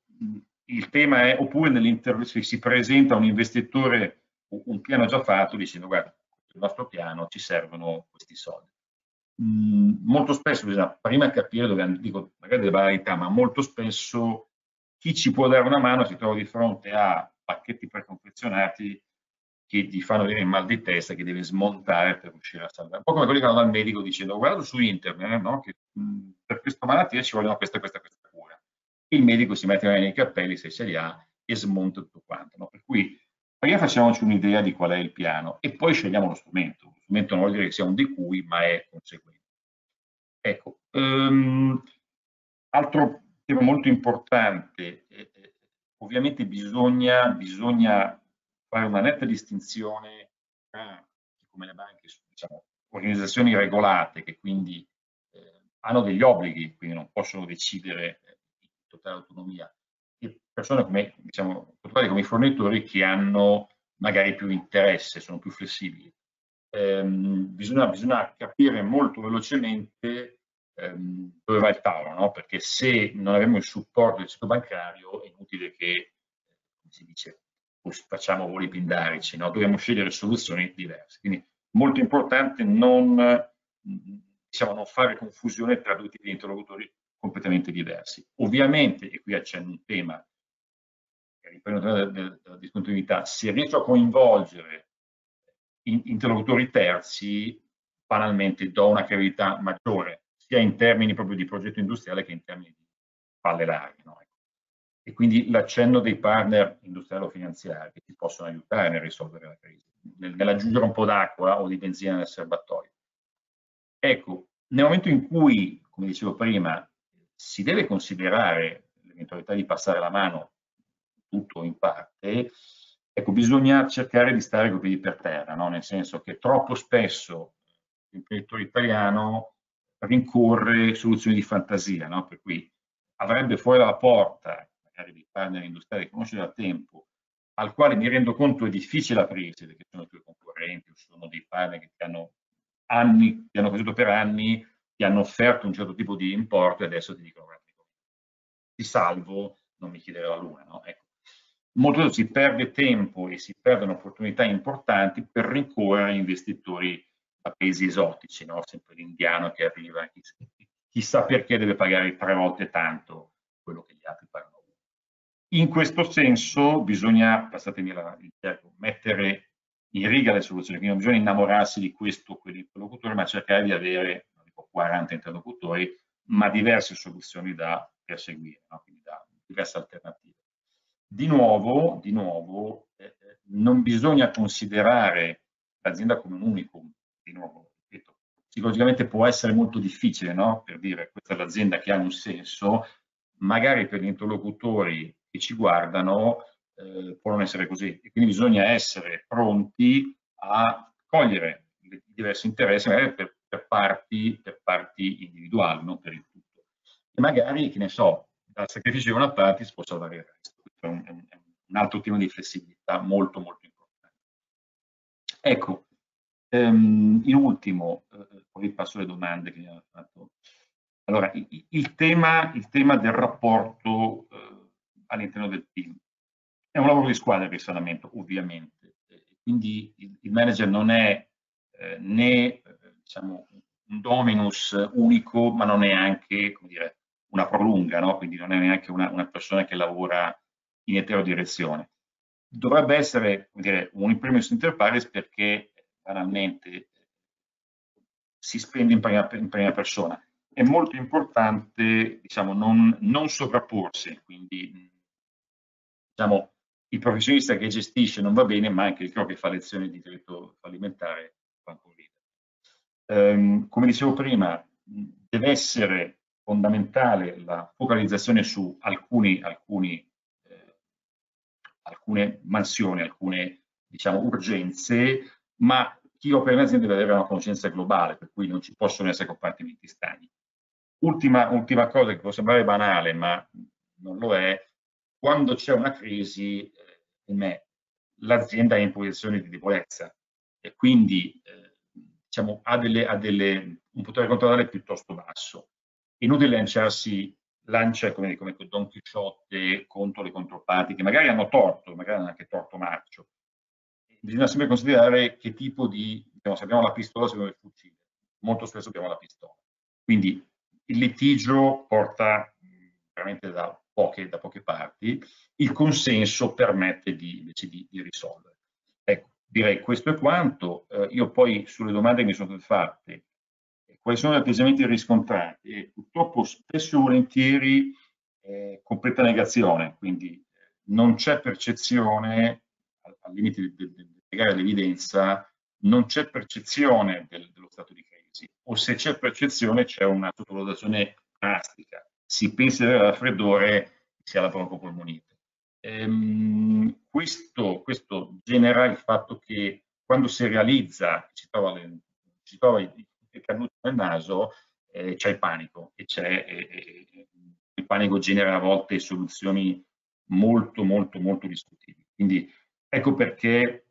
il tema è, oppure nell'intervista si presenta un investitore un piano già fatto dicendo guarda, il nostro piano ci servono questi soldi. Mm, molto spesso bisogna prima capire dove, dico magari delle varietà, ma molto spesso chi ci può dare una mano si trova di fronte a pacchetti preconfezionati che gli fanno avere il mal di testa che deve smontare per riuscire a salvare. Un po' come quelli che vanno dal medico dicendo guarda su internet no? che mh, per questa malattia ci vogliono questa, questa, questa. Il medico si mette nei capelli se ce li ha e smonta tutto quanto. No? Per cui prima facciamoci un'idea di qual è il piano e poi scegliamo lo strumento. Lo strumento non vuol dire che sia un di cui, ma è conseguente. Ecco, um, altro tema molto importante, eh, eh, ovviamente bisogna, bisogna fare una netta distinzione tra, come le banche, diciamo, organizzazioni regolate che quindi eh, hanno degli obblighi, quindi non possono decidere totale autonomia, e persone come, diciamo, come i fornitori che hanno magari più interesse, sono più flessibili. Eh, bisogna, bisogna, capire molto velocemente ehm, dove va il tavolo, no? perché se non abbiamo il supporto del sito bancario è inutile che, come si dice, facciamo voli pindarici, no? dobbiamo scegliere soluzioni diverse. Quindi molto importante non, diciamo, non fare confusione tra due tipi di interlocutori completamente diversi. Ovviamente, e qui c'è un tema che riprende della, della discontinuità, se riesco a coinvolgere interlocutori terzi, banalmente do una credibilità maggiore, sia in termini proprio di progetto industriale che in termini di palle larghe. No? e quindi l'accenno dei partner industriali o finanziari che ti possono aiutare nel risolvere la crisi, nell'aggiungere un po' d'acqua o di benzina nel serbatoio. Ecco, nel momento in cui, come dicevo prima, si deve considerare l'eventualità di passare la mano tutto o in parte, ecco, bisogna cercare di stare con i piedi per terra, no? nel senso che troppo spesso l'imprenditore italiano rincorre soluzioni di fantasia, no? per cui avrebbe fuori dalla porta magari dei partner industriali conosce da tempo, al quale mi rendo conto è difficile aprirsi perché sono i tuoi concorrenti sono dei partner che ti hanno anni, ti hanno conosciuto per anni, ti hanno offerto un certo tipo di importo e adesso ti dicono guarda, ti salvo, non mi chiedere la luna. No? Ecco. Molto si perde tempo e si perdono opportunità importanti per rincorrere investitori da paesi esotici, no? sempre l'indiano che arriva, chissà perché deve pagare tre volte tanto quello che gli altri pagano in questo senso bisogna, passatemi il termine, mettere in riga le soluzioni, quindi non bisogna innamorarsi di questo o quell'interlocutore, ma cercare di avere, 40 interlocutori, ma diverse soluzioni da perseguire, no? quindi da diverse alternative. Di nuovo, di nuovo eh, eh non bisogna considerare l'azienda come un unicum, di nuovo, ripeto, psicologicamente può essere molto difficile, no? per dire questa è l'azienda che ha un senso, magari per gli interlocutori che ci guardano eh, può non essere così e quindi bisogna essere pronti a cogliere i diversi interessi magari per, per, parti, per parti individuali, non per il tutto. e magari, che ne so, dal sacrificio di una parte si può salvare il resto. È un, è un altro tipo di flessibilità molto molto importante. Ecco, um, in ultimo, eh, poi passo alle domande che mi hanno fatto. Allora, il, il, tema, il tema, del rapporto eh, all'interno del team è un lavoro di squadra il risanamento, ovviamente. Quindi il, il manager non è eh, né eh, diciamo, un dominus unico, ma non è anche dire, una prolunga, no? quindi non è neanche una, una persona che lavora in eterodirezione. Dovrebbe essere dire, un primus inter pares perché banalmente si spende in prima, in prima persona. È molto importante diciamo, non, non sovrapporsi, quindi diciamo, il professionista che gestisce non va bene, ma anche il che fa lezioni di diritto fallimentare va ancora Um, come dicevo prima, deve essere fondamentale la focalizzazione su alcuni, alcuni, eh, alcune mansioni, alcune diciamo, urgenze, ma chi opera in azienda deve avere una conoscenza globale, per cui non ci possono essere compartimenti stagni. Ultima, ultima cosa che può sembrare banale, ma non lo è, quando c'è una crisi, eh, l'azienda è in posizione di debolezza e quindi eh, diciamo, ha, delle, ha delle, un potere controllare piuttosto basso inutile lanciarsi lancia come, come Don Chisciotte contro le controparti che magari hanno torto, magari hanno anche torto marcio. Bisogna sempre considerare che tipo di, diciamo, se abbiamo la pistola, se abbiamo il fucile, molto spesso abbiamo la pistola. Quindi il litigio porta veramente da poche, da poche parti, il consenso permette di, invece di, di risolvere. Direi questo è quanto. Eh, io poi sulle domande che mi sono state fatte quali sono gli atteggiamenti riscontrati e purtroppo spesso e volentieri eh, completa negazione, quindi non c'è percezione, al, limite di, di, di spiegare l'evidenza, non c'è percezione del, dello stato di crisi o se c'è percezione c'è una sottovalutazione drastica, si pensa di avere raffreddore, si ha la broncopolmonite. Ehm, questo, questo genera il fatto che quando si realizza, si trova, le, si trova è caduto nel naso, eh, c'è il panico e c'è eh, il panico genera a volte soluzioni molto molto molto discutibili. Quindi ecco perché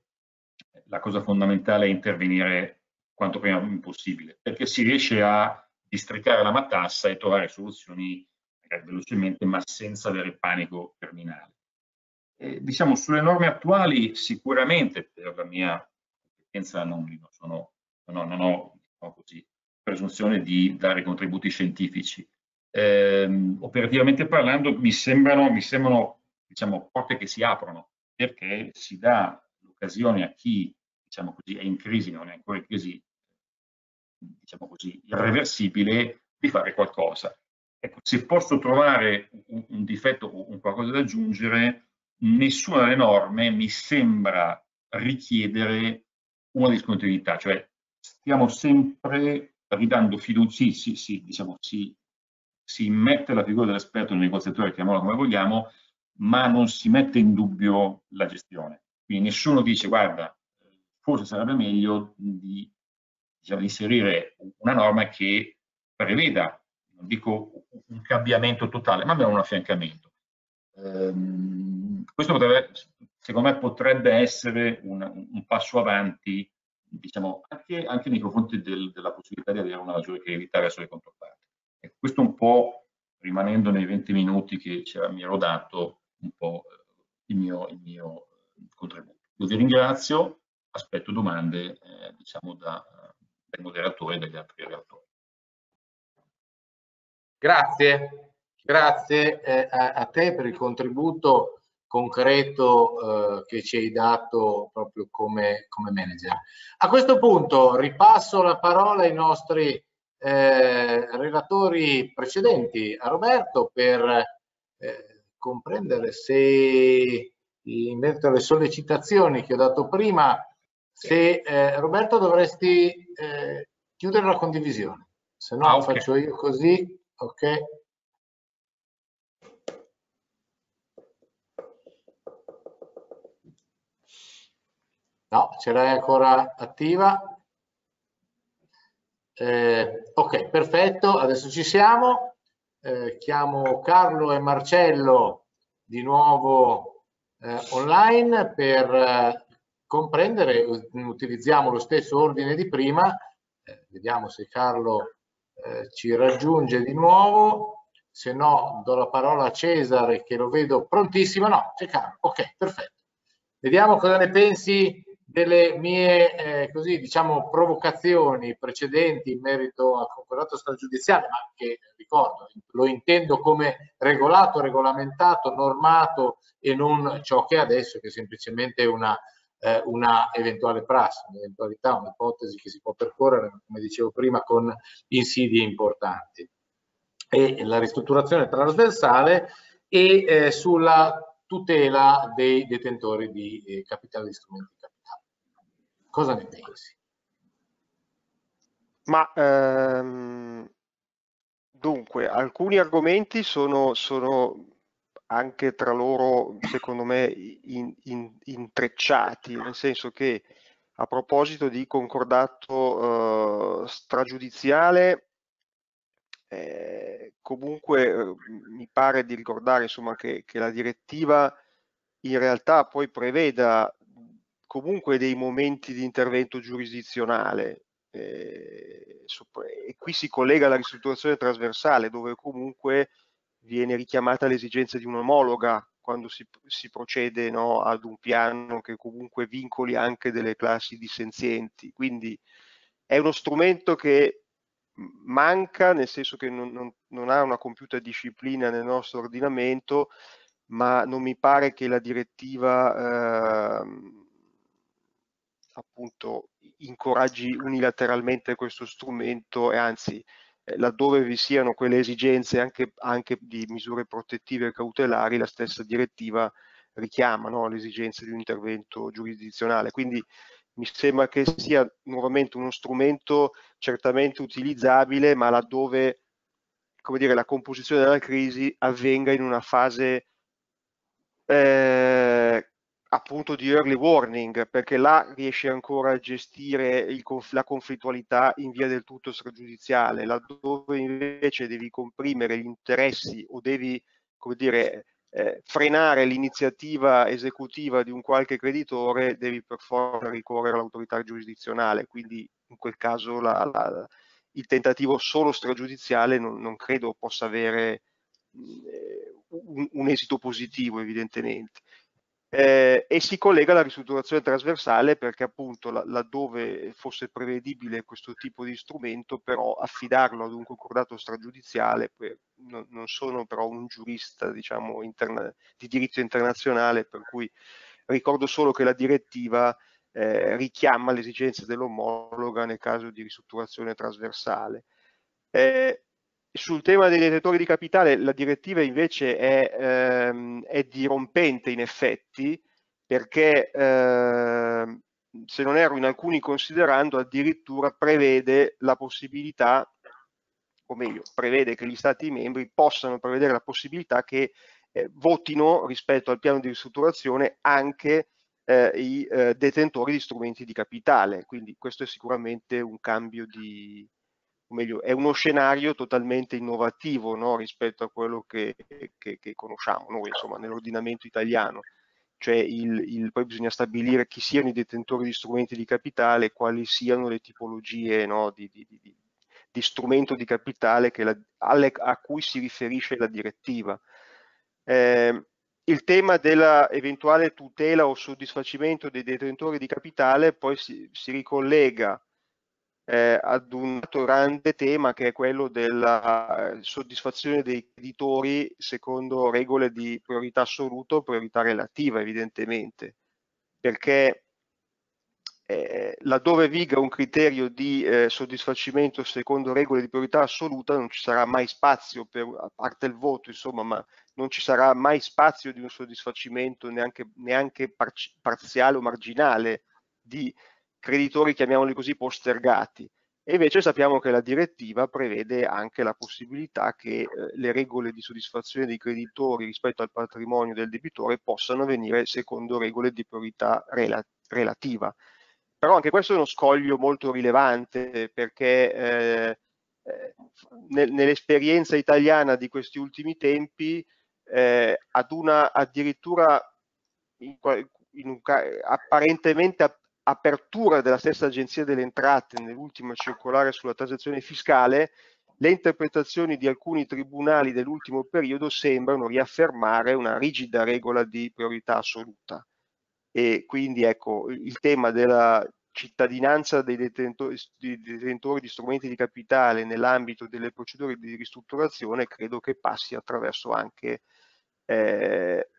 la cosa fondamentale è intervenire quanto prima possibile, perché si riesce a districare la matassa e trovare soluzioni velocemente ma senza avere panico terminale. Eh, diciamo sulle norme attuali sicuramente per la mia competenza non, sono, non, non ho diciamo così, presunzione di dare contributi scientifici. Eh, operativamente parlando mi sembrano, mi sembrano diciamo, porte che si aprono perché si dà l'occasione a chi diciamo così, è in crisi, non è ancora in crisi diciamo così, irreversibile, di fare qualcosa. Ecco, se posso trovare un, un difetto o un qualcosa da aggiungere, nessuna delle norme mi sembra richiedere una discontinuità, cioè stiamo sempre ridando fiducia, sì, sì, sì, diciamo, si, si mette la figura dell'esperto nel negoziatore, chiamiamolo come vogliamo, ma non si mette in dubbio la gestione. Quindi nessuno dice, guarda, forse sarebbe meglio di diciamo, inserire una norma che preveda, non dico un cambiamento totale, ma almeno un affiancamento. Ehm, questo potrebbe, secondo me potrebbe essere un, un passo avanti diciamo, anche, anche nei confronti del, della possibilità di avere una maggiore credibilità verso le controparti. Ecco, questo un po' rimanendo nei 20 minuti che mi ero dato un po' eh, il mio, il mio contributo. Io vi ringrazio, aspetto domande eh, diciamo da, dai moderatori e dagli altri relatori. Grazie, grazie eh, a, a, te per il contributo concreto eh, che ci hai dato proprio come, come, manager. A questo punto ripasso la parola ai nostri eh, relatori precedenti, a Roberto, per eh, comprendere se in merito alle sollecitazioni che ho dato prima, se eh, Roberto dovresti eh, chiudere la condivisione, se no ah, okay. faccio io così, ok? No, ce l'hai ancora attiva. Eh, ok, perfetto, adesso ci siamo. eh, chiamo Carlo e Marcello di nuovo eh, online per eh, comprendere, utilizziamo lo stesso ordine di prima, eh, vediamo se Carlo eh, ci raggiunge di nuovo, se no do la parola a Cesare che lo vedo prontissimo, no, c'è Carlo, ok, perfetto. Vediamo cosa ne pensi delle mie eh, così diciamo provocazioni precedenti in merito al concordato stragiudiziale, ma che ricordo lo intendo come regolato, regolamentato, normato e non ciò che è adesso che è semplicemente una, eh, una eventuale prassi, un'eventualità, un'ipotesi che si può percorrere, come dicevo prima, con insidie importanti. E la ristrutturazione trasversale e eh, sulla tutela dei detentori di eh, capitale di strumenti Cosa ne pensi? Ma ehm, dunque, alcuni argomenti sono, sono, anche tra loro, secondo me, in, in, intrecciati, nel senso che a proposito di concordato eh, stragiudiziale, eh, comunque eh, mi pare di ricordare insomma, che, che la direttiva in realtà poi preveda comunque dei momenti di intervento giurisdizionale eh, e qui si collega alla ristrutturazione trasversale dove comunque viene richiamata l'esigenza di un'omologa quando si, si procede no, ad un piano che comunque vincoli anche delle classi dissenzienti. Quindi è uno strumento che manca, nel senso che non, non, non ha una compiuta disciplina nel nostro ordinamento, ma non mi pare che la direttiva eh, appunto incoraggi unilateralmente questo strumento e anzi eh, laddove vi siano quelle esigenze anche, anche, di misure protettive e cautelari, la stessa direttiva richiama no, l'esigenza di un intervento giurisdizionale. Quindi mi sembra che sia nuovamente uno strumento certamente utilizzabile, ma laddove come dire, la composizione della crisi avvenga in una fase eh, appunto di early warning, perché là riesce ancora a gestire il, la conflittualità in via del tutto stragiudiziale, laddove invece devi comprimere gli interessi o devi, come dire, eh, frenare l'iniziativa esecutiva di un qualche creditore, devi per forza ricorrere all'autorità giurisdizionale, quindi in quel caso la, la, il tentativo solo stragiudiziale non, non credo possa avere eh, un, un esito positivo evidentemente eh, e si collega alla ristrutturazione trasversale perché appunto laddove fosse prevedibile questo tipo di strumento però affidarlo ad un concordato stragiudiziale non, non sono però un giurista diciamo interna, di diritto internazionale per cui ricordo solo che la direttiva eh, richiama le esigenze dell'omologa nel caso di ristrutturazione trasversale. Eh, sul tema dei detentori di capitale la direttiva invece è, ehm, è dirompente in effetti perché eh, se non erro in alcuni considerando addirittura prevede la possibilità o meglio prevede che gli stati membri possano prevedere la possibilità che eh, votino rispetto al piano di ristrutturazione anche eh, i eh, detentori di strumenti di capitale. Quindi questo è sicuramente un cambio di, o meglio, è uno scenario totalmente innovativo no? rispetto a quello che, che, che conosciamo noi, insomma, nell'ordinamento italiano. Cioè il, il, poi bisogna stabilire chi siano i detentori di strumenti di capitale, quali siano le tipologie no? di, di, di, di, strumento di capitale la, alle, a cui si riferisce la direttiva. Eh, il tema dell'eventuale tutela o soddisfacimento dei detentori di capitale poi si, si ricollega eh, ad un altro grande tema che è quello della eh, soddisfazione dei creditori secondo regole di priorità assoluta o priorità relativa evidentemente. Perché eh, laddove viga un criterio di eh, soddisfacimento secondo regole di priorità assoluta non ci sarà mai spazio per, a parte il voto insomma ma non ci sarà mai spazio di un soddisfacimento neanche, neanche par parziale o marginale di creditori, chiamiamoli così, postergati. E invece sappiamo che la direttiva prevede anche la possibilità che eh, le regole di soddisfazione dei creditori rispetto al patrimonio del debitore possano avvenire secondo regole di priorità rela relativa. Però anche questo è uno scoglio molto rilevante perché eh, eh, nell'esperienza italiana di questi ultimi tempi eh, ad una addirittura in, in un, apparentemente apertura della stessa Agenzia delle Entrate nell'ultima circolare sulla transazione fiscale, le interpretazioni di alcuni tribunali dell'ultimo periodo sembrano riaffermare una rigida regola di priorità assoluta. E quindi ecco, il tema della cittadinanza dei detentori, dei detentori di strumenti di capitale nell'ambito delle procedure di ristrutturazione credo che passi attraverso anche eh,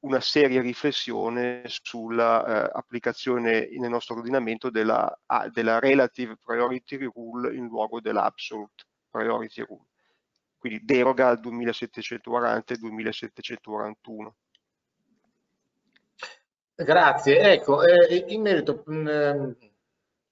una seria riflessione sull'applicazione eh, nel nostro ordinamento della, della, Relative Priority Rule in luogo dell'Absolute Priority Rule. Quindi deroga al 2740 e 2741. Grazie. Ecco, eh, in merito mh, mm,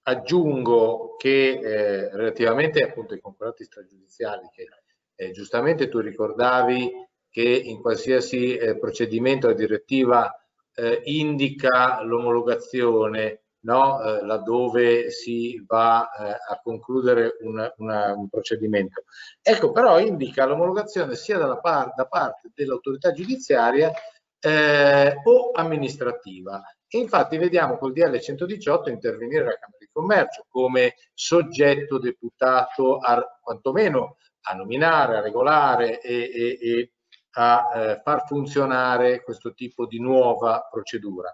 aggiungo che eh, relativamente appunto ai concorrenti stragiudiziali che eh, giustamente tu ricordavi che in qualsiasi eh, procedimento la direttiva eh, indica l'omologazione no? eh, laddove si va eh, a concludere un, una, un, procedimento. Ecco, però indica l'omologazione sia par da parte dell'autorità giudiziaria eh, o amministrativa. E infatti vediamo col DL 118 intervenire la Camera di Commercio come soggetto deputato a, quantomeno a nominare, a regolare e, e, e a eh, far funzionare questo tipo di nuova procedura.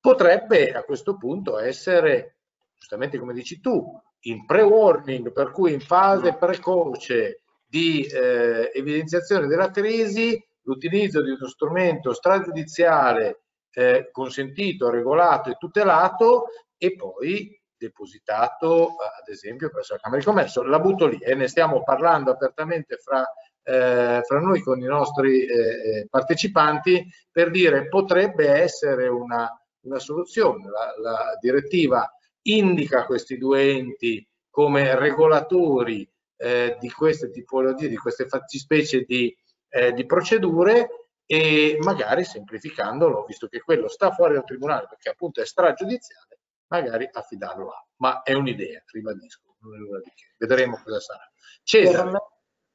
Potrebbe a questo punto essere, giustamente come dici tu, in pre-warning, per cui in fase precoce di eh, evidenziazione della crisi, l'utilizzo di uno strumento stragiudiziale eh, consentito, regolato e tutelato e poi depositato ad esempio presso la Camera di Commercio. La butto lì e ne stiamo parlando apertamente fra eh, fra noi con i nostri eh, eh, partecipanti per dire potrebbe essere una, una soluzione. La, la, direttiva indica questi due enti come regolatori eh, di queste tipologie, di queste fattispecie di, eh, di procedure e magari semplificandolo, visto che quello sta fuori dal tribunale perché appunto è stragiudiziale, magari affidarlo là. Ma è un'idea, ribadisco, non è nulla di che. Vedremo cosa sarà. Cesare.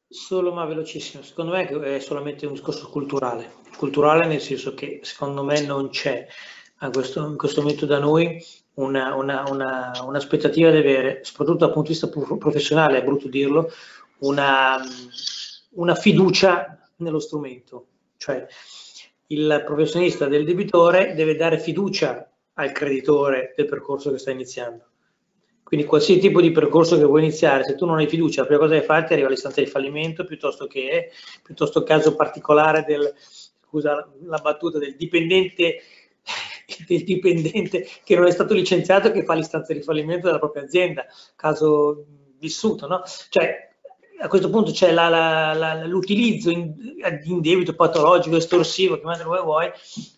Solo ma velocissimo, secondo me è solamente un discorso culturale, culturale nel senso che secondo me non c'è questo, in questo momento da noi un'aspettativa una, una, di avere, soprattutto dal punto di vista professionale, è brutto dirlo, una, una fiducia nello strumento, cioè il professionista del debitore deve dare fiducia al creditore del percorso che sta iniziando quindi qualsiasi tipo di percorso che vuoi iniziare, se tu non hai fiducia, la prima cosa che fai ti arriva all'istanza di fallimento piuttosto che piuttosto caso particolare del, scusa la battuta, del dipendente, (laughs) del dipendente che non è stato licenziato e che fa l'istanza di fallimento della propria azienda, caso vissuto, no? Cioè, a questo punto c'è l'utilizzo in, in, debito patologico, estorsivo, chiamatelo come vuoi,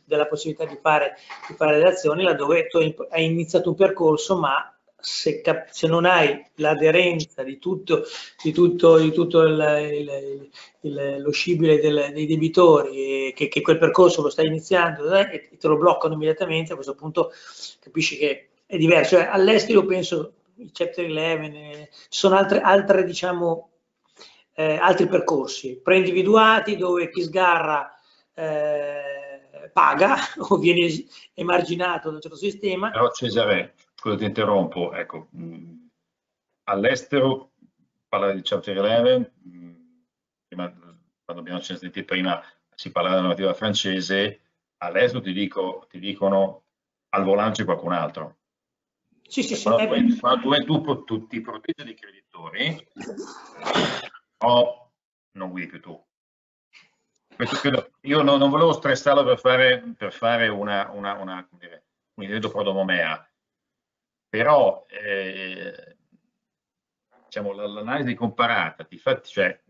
della possibilità di fare, di fare le azioni laddove hai iniziato un percorso ma se, se, non hai l'aderenza di tutto, di tutto, di tutto il, il, il, lo scibile del, dei debitori, che, che, quel percorso lo stai iniziando eh, e te lo bloccano immediatamente, a questo punto capisci che è diverso. Cioè, all'estero penso, il Chapter 11, eh, ci sono altre, altre diciamo, eh, altri percorsi preindividuati dove chi sgarra eh, paga (laughs) o viene emarginato da un certo sistema. Però Cesare, scusa ti interrompo, ecco, all'estero, parla di Chapter 11, prima, quando abbiamo sentito prima si parla della normativa francese, all'estero ti, dico, ti dicono al volante qualcun altro. Sì, sì, sì. Quando, tu, tu, tu, ti proteggi dei creditori, o non guidi più tu. Io non, non, volevo stressarlo per fare, per fare una, una, una, un intervento prodomomea, però eh, diciamo, l'analisi comparata ti fa, cioè,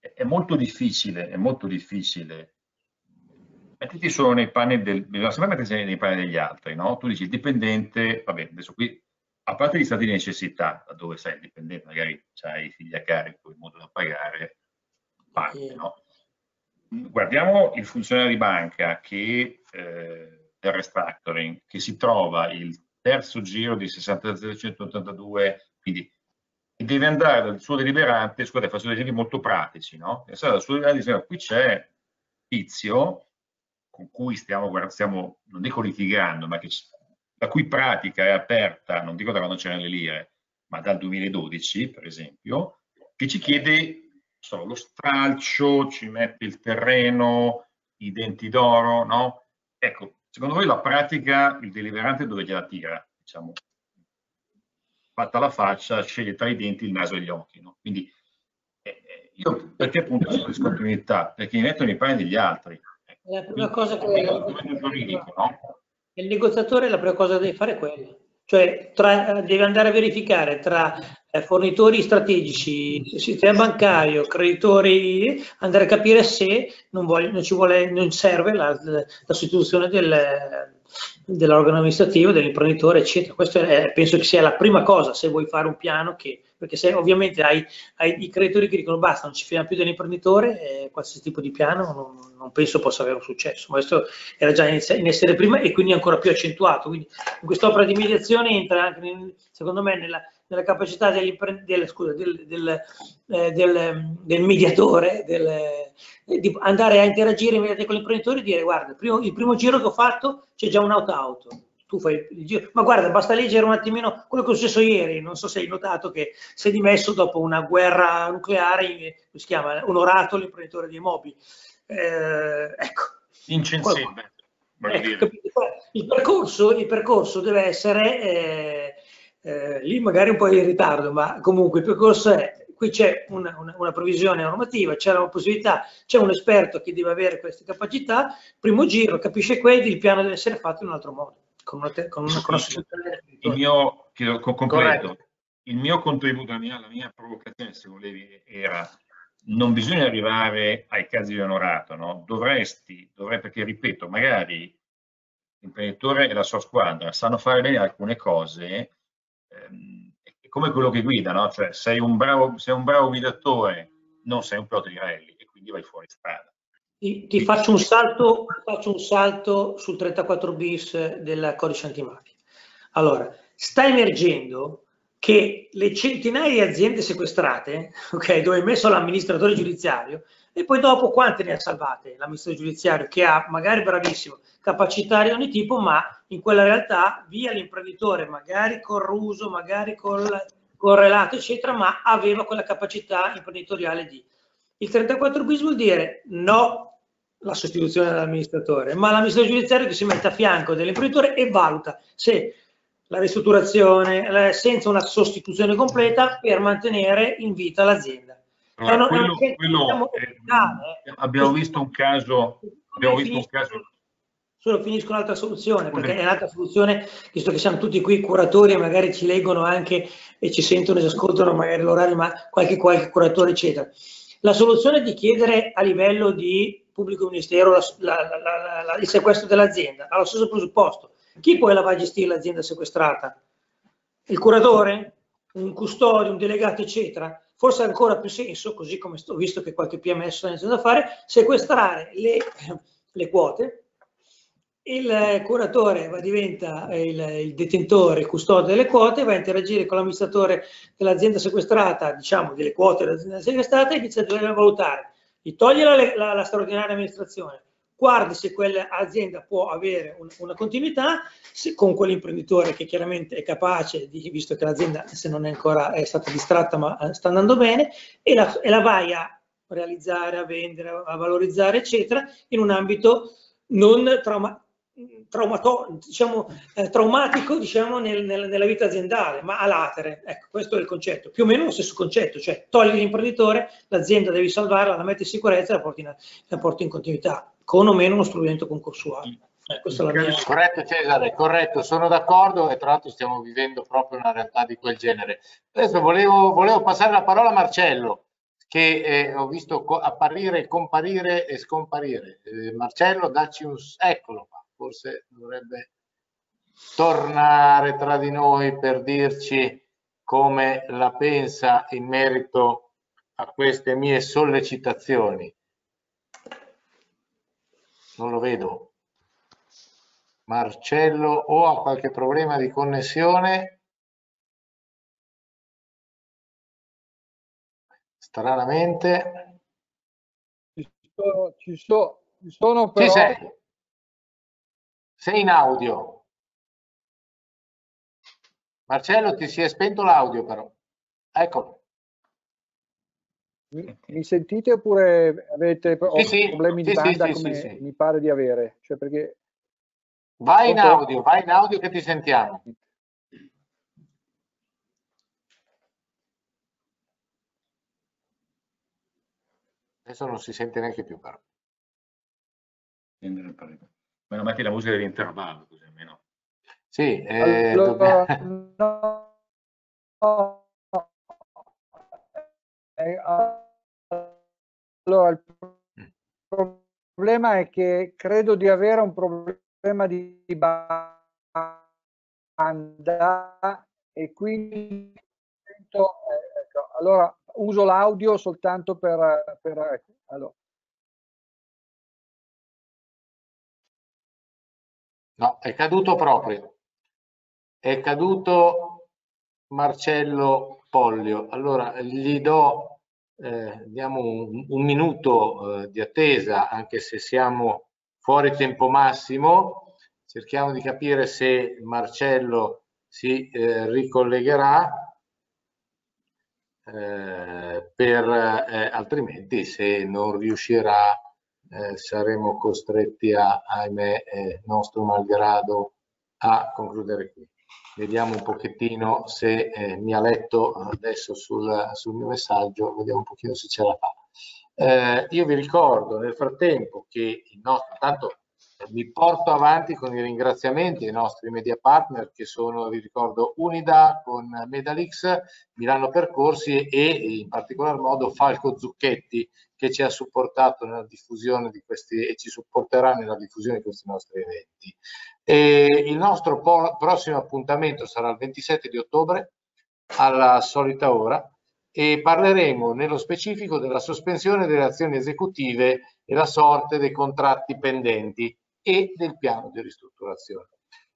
è molto difficile, è molto difficile. Mettiti solo nei panni del, bisogna sempre mettersi nei panni degli altri, no? Tu dici dipendente, vabbè, adesso qui, a parte gli stati di necessità, dove sei dipendente, magari hai i figli a carico, il modo da pagare, parte, no? Guardiamo il funzionario di banca che, eh, del restructuring, che si trova il terzo giro di 60.182, quindi e deve andare dal suo deliberante, scusate, faccio degli esempi molto pratici, no? Deve dal suo deliberante e dire, qui c'è Tizio, con cui stiamo, stiamo, non dico litigando, ma che, la cui pratica è aperta, non dico da quando c'erano le lire, ma dal 2012, per esempio, che ci chiede so, lo stralcio, ci mette il terreno, i denti d'oro, no? Ecco, secondo voi la pratica, il deliberante dove gliela tira? Diciamo, fatta la faccia, sceglie tra i denti il naso e gli occhi, no? Quindi, eh, eh io, perché appunto c'è discontinuità? Perché mi mettono nei panni degli altri. La prima cosa che... Il, giuridico, no? il negoziatore la prima cosa che deve fare è quella. Cioè, tra, deve andare a verificare tra fornitori strategici, sistema bancario, creditori, andare a capire se non, voglio, non ci vuole, non serve la, la sostituzione del, dell'organo amministrativo, dell'imprenditore, eccetera. Questo è, penso che sia la prima cosa se vuoi fare un piano che, perché se ovviamente hai, hai i creditori che dicono basta, non ci fidiamo più dell'imprenditore, eh, qualsiasi tipo di piano non, non, penso possa avere un successo. Ma questo era già in, in, essere prima e quindi ancora più accentuato. Quindi in quest'opera di mediazione entra anche, secondo me, nella nella capacità del, scusa, del, del, eh, del mediatore eh, di andare a interagire immediatamente con l'imprenditore e dire guarda, il primo, il primo giro che ho fatto c'è già un'auto-auto, tu fai il giro, ma guarda, basta leggere un attimino quello che è successo ieri, non so se hai notato che si è dimesso dopo una guerra nucleare, si chiama, onorato l'imprenditore di immobili. Eh, ecco. Incensibile. Ecco, il, percorso, il percorso deve essere eh, eh, lì magari un po' in ritardo, ma comunque il percorso è, qui c'è una, una, una provvisione normativa, c'è la possibilità, c'è un esperto che deve avere queste capacità, primo giro, capisce quelli, il piano deve essere fatto in un altro modo, con una, con una, con una il mio, chiedo, completo, il mio contributo, la mia, la mia provocazione, se volevi, era non bisogna arrivare ai casi di onorato, no? Dovresti, dovrei, perché ripeto, magari l'imprenditore e la sua squadra sanno fare bene alcune cose, è come quello che guida, no? Cioè sei un bravo, sei un bravo guidatore, non sei un pilota di rally e quindi vai fuori strada. Ti, ti faccio, un salto, faccio un salto sul 34 bis del codice antimafia. Allora, sta emergendo che le centinaia di aziende sequestrate, ok, dove è messo l'amministratore giudiziario, e poi dopo quante ne ha salvate l'amministratore giudiziario che ha magari bravissimo capacità di ogni tipo ma in quella realtà via l'imprenditore magari corruso magari col, correlato eccetera ma aveva quella capacità imprenditoriale di il 34 bis vuol dire no la sostituzione dell'amministratore ma l'amministratore giudiziario che si mette a fianco dell'imprenditore e valuta se la ristrutturazione senza una sostituzione completa per mantenere in vita l'azienda allora, quello, quello eh, abbiamo visto un caso, abbiamo visto un caso solo finisco un'altra soluzione, perché è un'altra soluzione, visto che siamo tutti qui curatori e magari ci leggono anche e ci sentono e ci ascoltano magari l'orario, ma qualche, qualche curatore, eccetera. La soluzione è di chiedere a livello di pubblico ministero la, la, la, il sequestro dell'azienda, allo stesso presupposto. Chi poi la va a gestire l'azienda sequestrata? Il curatore? Un custode, un delegato, eccetera? Forse ancora più senso, così come ho visto che qualche PMS sta iniziando a fare, sequestrare le, (clears throat) le quote, il curatore va, diventa il, il, detentore, il custode delle quote, va a interagire con l'amministratore dell'azienda sequestrata, diciamo delle quote dell'azienda sequestrata e inizia a valutare. Gli toglie la, la, la straordinaria amministrazione, guardi se quell'azienda può avere una, una continuità se, con quell'imprenditore che chiaramente è capace, di, visto che l'azienda se non è ancora è stata distratta ma eh, sta andando bene, e la, e la vai a realizzare, a vendere, a valorizzare, eccetera, in un ambito non trauma, traumato, diciamo, eh, traumatico diciamo, nel, nel, nella vita aziendale, ma a latere. Ecco, questo è il concetto. Più o meno lo stesso concetto, cioè togli l'imprenditore, l'azienda devi salvarla, la metti in sicurezza e la la porti in continuità con o meno uno strumento concorsuale. Eh, mia... Corretto Cesare, corretto, sono d'accordo e tra l'altro stiamo vivendo proprio una realtà di quel genere. Adesso volevo, volevo passare la parola a Marcello, che eh, ho visto apparire, comparire e scomparire. Eh, Marcello, dacci un... eccolo qua, forse dovrebbe tornare tra di noi per dirci come la pensa in merito a queste mie sollecitazioni non lo vedo. Marcello o ha qualche problema di connessione Stranamente. Ci sono, ci so, ci sono però... Ci sei. Sei in audio. Marcello, ti si è spento l'audio però. Eccolo. Mi, mi, sentite oppure avete sì, sì, problemi sì, di banda come mi pare di avere? Cioè perché... Vai in audio, vai in audio che ti sentiamo. Adesso non si sente neanche più però. Meno metti la musica dell'intervallo così almeno. Sì, eh, allora, dobbiamo... no, no, (laughs) eh, allora, il problema è che credo di avere un problema di banda e quindi eh, ecco, allora uso l'audio soltanto per, per ecco, allora. No, è caduto proprio. È caduto Marcello Pollio. Allora gli do eh, diamo un, un minuto eh, di attesa, anche se siamo fuori tempo massimo, cerchiamo di capire se Marcello si eh, ricollegherà, eh, per, eh, altrimenti se non riuscirà eh, saremo costretti a, ahimè, nostro malgrado, a concludere qui vediamo un pochettino se eh, mi ha letto adesso sul, sul, mio messaggio, vediamo un pochino se ce la fa. Eh, io vi ricordo nel frattempo che il nostro, tanto mi porto avanti con i ringraziamenti ai nostri media partner che sono, vi ricordo, Unida con Medalix, Milano Percorsi e in particolar modo Falco Zucchetti che ci ha supportato nella diffusione di questi e ci supporterà nella diffusione di questi nostri eventi. E il nostro prossimo appuntamento sarà il 27 di ottobre alla solita ora e parleremo nello specifico della sospensione delle azioni esecutive e la sorte dei contratti pendenti e del piano di ristrutturazione.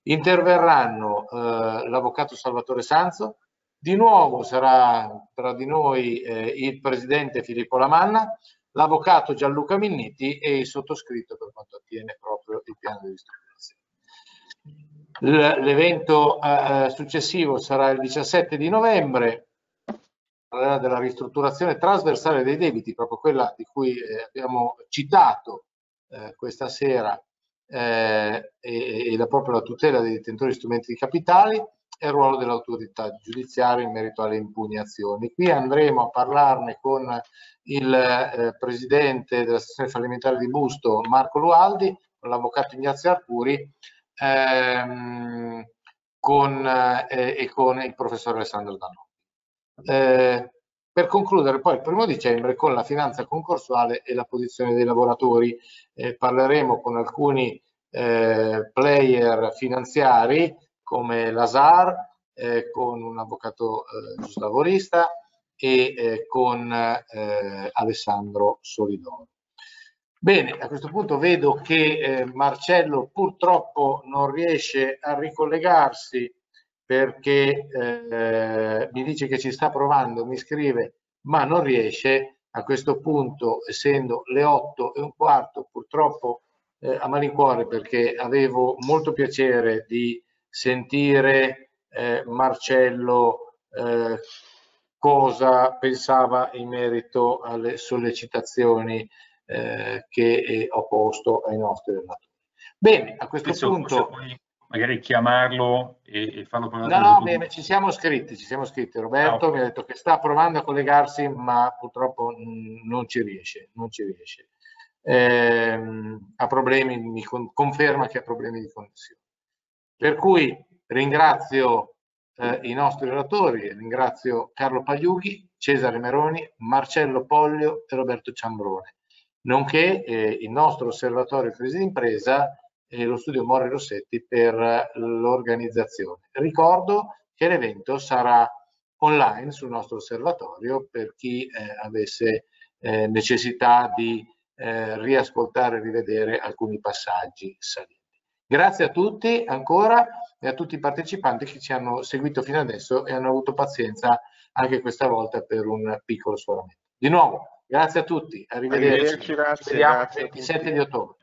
Interverranno eh, l'avvocato Salvatore Sanzo, di nuovo sarà tra di noi eh, il presidente Filippo Lamanna, l'avvocato Gianluca Minniti e il sottoscritto per quanto attiene proprio il piano di ristrutturazione. L'evento eh, eh, successivo sarà il 17 di novembre, parlerà della ristrutturazione trasversale dei debiti, proprio quella di cui eh, abbiamo citato eh, questa sera, eh, e, e la, proprio la tutela dei detentori di strumenti di capitali e il ruolo dell'autorità giudiziaria in merito alle impugnazioni. Qui andremo a parlarne con il eh, presidente della sezione fallimentare di Busto, Marco Lualdi, con l'avvocato Ignazio Arcuri, ehm, con, eh, e con il professor Alessandro Danò. Eh, per concludere poi il primo dicembre con la finanza concorsuale e la posizione dei lavoratori eh, parleremo con alcuni eh, player finanziari come Lazar, eh, con un avvocato eh, giuslavorista e con Alessandro Solidoro. Bene, a questo punto vedo che eh, Marcello purtroppo non riesce a ricollegarsi perché eh, mi dice che ci sta provando, mi scrive, ma non riesce. A questo punto, essendo le 8 e un quarto, purtroppo eh, a malincuore perché avevo molto piacere di sentire eh, Marcello eh, cosa pensava in merito alle sollecitazioni eh, che eh, ho posto ai nostri relatori. Bene, a questo Penso punto... Magari chiamarlo e, e farlo parlare. No, no, bene, ci siamo scritti, ci siamo scritti. Roberto ah, okay. mi ha detto che sta provando a collegarsi, ma purtroppo non ci riesce, non ci riesce. Eh, ha problemi, mi con, conferma che ha problemi di connessione. Per cui ringrazio eh, i nostri relatori, ringrazio Carlo Pagliughi, Cesare Meroni, Marcello Poglio e Roberto Ciambrone nonché eh, il nostro osservatorio crisi d'impresa e lo studio Mori Rossetti per l'organizzazione. Ricordo che l'evento sarà online sul nostro osservatorio per chi eh, avesse eh, necessità di eh, riascoltare e rivedere alcuni passaggi salienti. Grazie a tutti ancora e a tutti i partecipanti che ci hanno seguito fino adesso e hanno avuto pazienza anche questa volta per un piccolo sforamento. Di nuovo, grazie a tutti, arrivederci. arrivederci grazie, Ci vediamo il 27 di ottobre.